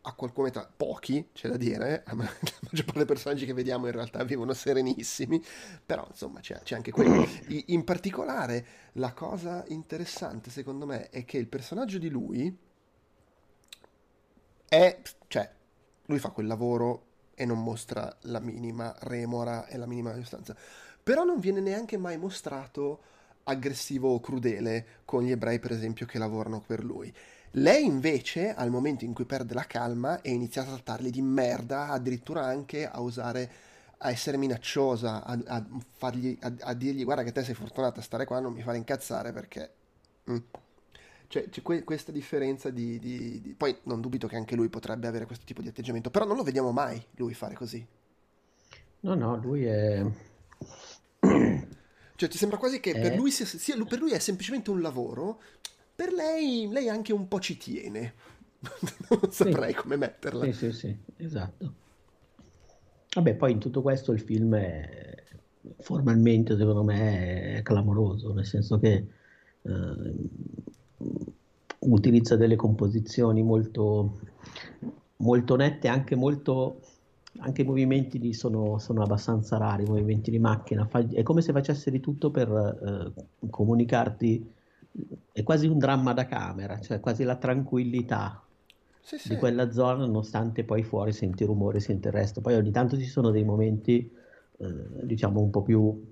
a qualcuno tra pochi, c'è da dire, la maggior parte dei personaggi che vediamo in realtà vivono serenissimi, però insomma c'è, c'è anche quello. In particolare la cosa interessante secondo me è che il personaggio di lui è, cioè, lui fa quel lavoro e non mostra la minima remora e la minima sostanza, però non viene neanche mai mostrato aggressivo o crudele con gli ebrei, per esempio, che lavorano per lui. Lei invece, al momento in cui perde la calma, è iniziata a trattarli di merda, addirittura anche a usare a essere minacciosa, a, a, fargli, a, a, dirgli guarda che te sei fortunata a stare qua, non mi fare incazzare perché... Mm. Cioè, c'è que- questa differenza di, di, di, Poi non dubito che anche lui potrebbe avere questo tipo di atteggiamento, però non lo vediamo mai lui fare così. No, no, lui è... Cioè, ti sembra quasi che eh. per, lui sia, sia, per, lui è semplicemente un lavoro, per lei, lei anche un po' ci tiene. non saprei sì. come metterla. Sì, sì, sì, esatto. Vabbè, poi in tutto questo il film è formalmente, secondo me, è clamoroso, nel senso che eh, utilizza delle composizioni molto, molto nette, anche molto anche i movimenti lì sono, sono, abbastanza rari, i movimenti di macchina, è come se facesse di tutto per eh, comunicarti, è quasi un dramma da camera, cioè quasi la tranquillità sì, sì. di quella zona, nonostante poi fuori senti rumore, senti il resto. Poi ogni tanto ci sono dei momenti, eh, diciamo, un po' più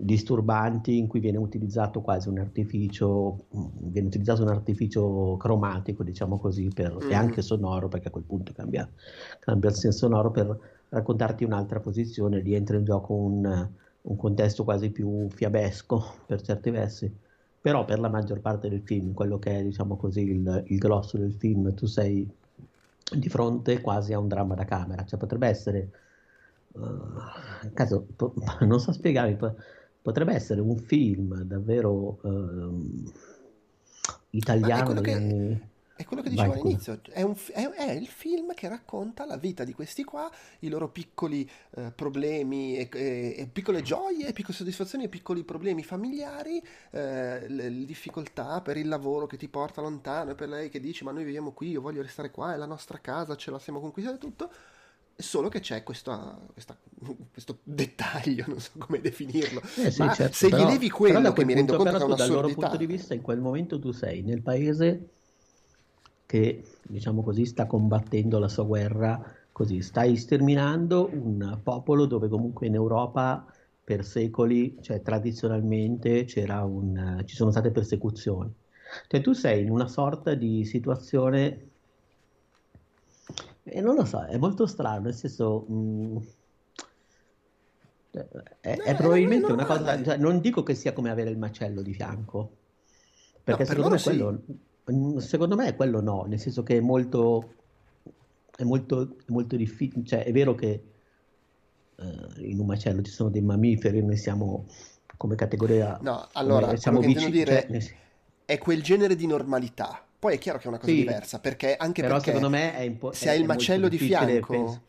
disturbanti in cui viene utilizzato quasi un artificio, mm, viene utilizzato un artificio cromatico, diciamo così, per, mm. e anche sonoro, perché a quel punto cambia, cambia il senso sonoro per raccontarti un'altra posizione, lì entra in gioco un, un contesto quasi più fiabesco per certi versi. Però per la maggior parte del film, quello che è diciamo così il, il grosso del film, tu sei di fronte quasi a un dramma da camera, cioè potrebbe essere, uh, caso, non so spiegarmi, potrebbe essere un film davvero eh, italiano degli anni... È quello che dicevo Vai, all'inizio, è, un, è, è, il film che racconta la vita di questi qua, i loro piccoli eh, problemi, e, e, e, piccole gioie, piccole soddisfazioni e piccoli problemi familiari, eh, le, le, difficoltà per il lavoro che ti porta lontano e per lei che dice ma noi viviamo qui, io voglio restare qua, è la nostra casa, ce la siamo conquistata e tutto solo che c'è questa, questa, questo dettaglio, non so come definirlo. Eh sì, certo, se però, gli levi quello che mi rendo conto che è Dal loro punto di vista, in quel momento tu sei nel paese che, diciamo così, sta combattendo la sua guerra, così, stai sterminando un popolo dove comunque in Europa per secoli, cioè tradizionalmente, un, ci sono state persecuzioni. Cioè tu sei in una sorta di situazione e non lo so, è molto strano, nel senso... Mh, mm, è, è, è, probabilmente una cosa, cioè, non dico che sia come avere il macello di fianco, perché no, secondo, me quello, secondo me quello no, nel senso che è molto, è molto, molto difficile, cioè è vero che uh, in un macello ci sono dei mammiferi, noi siamo come categoria... No, allora, siamo vicini... Dire... Cioè, è quel genere di normalità Poi è chiaro che è una cosa sì, diversa, perché anche però perché secondo me è impo- se hai il macello di fianco, pens-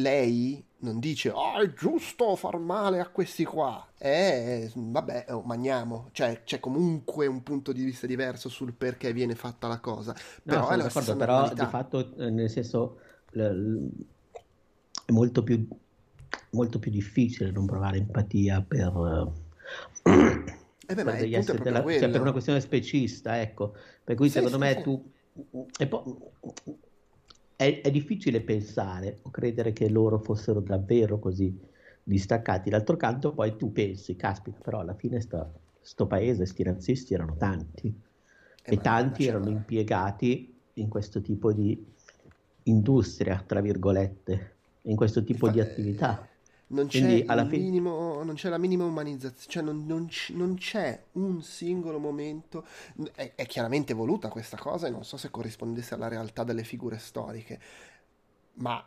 lei non dice oh è giusto far male a questi qua. Eh vabbè oh, magniamo cioè c'è comunque un punto di vista diverso sul perché viene fatta la cosa. Però no, è la d'accordo però di fatto eh, nel senso è molto più molto più difficile non provare empatia per eh beh, per, esseri della, cioè per una questione specista ecco per cui sì, secondo sì, me sì. tu è, è, difficile pensare o credere che loro fossero davvero così distaccati. D'altro canto, poi tu pensi, caspita, però alla fine sta, sto paese, sti razzisti erano tanti eh, e tanti erano impiegati in questo tipo di industria, tra virgolette, in questo tipo fa, di attività. Non c'è, minimo, non c'è, la minima umanizzazione, cioè non, non, c- non c'è un singolo momento, è, è, chiaramente voluta questa cosa e non so se corrispondesse alla realtà delle figure storiche, ma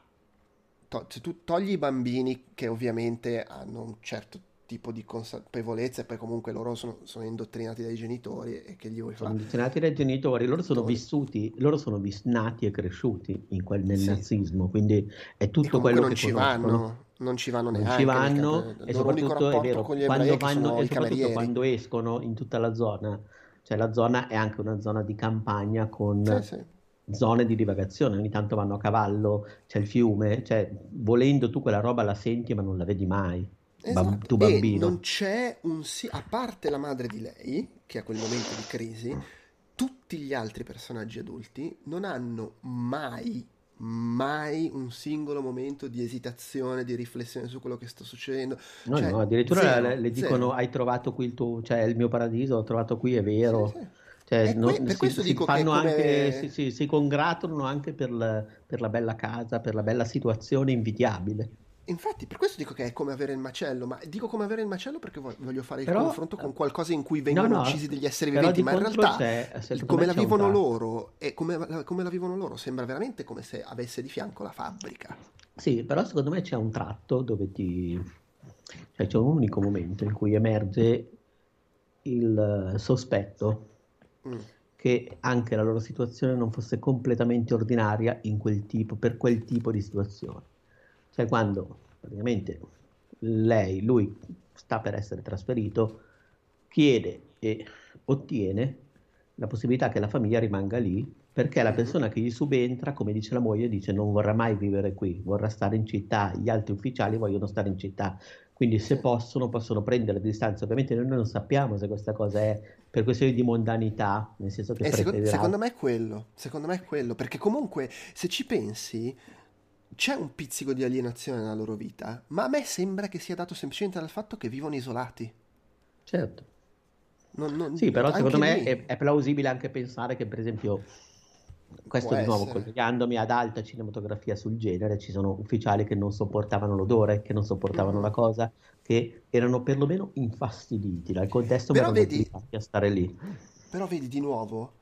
to- se tu togli i bambini che ovviamente hanno un certo tipo di consapevolezza e poi comunque loro sono, sono indottrinati dai genitori e che gli vuoi fare? Sono indottrinati dai genitori, loro sono vissuti, loro sono vis- nati e cresciuti quel, nel sì. nazismo, quindi è tutto quello non che ci conoscono. vanno non ci vanno neanche. Non ci vanno e soprattutto è vero, quando, vanno, e soprattutto quando escono in tutta la zona, cioè la zona è anche una zona di campagna con sì, sì. zone di divagazione, ogni tanto vanno a cavallo, c'è il fiume, cioè volendo tu quella roba la senti ma non la vedi mai. Esatto. Bam, tu bambino. E non c'è un sì, a parte la madre di lei, che a quel momento di crisi, tutti gli altri personaggi adulti non hanno mai mai un singolo momento di esitazione, di riflessione su quello che sta succedendo. No, cioè, no, addirittura zero, le, le dicono zero. hai trovato qui il tuo, cioè il mio paradiso, l'ho trovato qui, è vero. Sì, sì. Cioè, que- per si, questo si dico che come... anche, si, si, si, congratulano anche per la, per la bella casa, per la bella situazione invidiabile. Infatti, per questo dico che è come avere il macello, ma dico come avere il macello perché voglio fare il però, confronto con qualcosa in cui vengono no, no, uccisi degli esseri viventi, ma in realtà come la vivono loro e come, come la vivono loro sembra veramente come se avesse di fianco la fabbrica. Sì, però secondo me c'è un tratto dove ti... cioè c'è un unico momento in cui emerge il sospetto mm. che anche la loro situazione non fosse completamente ordinaria in quel tipo, per quel tipo di situazione cioè quando praticamente lei, lui sta per essere trasferito, chiede e ottiene la possibilità che la famiglia rimanga lì perché la persona che gli subentra, come dice la moglie, dice non vorrà mai vivere qui, vorrà stare in città, gli altri ufficiali vogliono stare in città, quindi se possono possono prendere distanza, ovviamente noi non sappiamo se questa cosa è per questioni di mondanità, nel senso che... Eh, secondo, secondo me è quello, secondo me è quello, perché comunque se ci pensi c'è un pizzico di alienazione nella loro vita, ma a me sembra che sia dato semplicemente dal fatto che vivono isolati. Certo. Non, non, sì, però secondo me è, è, plausibile anche pensare che, per esempio, questo Può di nuovo essere. collegandomi ad alta cinematografia sul genere, ci sono ufficiali che non sopportavano l'odore, che non sopportavano mm. la cosa, che erano perlomeno infastiditi dal contesto, però vedi, a stare lì. Però vedi di nuovo,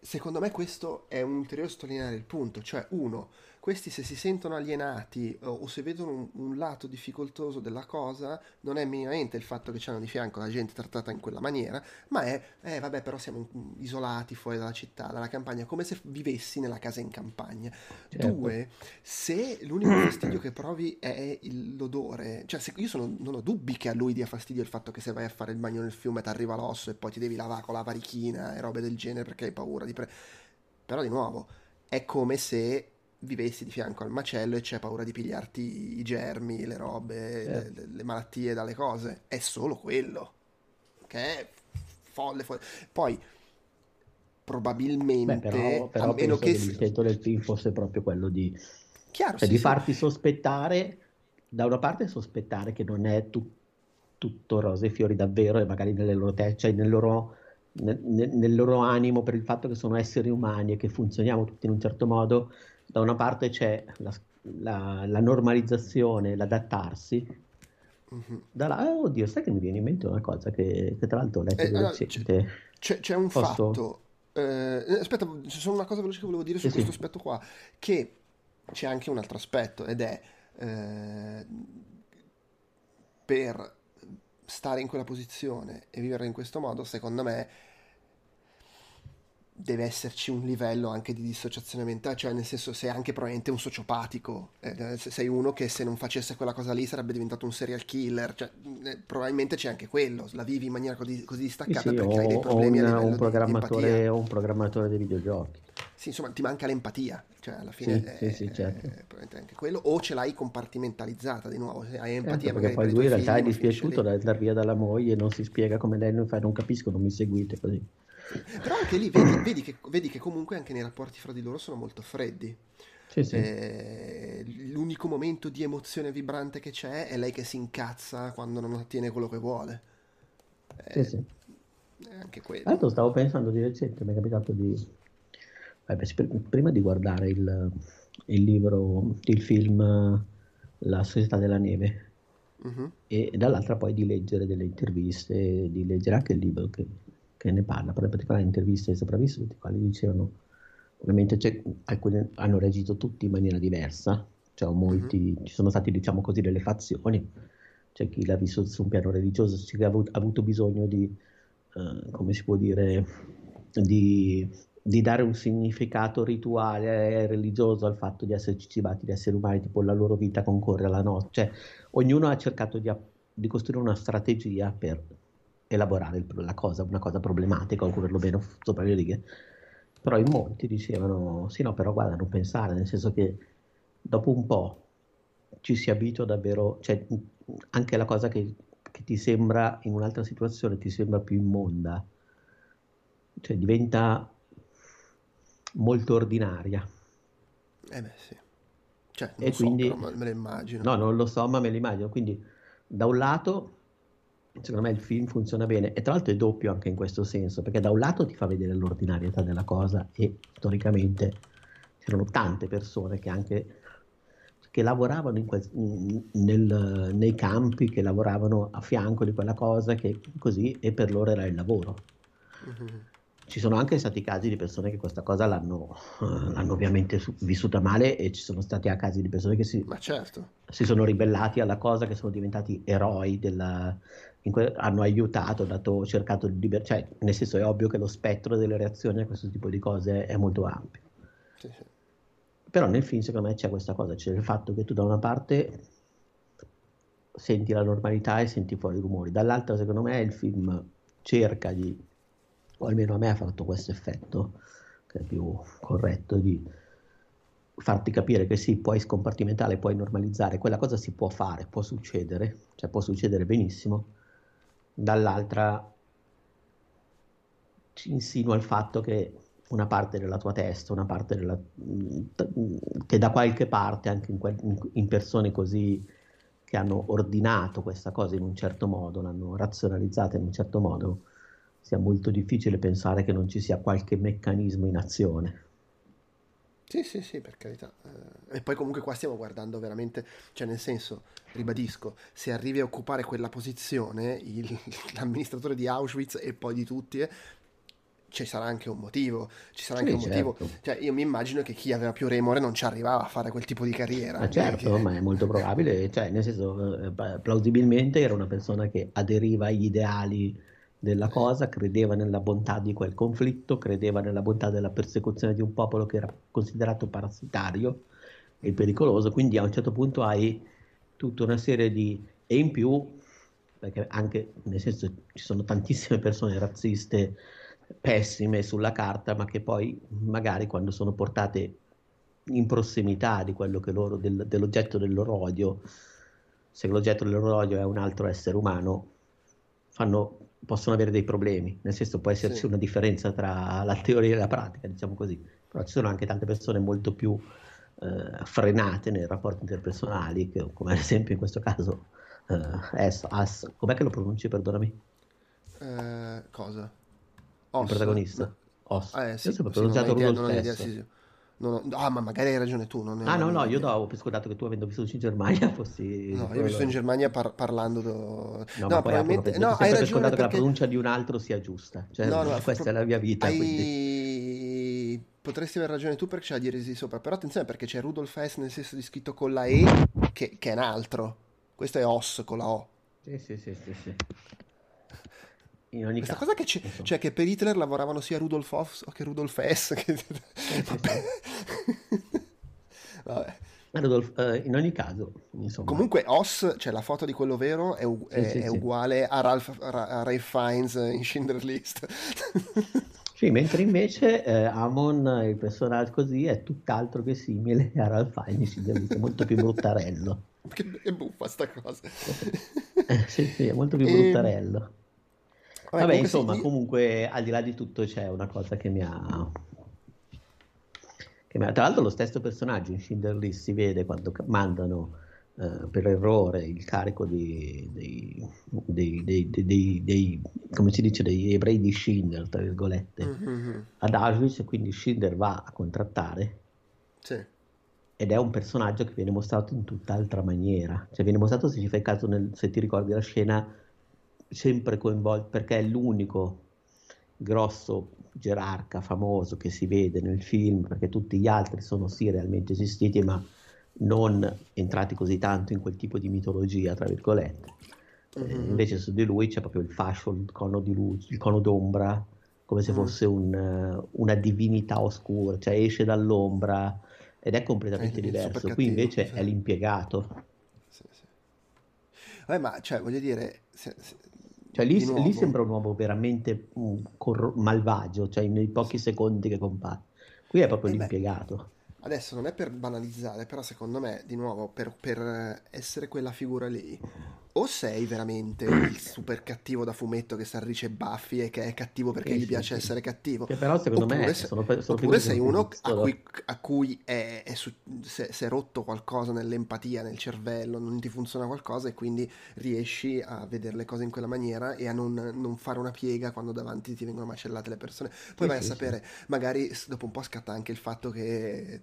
secondo me questo è un ulteriore sottolineare il punto, cioè uno, questi se si sentono alienati o, o se vedono un, un, lato difficoltoso della cosa, non è minimamente il fatto che c'hanno di fianco la gente trattata in quella maniera, ma è, eh vabbè però siamo isolati fuori dalla città, dalla campagna, come se vivessi nella casa in campagna. Certo. Due, se l'unico fastidio che provi è il, l'odore, cioè se, io sono, non ho dubbi che a lui dia fastidio il fatto che se vai a fare il bagno nel fiume ti arriva l'osso e poi ti devi lavare con la varichina e robe del genere perché hai paura di... Pre- però di nuovo, è come se vivessi di fianco al macello e c'è paura di pigliarti i germi, le robe, eh. le, le, malattie dalle cose. È solo quello. Che è folle, folle. Poi, probabilmente... Beh, però, però a meno che... che l'intento del film fosse proprio quello di... Chiaro, cioè, sì, di farti sì. sospettare, da una parte sospettare che non è tu, tutto rose e fiori davvero e magari nelle loro teste, cioè nel loro, nel, nel loro animo per il fatto che sono esseri umani e che funzioniamo tutti in un certo modo, da una parte c'è la, la, la normalizzazione, l'adattarsi, mm-hmm. da là, oh, oddio, sai che mi viene in mente una cosa che, che tra l'altro ho letto eh, allora, c'è, c'è, c'è, un Posso? fatto. Eh, aspetta, c'è solo una cosa veloce che volevo dire su sì, questo sì. aspetto qua, che c'è anche un altro aspetto ed è eh, per stare in quella posizione e vivere in questo modo, secondo me deve esserci un livello anche di dissociazione mentale, cioè nel senso sei anche probabilmente un sociopatico, eh, sei uno che se non facesse quella cosa lì sarebbe diventato un serial killer, cioè, eh, probabilmente c'è anche quello, la vivi in maniera così, così distaccata sì, perché o, hai dei problemi una, un programmatore, di, o un programmatore dei videogiochi. Sì, insomma, ti manca l'empatia, cioè alla fine sì, è, sì, sì, certo. è anche quello, o ce l'hai compartimentalizzata di nuovo, hai certo, empatia certo, perché poi lui in realtà è dispiaciuto da andare via dalla moglie, non si spiega come lei non fa, non capisco, non mi seguite così. Però anche lì vedi, vedi, che, vedi, che, comunque anche nei rapporti fra di loro sono molto freddi. Sì, sì. Eh, l'unico momento di emozione vibrante che c'è è lei che si incazza quando non ottiene quello che vuole. Eh, sì. Anche quello. Tanto stavo pensando di recente, mi è capitato di... prima di guardare il, il libro, il film La società della neve, Uh-huh. e dall'altra poi di leggere delle interviste, di leggere anche il libro che che ne parla, per particolare interviste ai sopravvissuti, i quali dicevano, ovviamente alcuni hanno reagito tutti in maniera diversa, cioè molti, mm-hmm. ci sono stati diciamo così delle fazioni, c'è chi l'ha vissuto su un piano religioso, c'è chi ha avuto, bisogno di, uh, come si può dire, di, di, dare un significato rituale e religioso al fatto di esserci cibati di esseri umani, tipo la loro vita concorre alla nostra, cioè ognuno ha cercato di, di costruire una strategia per elaborare la cosa, una cosa problematica o perlomeno sopra le righe. Però in molti dicevano, sì no, però guarda, non pensare, nel senso che dopo un po' ci si abitua davvero, cioè anche la cosa che, che ti sembra in un'altra situazione ti sembra più immonda, cioè diventa molto ordinaria. Eh beh sì. Cioè, non e so, quindi, me lo immagino. No, non lo so, ma me lo immagino. Quindi, da un lato, secondo me il film funziona bene e tra l'altro è doppio anche in questo senso perché da un lato ti fa vedere l'ordinarietà della cosa e storicamente c'erano tante persone che anche che lavoravano quel, nel, nei campi, che lavoravano a fianco di quella cosa che così e per loro era il lavoro. Mm-hmm. Ci sono anche stati casi di persone che questa cosa l'hanno, uh, l'hanno ovviamente su- vissuta male e ci sono stati casi di persone che si, certo. si sono ribellati alla cosa, che sono diventati eroi della, que- hanno aiutato, dato, cercato di liber- cioè nel senso è ovvio che lo spettro delle reazioni a questo tipo di cose è molto ampio. Sì, sì. Però nel film secondo me c'è questa cosa, c'è il fatto che tu da una parte senti la normalità e senti fuori i rumori, dall'altra secondo me il film cerca di, o almeno a me ha fatto questo effetto, che è più corretto, di farti capire che sì, puoi scompartimentare, puoi normalizzare, quella cosa si può fare, può succedere, cioè può succedere benissimo, dall'altra ci insinua il fatto che una parte della tua testa, una parte della, che da qualche parte, anche in, que- in, persone così che hanno ordinato questa cosa in un certo modo, l'hanno razionalizzata in un certo modo, sia molto difficile pensare che non ci sia qualche meccanismo in azione. Sì, sì, sì, per carità. Eh, e poi comunque qua stiamo guardando veramente, cioè nel senso, ribadisco, se arrivi a occupare quella posizione, il, l'amministratore di Auschwitz e poi di tutti, eh, ci sarà anche un motivo, ci sarà anche sì, un certo. motivo. Cioè, io mi immagino che chi aveva più remore non ci arrivava a fare quel tipo di carriera. Ma certo, che... ma è molto probabile, cioè, nel senso, eh, plausibilmente era una persona che aderiva agli ideali della cosa, credeva nella bontà di quel conflitto, credeva nella bontà della persecuzione di un popolo che era considerato parassitario e pericoloso, quindi a un certo punto hai tutta una serie di... e in più, perché anche nel senso ci sono tantissime persone razziste pessime sulla carta, ma che poi magari quando sono portate in prossimità di quello che loro, del, dell'oggetto del loro odio, se l'oggetto del loro odio è un altro essere umano, fanno possono avere dei problemi, nel senso può esserci sì. una differenza tra la teoria e la pratica, diciamo così, però ci sono anche tante persone molto più eh, frenate nei rapporti interpersonali, che, come ad esempio in questo caso eh, As, com'è che lo pronunci, perdonami? Eh, cosa? Os. Il protagonista? Os. Ah, eh, sì, Io ho pronunciato sì, Rudolf idea, sì, sì. No, ah, ma magari hai ragione tu. Non ah, no, no, io do per scontato che tu, avendo vissuto in Germania, fossi. No, io ho vissuto in Germania par- parlando. Do... No, no probabilmente. Per, no, hai ragione. per scontato perché... che la pronuncia di un altro sia giusta. Cioè, no, no, questa pro... è la mia vita. Hai... Quindi... Potresti aver ragione tu perché c'è la diresi sopra. Però attenzione perché c'è Rudolf S nel senso di scritto con la E, che, che è un altro. Questo è Os con la O. Sì, sì, sì, sì. sì. In ogni Questa caso, cosa che, c'è, cioè che per Hitler lavoravano sia Rudolf Hoss che Rudolf Hess. Che... Vabbè. Rudolf, eh, in ogni caso, insomma. Comunque Oss, cioè la foto di quello vero, è, u- è- sì, è sì. uguale a Ralph, Ra- a Ray Fiennes in Schindler List. Sì, mentre invece eh, Amon, il personaggio così, è tutt'altro che simile a Ralph Fiennes, è molto più bruttarello. che è buffa sta cosa. Sì, sì, è molto più E- bruttarello. Vabbè, Vabbè, comunque sì, insomma, io- comunque al di là di tutto c'è una cosa che mi ha... che mi ha- Tra l'altro lo stesso personaggio in Schindler List si vede quando mandano eh, per errore il carico di- dei, dei- dei- dei- dei- dei- come si dice, degli ebrei di Schindler, tra virgolette, Mhm, ad Auschwitz e quindi Schindler va a contrattare sì. ed è un personaggio che viene mostrato in tutt'altra maniera. Cioè viene mostrato, se ci fai caso, nel- se ti ricordi la scena, sempre coinvolto, perché è l'unico grosso gerarca famoso che si vede nel film, perché tutti gli altri sono sì realmente esistiti, ma non entrati così tanto in quel tipo di mitologia, tra virgolette. Eh, Mhm. invece su di lui c'è proprio il fascio, il cono di luce, il cono d'ombra, come se Mm. fosse un, una divinità oscura, cioè esce dall'ombra ed è completamente È diverso. super Qui cattivo, invece sì. è l'impiegato. Sì, sì. Vabbè, ma cioè, voglio dire, se- se- Cioè lì, lì sembra un uomo veramente mm, corro- malvagio, cioè nei pochi secondi che compare. Qui è proprio Eh beh. l'impiegato. Adesso non è per banalizzare, però secondo me, di nuovo, per, per eh, essere quella figura lì, o sei veramente il super cattivo da fumetto che s'arrice baffi e che è cattivo perché Sì, gli piace sì. essere cattivo. Che però secondo Oppure me se- sono, sono Oppure sei uno a cui, a cui è, è su- è- si è rotto qualcosa nell'empatia, nel cervello, non ti funziona qualcosa e quindi riesci a vedere le cose in quella maniera e a non, non fare una piega quando davanti ti vengono macellate le persone. Poi Sì, vai a sapere, magari dopo un po' scatta anche il fatto che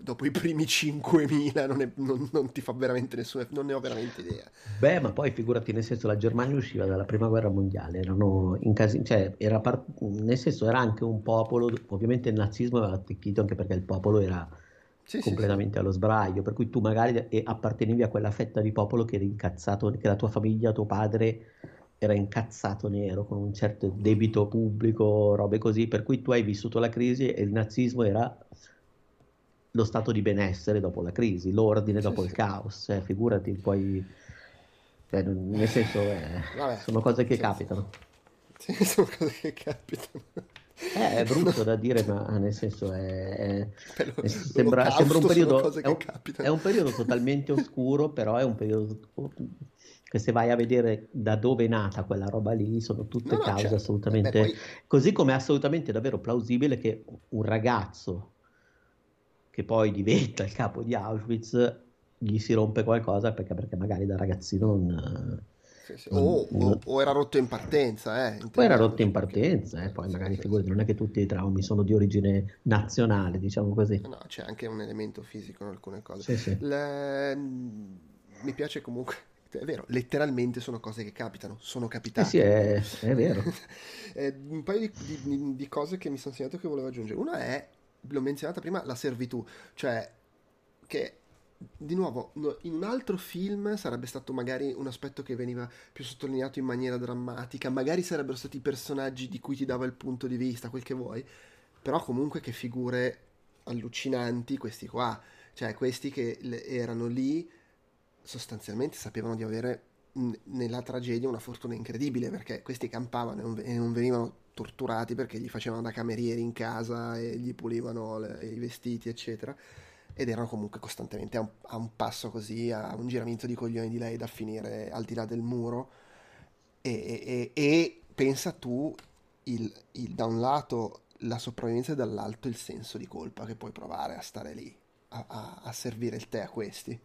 dopo i primi 5.000 non, è- non- non ti fa veramente nessuno, non ne ho veramente idea. Beh, ma poi figurati, nel senso, la Germania usciva dalla prima guerra mondiale, erano in casi- cioè, era par- nel senso, era anche un popolo, ovviamente il nazismo aveva attecchito anche perché il popolo era Sì, sì, completamente allo sbraio, per cui tu magari appartenevi a quella fetta di popolo che era incazzato, che la tua famiglia, tuo padre era incazzato nero con un certo debito pubblico, robe così, per cui tu hai vissuto la crisi e il nazismo era lo stato di benessere dopo la crisi, l'ordine dopo il caos, cioè, figurati, poi, cioè, nel senso, eh, Vabbè, sono cose che sì, capitano. Sì, sono cose che capitano. Eh, è brutto da dire, ma nel senso è, è- lo- sembra, sembra un periodo, è un, è un periodo totalmente oscuro, però è un periodo che se vai a vedere da dove è nata quella roba lì, sono tutte No, cause certo. assolutamente... Beh, poi- Così come è assolutamente davvero plausibile che un ragazzo che poi diventa il capo di Auschwitz gli si rompe qualcosa perché, perché magari da ragazzino non... Sì, sì. non- O, o- non- o era rotto in partenza, eh, Poi era rotto in partenza, eh, poi Sì, magari figurati, non è che tutti i traumi sono di origine nazionale, diciamo così. No, c'è anche un elemento fisico in alcune cose. Le- Mi piace comunque, è vero, letteralmente sono cose che capitano, sono Eh capitate. sì, è, è vero. Eh, un paio di, di- di cose che mi sono segnato che volevo aggiungere. Una è, l'ho menzionata prima, la servitù, cioè che di nuovo in un altro film sarebbe stato magari un aspetto che veniva più sottolineato in maniera drammatica, magari sarebbero stati i personaggi di cui ti dava il punto di vista, quel che vuoi, però comunque che figure allucinanti questi qua, cioè questi che erano lì sostanzialmente sapevano di avere nella tragedia una fortuna incredibile perché questi campavano e non, ve- non venivano torturati perché gli facevano da camerieri in casa e gli pulivano le- i vestiti eccetera ed erano comunque costantemente a un, a un passo così a un giramento di coglioni di lei da finire al di là del muro. E, e- e pensa tu il, il- da un lato la sopravvivenza e dall'altro il senso di colpa che puoi provare a stare lì a, a- a servire il tè a questi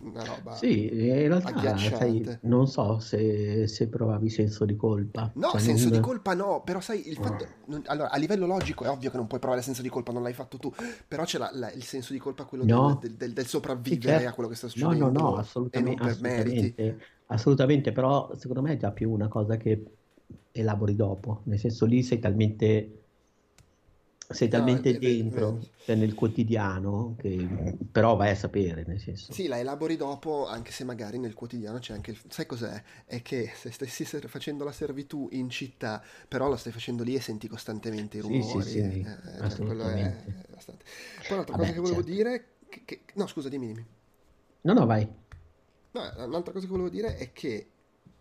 una, roba Sì, in realtà, sai, non so se, se provavi senso di colpa. No, Cioè, senso non- di colpa no, però sai, il fatto... non- allora, a livello logico è ovvio che non puoi provare senso di colpa, non l'hai fatto tu, però c'è la- la- il senso di colpa, quello No. del, del- del- sopravvivere Sì, certo. a quello che sta No, succedendo no, no, non assolutamente, assolutamente, assolutamente, però secondo me è già più una cosa che elabori dopo, nel senso lì sei talmente sei talmente no, dentro è, nel quotidiano che però vai a sapere nel senso sì la elabori dopo anche se magari nel quotidiano c'è anche il... sai cos'è? è che se stessi facendo la servitù in città però la stai facendo lì e senti costantemente i rumori sì, sì, sì, eh, eh assolutamente è bastante. poi un'altra Vabbè, cosa che volevo certo. dire che, che... no scusa dimmi dimmi no no vai no, un'altra cosa che volevo dire è che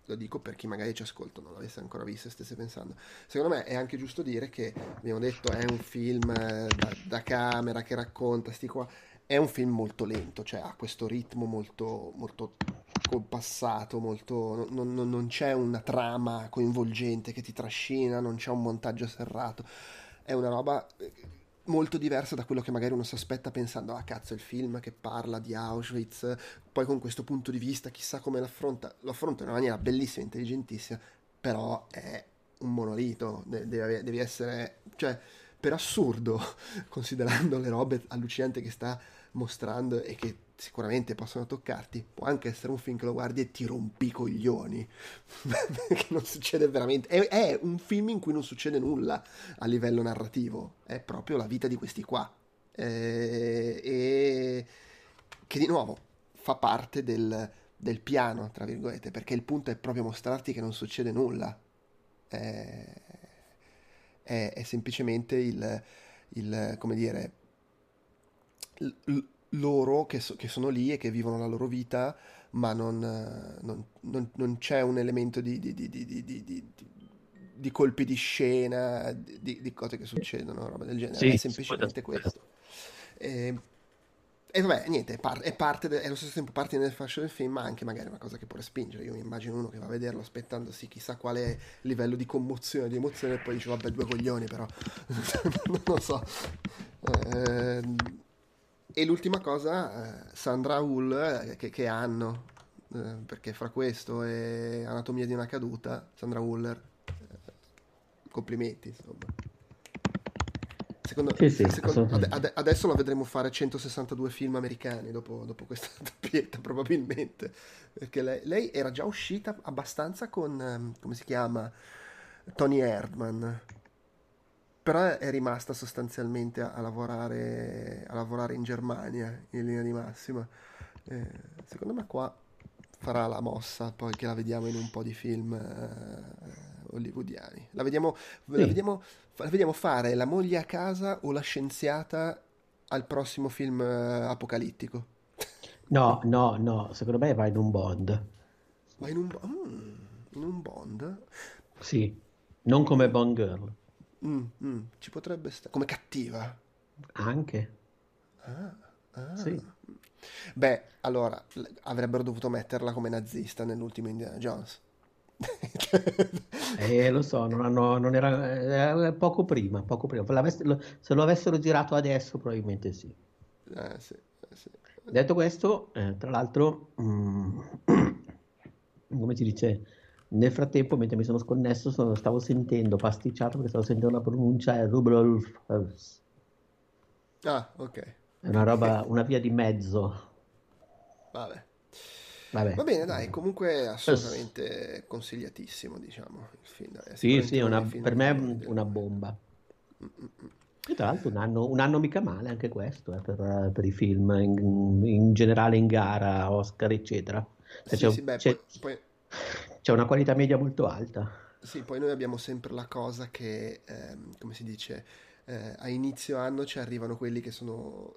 lo dico per chi magari ci ascolta, non l'avesse ancora visto e stesse pensando. Secondo me è anche giusto dire che, abbiamo detto, è un film eh, da, da camera che racconta, sti qua, è un film molto lento, cioè ha questo ritmo molto, molto compassato, molto, non, non, non c'è una trama coinvolgente che ti trascina, non c'è un montaggio serrato, è una roba eh, molto diversa da quello che magari uno si aspetta pensando ah cazzo il film che parla di Auschwitz poi con questo punto di vista chissà come l'affronta lo affronta in una maniera bellissima intelligentissima però è un monolito devi, devi essere cioè per assurdo considerando le robe allucinanti che sta mostrando e che sicuramente possono toccarti, può anche essere un film che lo guardi e ti rompi i coglioni, perché non succede veramente, è, è, un film in cui non succede nulla a livello narrativo, è proprio la vita di questi qua, eh, e che di nuovo fa parte del, del, piano, tra virgolette, perché il punto è proprio mostrarti che non succede nulla, è, è, è semplicemente il, il, come dire, loro che, so, che, sono lì e che vivono la loro vita, ma non, non, non, non c'è un elemento di, di, di, di, colpi di scena, di, cose che succedono, roba del genere. Sì, è semplicemente questo. E, e vabbè, niente, è, par- è parte de- è allo stesso tempo parte del fascio del film, ma anche magari una cosa che può respingere. Io mi immagino uno che va a vederlo aspettandosi chissà quale livello di commozione, di emozione, e poi dice vabbè due coglioni però. non lo so. Eh, e l'ultima cosa, eh, Sandra Hull, eh, che, che hanno, eh, perché fra questo e Anatomia di una caduta, Sandra Huller, complimenti insomma. Secondo, sì, sì, secondo ad, adesso la vedremo fare 162 film americani dopo, dopo questa doppietta, probabilmente. Perché lei, lei, era già uscita abbastanza con, ehm, come si chiama, Tony Erdman però è rimasta sostanzialmente a, a, lavorare, a lavorare, in Germania in linea di massima. Eh, secondo me qua farà la mossa, poi che la vediamo in un po' di film eh, hollywoodiani. La vediamo, sì. la, vediamo, la vediamo, fare la moglie a casa o la scienziata al prossimo film eh, apocalittico. No, no, no, secondo me va in un Bond. Va in un, mm, in un Bond? Sì, non come Bond Girl. Mm, mm, ci potrebbe stare. Come cattiva? Anche. Ah, ah. Sì. Beh, allora, avrebbero dovuto metterla come nazista nell'ultimo Indiana Jones. eh, lo so, non, hanno, non era eh, poco prima, poco prima. Se lo avessero girato adesso, probabilmente sì. Eh, sì, eh, sì. Detto questo, eh, tra l'altro, mm, come si dice, nel frattempo, mentre mi sono sconnesso, sono, stavo sentendo pasticciato perché stavo sentendo la pronuncia è Rudolf Ah, ok. È una roba, una via di mezzo. Vabbè. Vabbè. Va bene, dai, comunque assolutamente consigliatissimo, diciamo, il film. Sì, sì, una, per me è una bomba. E tra l'altro un anno, un anno mica male anche questo, eh, per, per, i film in, in, generale in gara, Oscar, eccetera. Cioè, sì, sì, beh, poi, poi c'è una qualità media molto alta. Sì, poi noi abbiamo sempre la cosa che, ehm, come si dice, eh, a inizio anno ci arrivano quelli che sono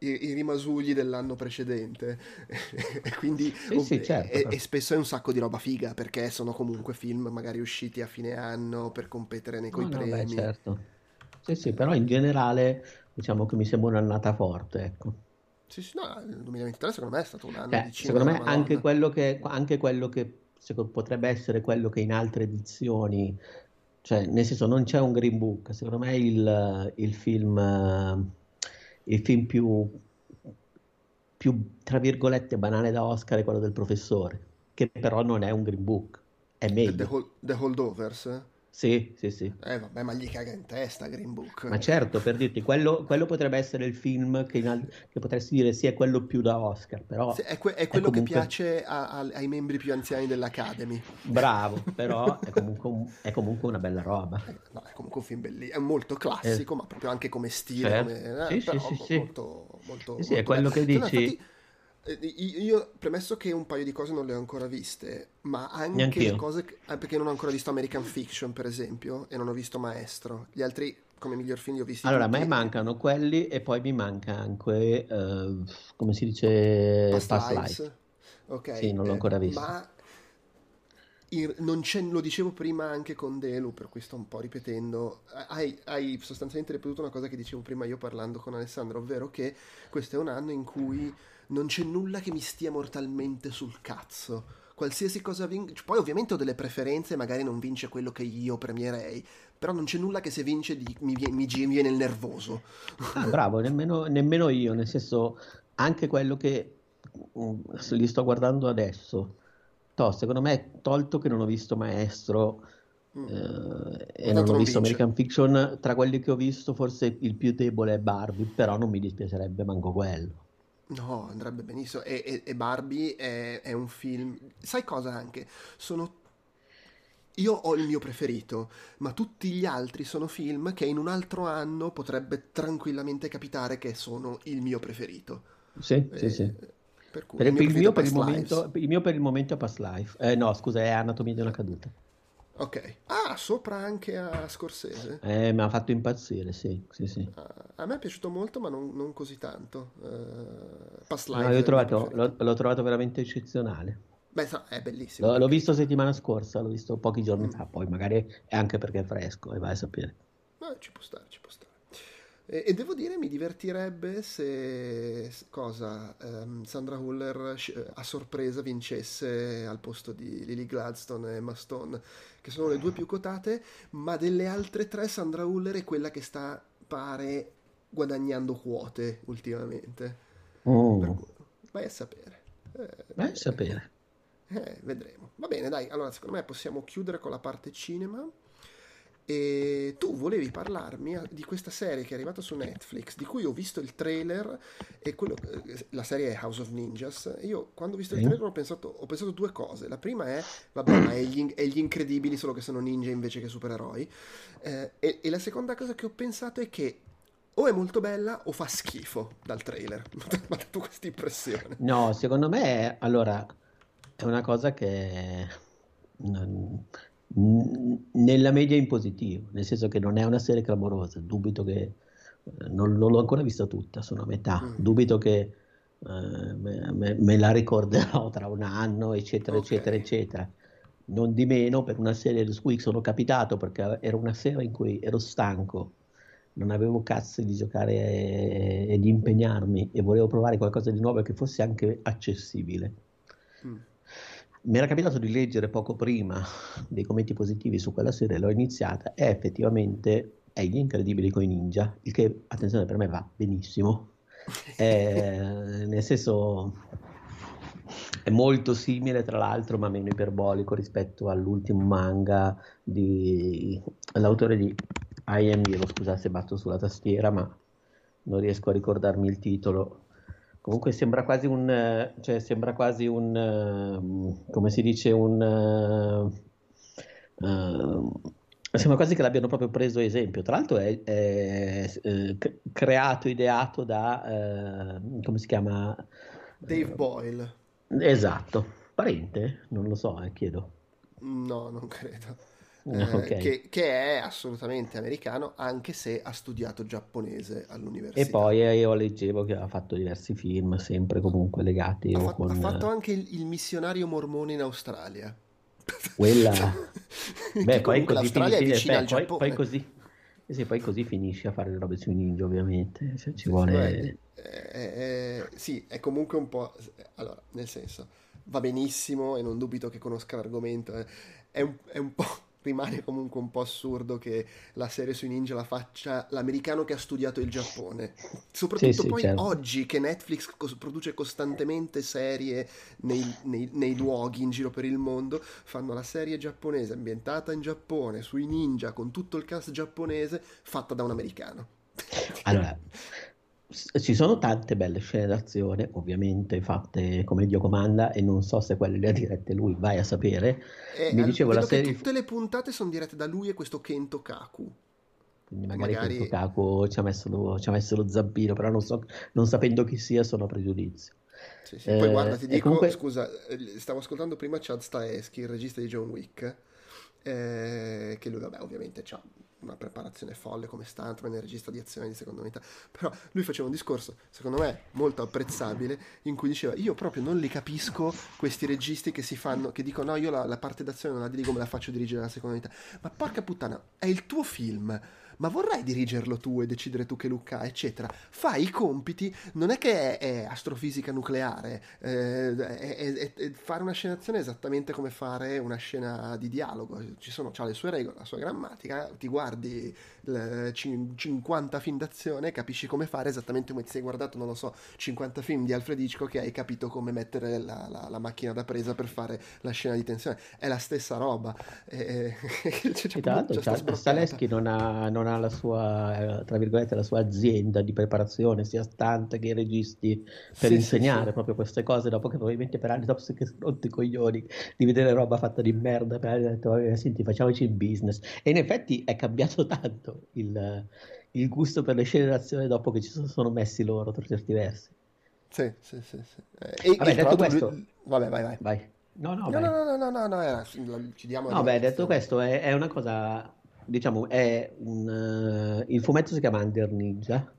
i, i rimasugli dell'anno precedente e quindi sì, sì, certo. e, e, spesso è un sacco di roba figa perché sono comunque film magari usciti a fine anno per competere nei coi no, premi. No, beh, certo. Sì, sì, però in generale diciamo che mi sembra un'annata forte, ecco. Sì, sì, no, il 2023 secondo me è stato un anno eh, di cinema. Secondo me anche quello, che, anche quello che potrebbe essere quello che in altre edizioni, cioè nel senso non c'è un green book, secondo me il, il film, il film più, più, tra virgolette, banale da Oscar è quello del professore, che però non è un green book, è meglio. The, hold, the Holdovers? Sì, sì, sì. Eh vabbè, ma gli caga in testa Green Book. Ma certo, per dirti, quello, quello potrebbe essere il film che, in, che, potresti dire sia quello più da Oscar, però... Sì, è, que- è, quello è comunque... che piace a, a, ai membri più anziani dell'Academy. Bravo, però è comunque, un, è comunque una bella roba. Eh, no, è comunque un film bellissimo, è molto classico, eh. ma proprio anche come stile, certo. come, eh, sì, sì, sì, molto, molto, sì, sì, è quello bello. che dici... Cioè, infatti, io, premesso che un paio di cose non le ho ancora viste, ma anche le cose, eh, perché non ho ancora visto American Fiction, per esempio, e non ho visto Maestro. Gli altri, come miglior film, li ho visti Allora, tutti. a me mancano quelli e poi mi manca anche, uh, come si dice, Past, Past Life. Life. Ok. Sì, non l'ho ancora visto. Ma non c'è, lo dicevo prima anche con Delu, per cui sto un po' ripetendo. Hai, hai, sostanzialmente ripetuto una cosa che dicevo prima io parlando con Alessandro, ovvero che questo è un anno in cui non c'è nulla che mi stia mortalmente sul cazzo. Qualsiasi cosa vince, poi ovviamente ho delle preferenze, magari non vince quello che io premierei, però non c'è nulla che se vince di, mi, mi, mi, viene il nervoso. Ah, bravo, nemmeno, nemmeno, io, nel senso, anche quello che um, li sto guardando adesso, to, secondo me, tolto che non ho visto Maestro mm. eh, e non ho visto vince. American Fiction, tra quelli che ho visto forse il più debole è Barbie, però non mi dispiacerebbe manco quello. No, andrebbe benissimo. E, e, e Barbie è, è, un film. Sai cosa anche? Sono. Io ho il mio preferito, ma tutti gli altri sono film che in un altro anno potrebbe tranquillamente capitare che sono il mio preferito. Sì, eh, sì, sì. Per cui, per, il, mio, il, mio per il, momento, il mio per il momento è Past Life. Eh, no, scusa, è Anatomia di una caduta. Ok. Ah, sopra anche a Scorsese? Eh, mi ha fatto impazzire, sì, sì, sì. Ah, a me è piaciuto molto, ma non, non così tanto. Uh, Past Life. No, l'ho, trovato, l'ho, l'ho, trovato, veramente eccezionale. Beh, è bellissimo. L'ho, l'ho, visto settimana scorsa, l'ho visto pochi giorni mm. fa, poi magari è anche perché è fresco e vai a sapere. Eh, ci può stare, ci può stare. E, e, devo dire, mi divertirebbe se cosa um, Sandra Huller a sorpresa vincesse al posto di Lily Gladstone e Emma Stone, che sono le due più quotate, ma delle altre tre Sandra Huller è quella che sta, pare, guadagnando quote ultimamente. Oh. Cui, vai a sapere. Eh, vai a sapere. Eh, vedremo. Va bene, dai, allora secondo me possiamo chiudere con la parte cinema. E tu volevi parlarmi di questa serie che è arrivata su Netflix, di cui ho visto il trailer, e quello, eh, la serie è House of Ninjas. Io quando ho visto il trailer ho pensato, ho pensato due cose. La prima è, vabbè, ma è gli, è gli incredibili, solo che sono ninja invece che supereroi. Eh, e, e la seconda cosa che ho pensato è che o è molto bella o fa schifo dal trailer. Mi ha dato questa impressione. No, secondo me, allora, è una cosa che nella media in positivo, nel senso che non è una serie clamorosa, dubito che eh, non, non l'ho ancora vista tutta, sono a metà, mm. dubito che eh, me, me, la ricorderò tra un anno, eccetera, okay. eccetera, eccetera. Non di meno per una serie su cui sono capitato perché era una sera in cui ero stanco, non avevo cazzo di giocare e, e di impegnarmi e volevo provare qualcosa di nuovo che fosse anche accessibile. Mm mi era capitato di leggere poco prima dei commenti positivi su quella serie, l'ho iniziata e effettivamente è gli incredibili coi ninja, il che, attenzione, per me va benissimo. È, nel senso, è molto simile, tra l'altro, ma meno iperbolico rispetto all'ultimo manga dell'autore di I Am Hero. Scusate se batto sulla tastiera, ma non riesco a ricordarmi il titolo. Comunque sembra quasi un, cioè sembra quasi un, uh, come si dice, un... Uh, uh, sembra quasi che l'abbiano proprio preso esempio. Tra l'altro è, è, è eh, creato, ideato da, come si chiama? Dave Boyle. Esatto. Parente? Non lo so, eh, chiedo. No, non credo. Eh, okay. che, che, è assolutamente americano, anche se ha studiato giapponese all'università. E poi eh, io leggevo che ha fatto diversi film, sempre comunque legati. Ha, fatto, con... ha fatto anche il, il, missionario mormone in Australia. Quella. Beh, poi così, finisce, beh, poi, poi, così, sì, poi così finisce a fare le robe sui ninja, ovviamente. Se ci sì, vuole. Sì, è, è, sì, è comunque un po'. Allora, nel senso, va benissimo e non dubito che conosca l'argomento. Eh. È un, è un po' rimane comunque un po' assurdo che la serie sui ninja la faccia l'americano che ha studiato il Giappone. Soprattutto sì, sì, poi certo. oggi che Netflix produce costantemente serie nei, nei, nei, luoghi in giro per il mondo, fanno la serie giapponese ambientata in Giappone, sui ninja, con tutto il cast giapponese, fatta da un americano. Allora, ci sono tante belle scene d'azione, ovviamente fatte come Dio comanda, e non so se quelle le ha dirette lui, vai a sapere. Eh, Mi dicevo la serie. Tutte le puntate sono dirette da lui e questo Kento Kaku. Quindi magari, magari... Kento Kaku ci ha, messo lo, ci ha messo lo zampino, però non, so, non sapendo chi sia sono a pregiudizio. Sì, sì. Poi guarda, ti eh, dico, comunque... scusa, eh, stavo ascoltando prima Chad Staeschi, il regista di John Wick, eh, che lui, vabbè, ovviamente ha una preparazione folle come stuntman e regista di azione di seconda unità, però lui faceva un discorso, secondo me, molto apprezzabile, in cui diceva, io proprio non li capisco questi registi che si fanno, che dicono, no, io la, la parte d'azione non la dirigo, me la faccio dirigere la seconda unità, ma porca puttana, è il tuo film, ma vorrai dirigerlo tu e decidere tu che ha, eccetera. Fai i compiti, non è che è, è astrofisica nucleare, eh, è, è, fare una scena d'azione esattamente come fare una scena di dialogo, ci sono, ha le sue regole, la sua grammatica, ti guardi 50 film d'azione, capisci come fare esattamente come ti sei guardato, non lo so, 50 film di Alfred Hitchcock che hai capito come mettere la, la, la macchina da presa per fare la scena di tensione, è la stessa roba. E, c'è, c'è, c'è Saleschi non ha, non ha la sua, tra virgolette, la sua azienda di preparazione, sia stante che i registi, per sì, insegnare sì, sì. proprio queste cose, dopo che probabilmente per anni dopo si sono rotti i coglioni di vedere roba fatta di merda, per anni detto, senti, facciamoci il business. E in effetti è cambiato tanto il, il gusto per le scene d'azione dopo che ci sono messi loro, per certi versi. Sì, sì, sì. sì. Eh, e, vabbè, detto questo... Lui... Vabbè, vai, vai. vai. No, no, no, no, no, no, no, no, era, ci diamo... No, beh, detto questo, è, è una cosa diciamo, è un, uh, il fumetto si chiama Under Ninja,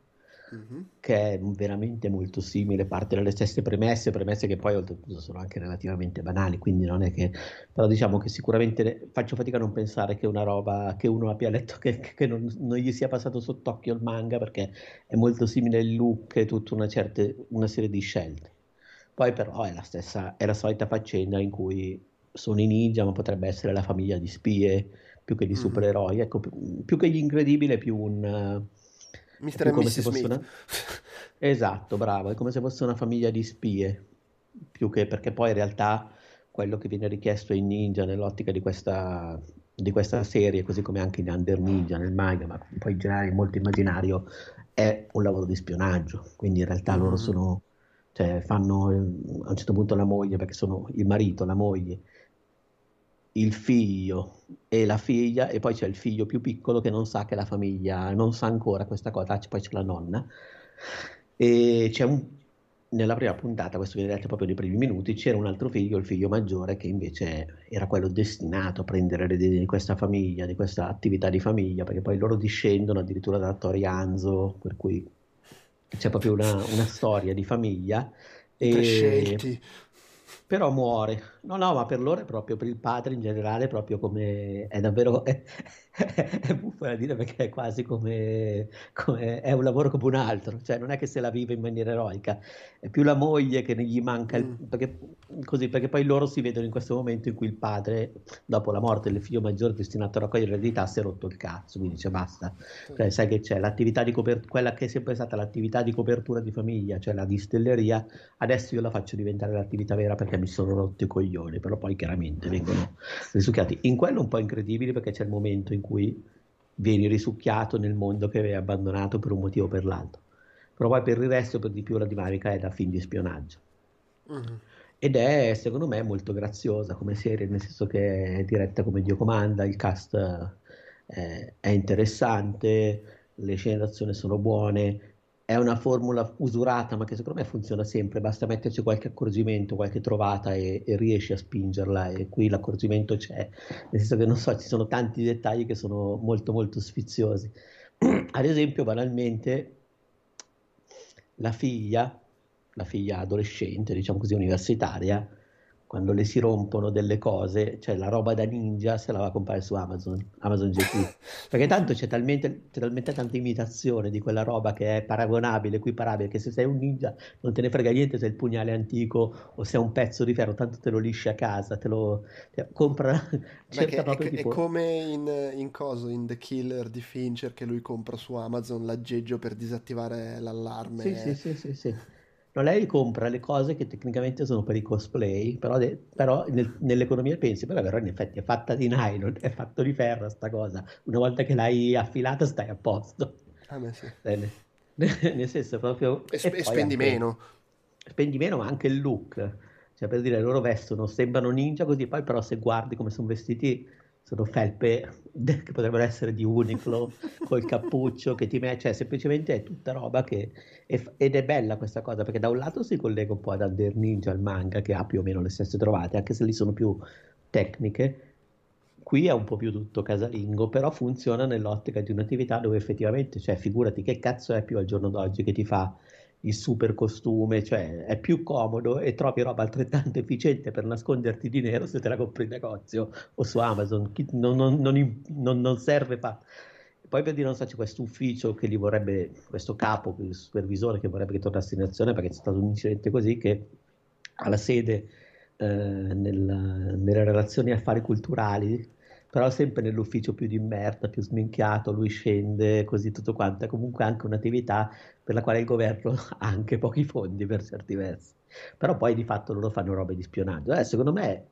mm-hmm. che è veramente molto simile, parte dalle stesse premesse, premesse che poi oltretutto sono anche relativamente banali, quindi non è che, però diciamo che sicuramente faccio fatica a non pensare che una roba che uno abbia letto, che, che non, non, gli sia passato sott'occhio il manga, perché è molto simile il look e tutta una, certe, una serie di scelte. Poi però è la stessa, è la solita faccenda in cui sono i ninja, ma potrebbe essere la famiglia di spie, più che di supereroi. Ecco, più, più, che gli incredibile, più un... Mr. e Mrs. Smith. Una... Esatto, bravo, è come se fosse una famiglia di spie, più che perché poi in realtà quello che viene richiesto ai ninja nell'ottica di questa, di questa serie, così come anche in Under Ninja, nel manga, ma poi in generale molto immaginario, è un lavoro di spionaggio, quindi in realtà loro sono, cioè fanno a un certo punto la moglie, perché sono il marito, la moglie, il figlio e la figlia e poi c'è il figlio più piccolo che non sa che la famiglia non sa ancora questa cosa, poi c'è la nonna e c'è un nella prima puntata, questo viene detto proprio nei primi minuti, c'era un altro figlio, il figlio maggiore, che invece era quello destinato a prendere le di questa famiglia, di questa attività di famiglia, perché poi loro discendono addirittura da Torianzo, per cui c'è proprio una, una storia di famiglia. E, però muore. No, no, ma per loro è proprio, per il padre in generale, proprio come è davvero è, è buffo da dire perché è quasi come, come, è un lavoro come un altro, cioè non è che se la vive in maniera eroica, è più la moglie che gli manca, il, mm. perché, così, perché poi loro si vedono in questo momento in cui il padre, dopo la morte del figlio maggiore destinato a raccogliere l'eredità, si è rotto il cazzo, quindi dice basta, cioè, sai che c'è l'attività di copertura, quella che è sempre stata l'attività di copertura di famiglia, cioè la distelleria, adesso io la faccio diventare l'attività vera perché mi sono rotto i coglioni, però poi chiaramente vengono risucchiati. In quello un po' incredibile perché c'è il momento in cui vieni risucchiato nel mondo che avevi abbandonato per un motivo o per l'altro. Però poi per il resto, per di più, la dinamica è da film di spionaggio. Mm-hmm. Ed è, secondo me, molto graziosa come serie, nel senso che è diretta come Dio comanda, il cast eh, è interessante, le scene d'azione sono buone, è una formula usurata, ma che secondo me funziona sempre, basta metterci qualche accorgimento, qualche trovata e, e, riesci a spingerla e qui l'accorgimento c'è, nel senso che non so, ci sono tanti dettagli che sono molto molto sfiziosi. Ad esempio, banalmente, la figlia, la figlia adolescente, diciamo così, universitaria, quando le si rompono delle cose, cioè la roba da ninja se la va a comprare su Amazon, Amazon GT, perché tanto c'è talmente, c'è talmente tanta imitazione di quella roba che è paragonabile, equiparabile, che se sei un ninja non te ne frega niente se è il pugnale antico o se è un pezzo di ferro, tanto te lo lisci a casa, te lo te, compra, cerca proprio è, tipo... è come in, in coso, in The Killer di Fincher, che lui compra su Amazon l'aggeggio per disattivare l'allarme. Sì, sì, sì, sì, sì. No, lei compra le cose che tecnicamente sono per i cosplay, però, de- però nel- nell'economia pensi, però, però in effetti è fatta di nylon, è fatto di ferro sta cosa. Una volta che l'hai affilata stai a posto. Ah beh sì. Eh, nel, senso proprio... E, e, e spendi anche, meno. Spendi meno, ma anche il look. Cioè per dire, loro vestono, sembrano ninja così, poi però se guardi come sono vestiti sono felpe che potrebbero essere di Uniqlo col cappuccio che ti mette, cioè semplicemente è tutta roba che è, ed è bella questa cosa perché da un lato si collega un po' ad Under Ninja, al manga che ha più o meno le stesse trovate, anche se lì sono più tecniche. Qui è un po' più tutto casalingo, però funziona nell'ottica di un'attività dove effettivamente, cioè figurati che cazzo è più al giorno d'oggi che ti fa il super costume, cioè è più comodo e trovi roba altrettanto efficiente per nasconderti di nero se te la compri in negozio o su Amazon, non, non, non, non serve fa. Poi per dire, non so, c'è questo ufficio che li vorrebbe, questo capo, il supervisore che vorrebbe che tornasse in azione perché c'è stato un incidente così che ha la sede eh, nel, nelle relazioni affari culturali però sempre nell'ufficio più di merda, più sminchiato, lui scende, così tutto quanto, è comunque anche un'attività per la quale il governo ha anche pochi fondi per certi versi. Però poi di fatto loro fanno robe di spionaggio. Eh, secondo me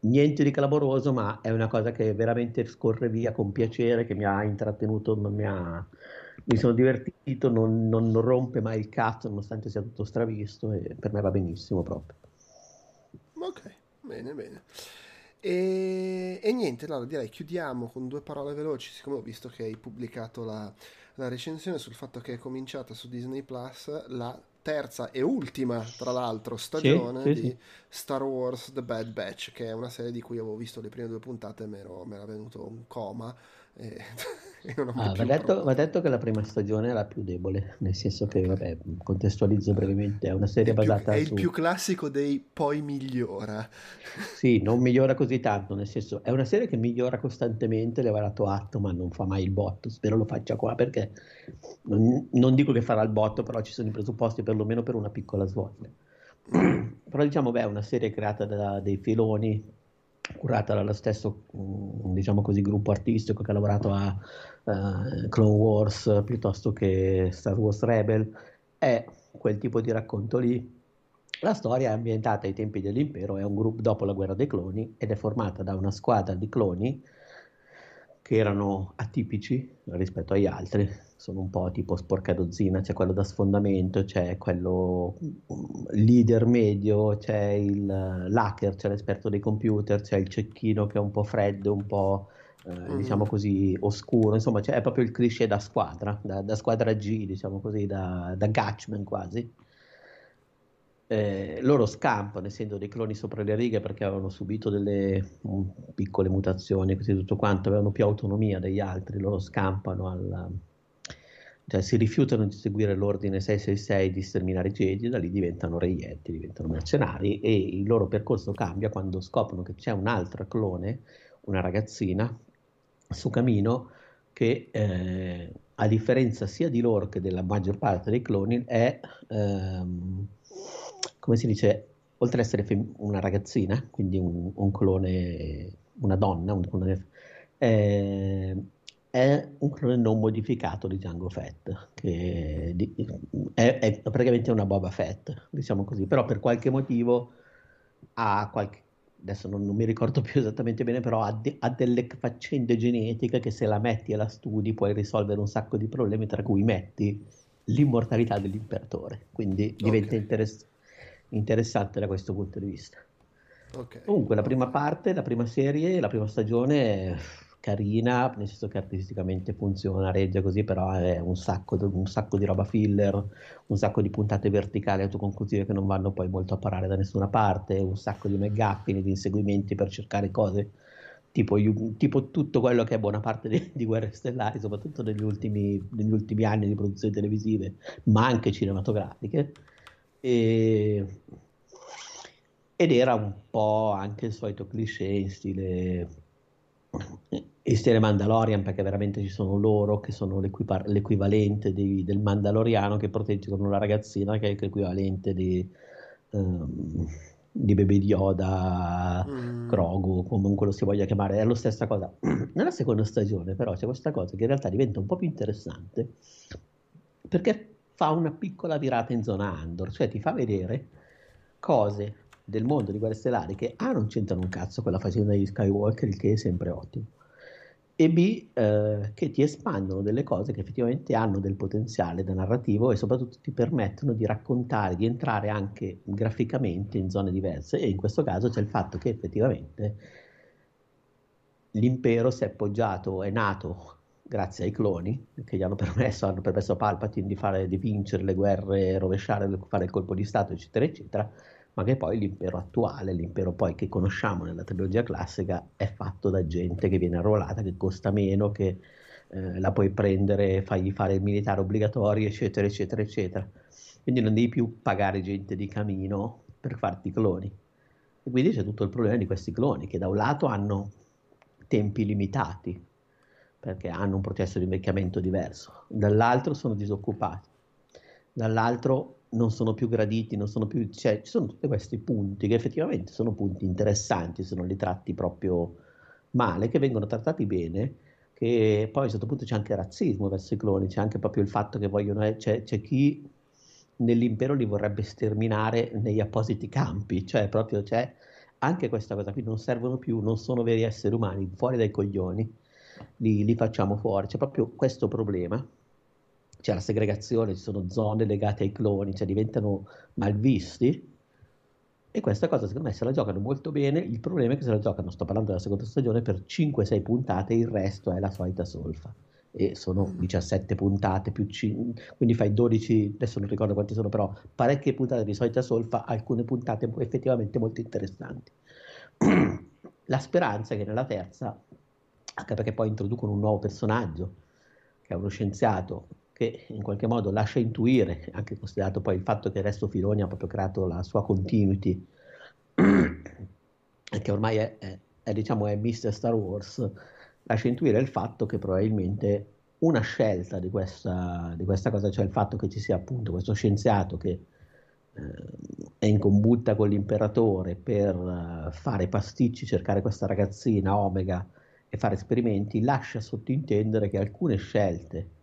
niente di clamoroso, ma è una cosa che veramente scorre via con piacere, che mi ha intrattenuto, mi, ha, mi sono divertito, non, non, rompe mai il cazzo nonostante sia tutto stravisto e per me va benissimo proprio. Ok, bene, bene. E, e, niente, allora direi chiudiamo con due parole veloci, siccome ho visto che hai pubblicato la, la recensione sul fatto che è cominciata su Disney Plus la terza e ultima, tra l'altro, stagione sì, sì, di sì. Star Wars The Bad Batch, che è una serie di cui avevo visto le prime due puntate e mi era venuto un coma e, e ah, va, detto, va, detto, che la prima stagione era più debole, nel senso che, vabbè, contestualizzo brevemente, è una serie è basata più, È su... il più classico dei poi migliora. Sì, non migliora così tanto, nel senso, è una serie che migliora costantemente, le va dato atto, ma non fa mai il botto, spero lo faccia qua, perché non, non dico che farà il botto, però ci sono i presupposti perlomeno per una piccola svolta. però diciamo, beh, è una serie creata da dei filoni curata dallo stesso mm, diciamo così, gruppo artistico che ha lavorato a uh, Clone Wars piuttosto che Star Wars Rebel. È quel tipo di racconto lì. La storia è ambientata ai tempi dell'impero è un gruppo dopo la guerra dei cloni ed è formata da una squadra di cloni che erano atipici rispetto agli altri sono un po' tipo sporca dozzina, c'è quello da sfondamento, c'è quello mm, leader medio, c'è il l'hacker, c'è l'esperto dei computer, c'è il cecchino che è un po' freddo, un po' eh, mm. diciamo così oscuro, insomma c'è proprio il cliché da squadra, da, da squadra G, diciamo così, da, da Gatchman quasi. Eh, loro scampano, essendo dei cloni sopra le righe, perché avevano subito delle um, piccole mutazioni, così tutto quanto, avevano più autonomia degli altri, loro scampano al, cioè si rifiutano di seguire l'ordine 666 di sterminare i Jedi, da lì diventano reietti, diventano mercenari e il loro percorso cambia quando scoprono che c'è un'altra clone, una ragazzina, su Camino che eh, a differenza sia di loro che della maggior parte dei cloni è, ehm, come si dice, oltre ad essere fem- una ragazzina, quindi un, un, clone, una donna, un clone, eh, è un clone non modificato di Django Fett, che è, è, praticamente una Boba Fett, diciamo così, però per qualche motivo ha qualche, adesso non, non mi ricordo più esattamente bene, però ha, de, ha, delle faccende genetiche che se la metti e la studi puoi risolvere un sacco di problemi, tra cui metti l'immortalità dell'imperatore, quindi diventa okay. interess- interessante da questo punto di vista. Okay. Comunque la prima parte, la prima serie, la prima stagione carina, nel senso che artisticamente funziona, regge così, però è un sacco, un sacco di roba filler, un sacco di puntate verticali autoconclusive che non vanno poi molto a parare da nessuna parte, un sacco di megaffini, di inseguimenti per cercare cose, tipo, tipo, tutto quello che è buona parte di, di Guerre Stellari, soprattutto negli ultimi, negli ultimi anni di produzioni televisive, ma anche cinematografiche. E ed era un po' anche il solito cliché in stile in stile Mandalorian perché veramente ci sono loro che sono l'equivalente di, del Mandaloriano che proteggono la ragazzina che è l'equivalente di, um, di Baby Yoda, mm. Grogu, comunque lo si voglia chiamare, è la stessa cosa. Nella seconda stagione però c'è questa cosa che in realtà diventa un po' più interessante perché fa una piccola virata in zona Andor, cioè ti fa vedere cose del mondo di Guerre Stellari che A non c'entrano un cazzo con la faccenda di Skywalker, il che è sempre ottimo, e B eh, che ti espandono delle cose che effettivamente hanno del potenziale da narrativo e soprattutto ti permettono di raccontare, di entrare anche graficamente in zone diverse e in questo caso c'è il fatto che effettivamente l'impero si è appoggiato, è nato grazie ai cloni che gli hanno permesso, hanno permesso a Palpatine di, fare, di vincere le guerre, rovesciare, fare il colpo di Stato, eccetera, eccetera, ma che poi l'impero attuale, l'impero poi che conosciamo nella trilogia classica, è fatto da gente che viene arruolata, che costa meno, che eh, la puoi prendere, fagli fare il militare obbligatorio, eccetera, eccetera, eccetera. Quindi non devi più pagare gente di camino per farti cloni. E quindi c'è tutto il problema di questi cloni, che da un lato hanno tempi limitati, perché hanno un processo di invecchiamento diverso, dall'altro sono disoccupati, dall'altro non sono più graditi, non sono più, cioè, ci sono tutti questi punti che effettivamente sono punti interessanti se non li tratti proprio male, che vengono trattati bene, che poi a un certo punto c'è anche razzismo verso i cloni, c'è anche proprio il fatto che vogliono, eh, c'è, c'è chi nell'impero li vorrebbe sterminare negli appositi campi, cioè proprio c'è anche questa cosa qui, non servono più, non sono veri esseri umani, fuori dai coglioni, li, li facciamo fuori, c'è proprio questo problema c'è la segregazione, ci sono zone legate ai cloni, cioè diventano malvisti. E questa cosa secondo me se la giocano molto bene, il problema è che se la giocano, sto parlando della seconda stagione, per 5-6 puntate il resto è la solita solfa. E sono 17 mm. puntate più 5, quindi fai 12, adesso non ricordo quanti sono, però parecchie puntate di solita solfa, alcune puntate effettivamente molto interessanti. la speranza è che nella terza, anche perché poi introducono un nuovo personaggio, che è uno scienziato che in qualche modo lascia intuire, anche considerato poi il fatto che Resto Filoni ha proprio creato la sua continuity, che ormai è, è, è, diciamo, è Mr. Star Wars, lascia intuire il fatto che probabilmente una scelta di questa, di questa cosa, cioè il fatto che ci sia appunto questo scienziato che eh, è in combutta con l'imperatore per uh, fare pasticci, cercare questa ragazzina Omega e fare esperimenti, lascia sottintendere che alcune scelte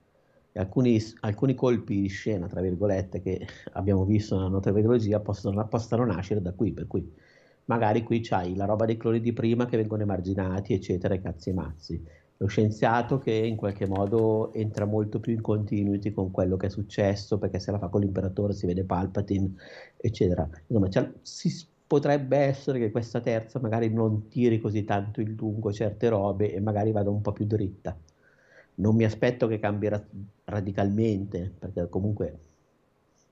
alcuni, alcuni, colpi di scena, tra virgolette, che abbiamo visto nella nostra trilogia possono, possono, nascere da qui, per cui magari qui c'hai la roba dei cloni di prima che vengono emarginati, eccetera, e cazzi e mazzi. Lo scienziato che in qualche modo entra molto più in continuity con quello che è successo, perché se la fa con l'imperatore si vede Palpatine, eccetera. Insomma, si, potrebbe essere che questa terza magari non tiri così tanto in lungo certe robe e magari vada un po' più dritta non mi aspetto che cambi ra- radicalmente, perché comunque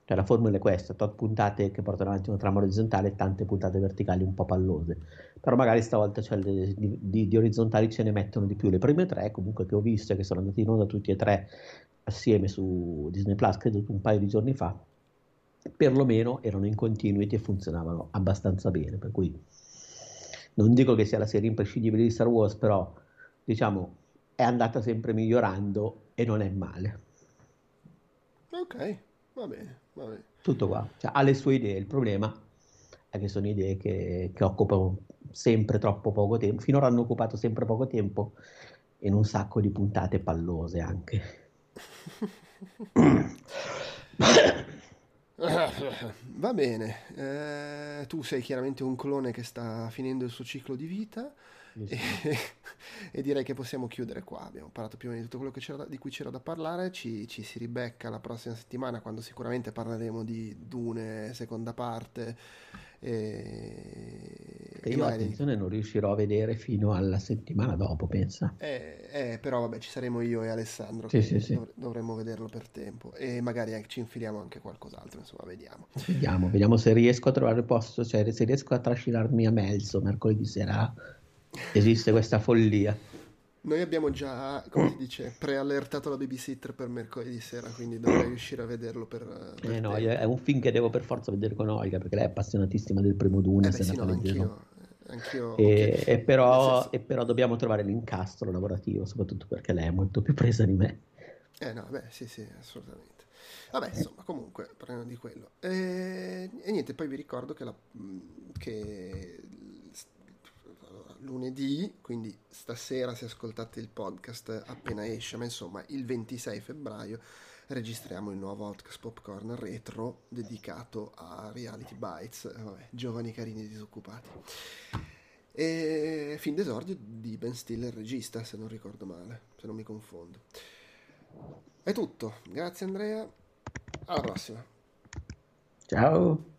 cioè, la formula è questa, tot puntate che portano avanti una trama orizzontale e tante puntate verticali un po' pallose, però magari stavolta cioè, le, di, di, di, orizzontali ce ne mettono di più. Le prime tre comunque che ho visto e che sono andate in onda tutti e tre assieme su Disney Plus, credo un paio di giorni fa, perlomeno erano in continuity e funzionavano abbastanza bene, per cui non dico che sia la serie imprescindibile di Star Wars, però diciamo è andata sempre migliorando e non è male. Ok, va bene, va bene. Tutto qua, cioè, ha le sue idee, il problema è che sono idee che, che occupano sempre troppo poco tempo, finora hanno occupato sempre poco tempo in un sacco di puntate pallose anche. Va bene, eh, tu sei chiaramente un clone che sta finendo il suo ciclo di vita. E, e, direi che possiamo chiudere qua. Abbiamo parlato più o meno di tutto quello di cui c'era da parlare. Ci, ci, si ribecca la prossima settimana quando sicuramente parleremo di Dune, seconda parte. E, che io magari... attenzione non riuscirò a vedere fino alla settimana dopo, pensa. Eh, eh, però vabbè, ci saremo io e Alessandro sì, sì, sì. Dov- dovremmo vederlo per tempo e magari anche, ci infiliamo anche qualcos'altro, insomma, vediamo. Vediamo, vediamo se riesco a trovare posto, cioè se riesco a trascinarmi a Melzo mercoledì sera esiste questa follia. Noi abbiamo già, come si dice, preallertato la babysitter per mercoledì sera, quindi dovrei riuscire a vederlo per... per eh no, è un film che devo per forza vedere con Olga, perché lei è appassionatissima del primo Dune. Eh beh, sì, no, anch'io. Anch'io, e, okay. e, però, senso... e, però, dobbiamo trovare l'incastro lavorativo, soprattutto perché lei è molto più presa di me. Eh no, beh, sì, sì, assolutamente. Vabbè, insomma, comunque, parliamo di quello. E, e niente, poi vi ricordo che, la, che lunedì, quindi stasera se ascoltate il podcast appena esce, ma insomma il 26 febbraio registriamo il nuovo Outcast Popcorn retro dedicato a Reality Bites, eh, vabbè, giovani carini disoccupati. E fin d'esordio di Ben Stiller regista, se non ricordo male, se non mi confondo. È tutto, grazie Andrea, alla prossima. Ciao.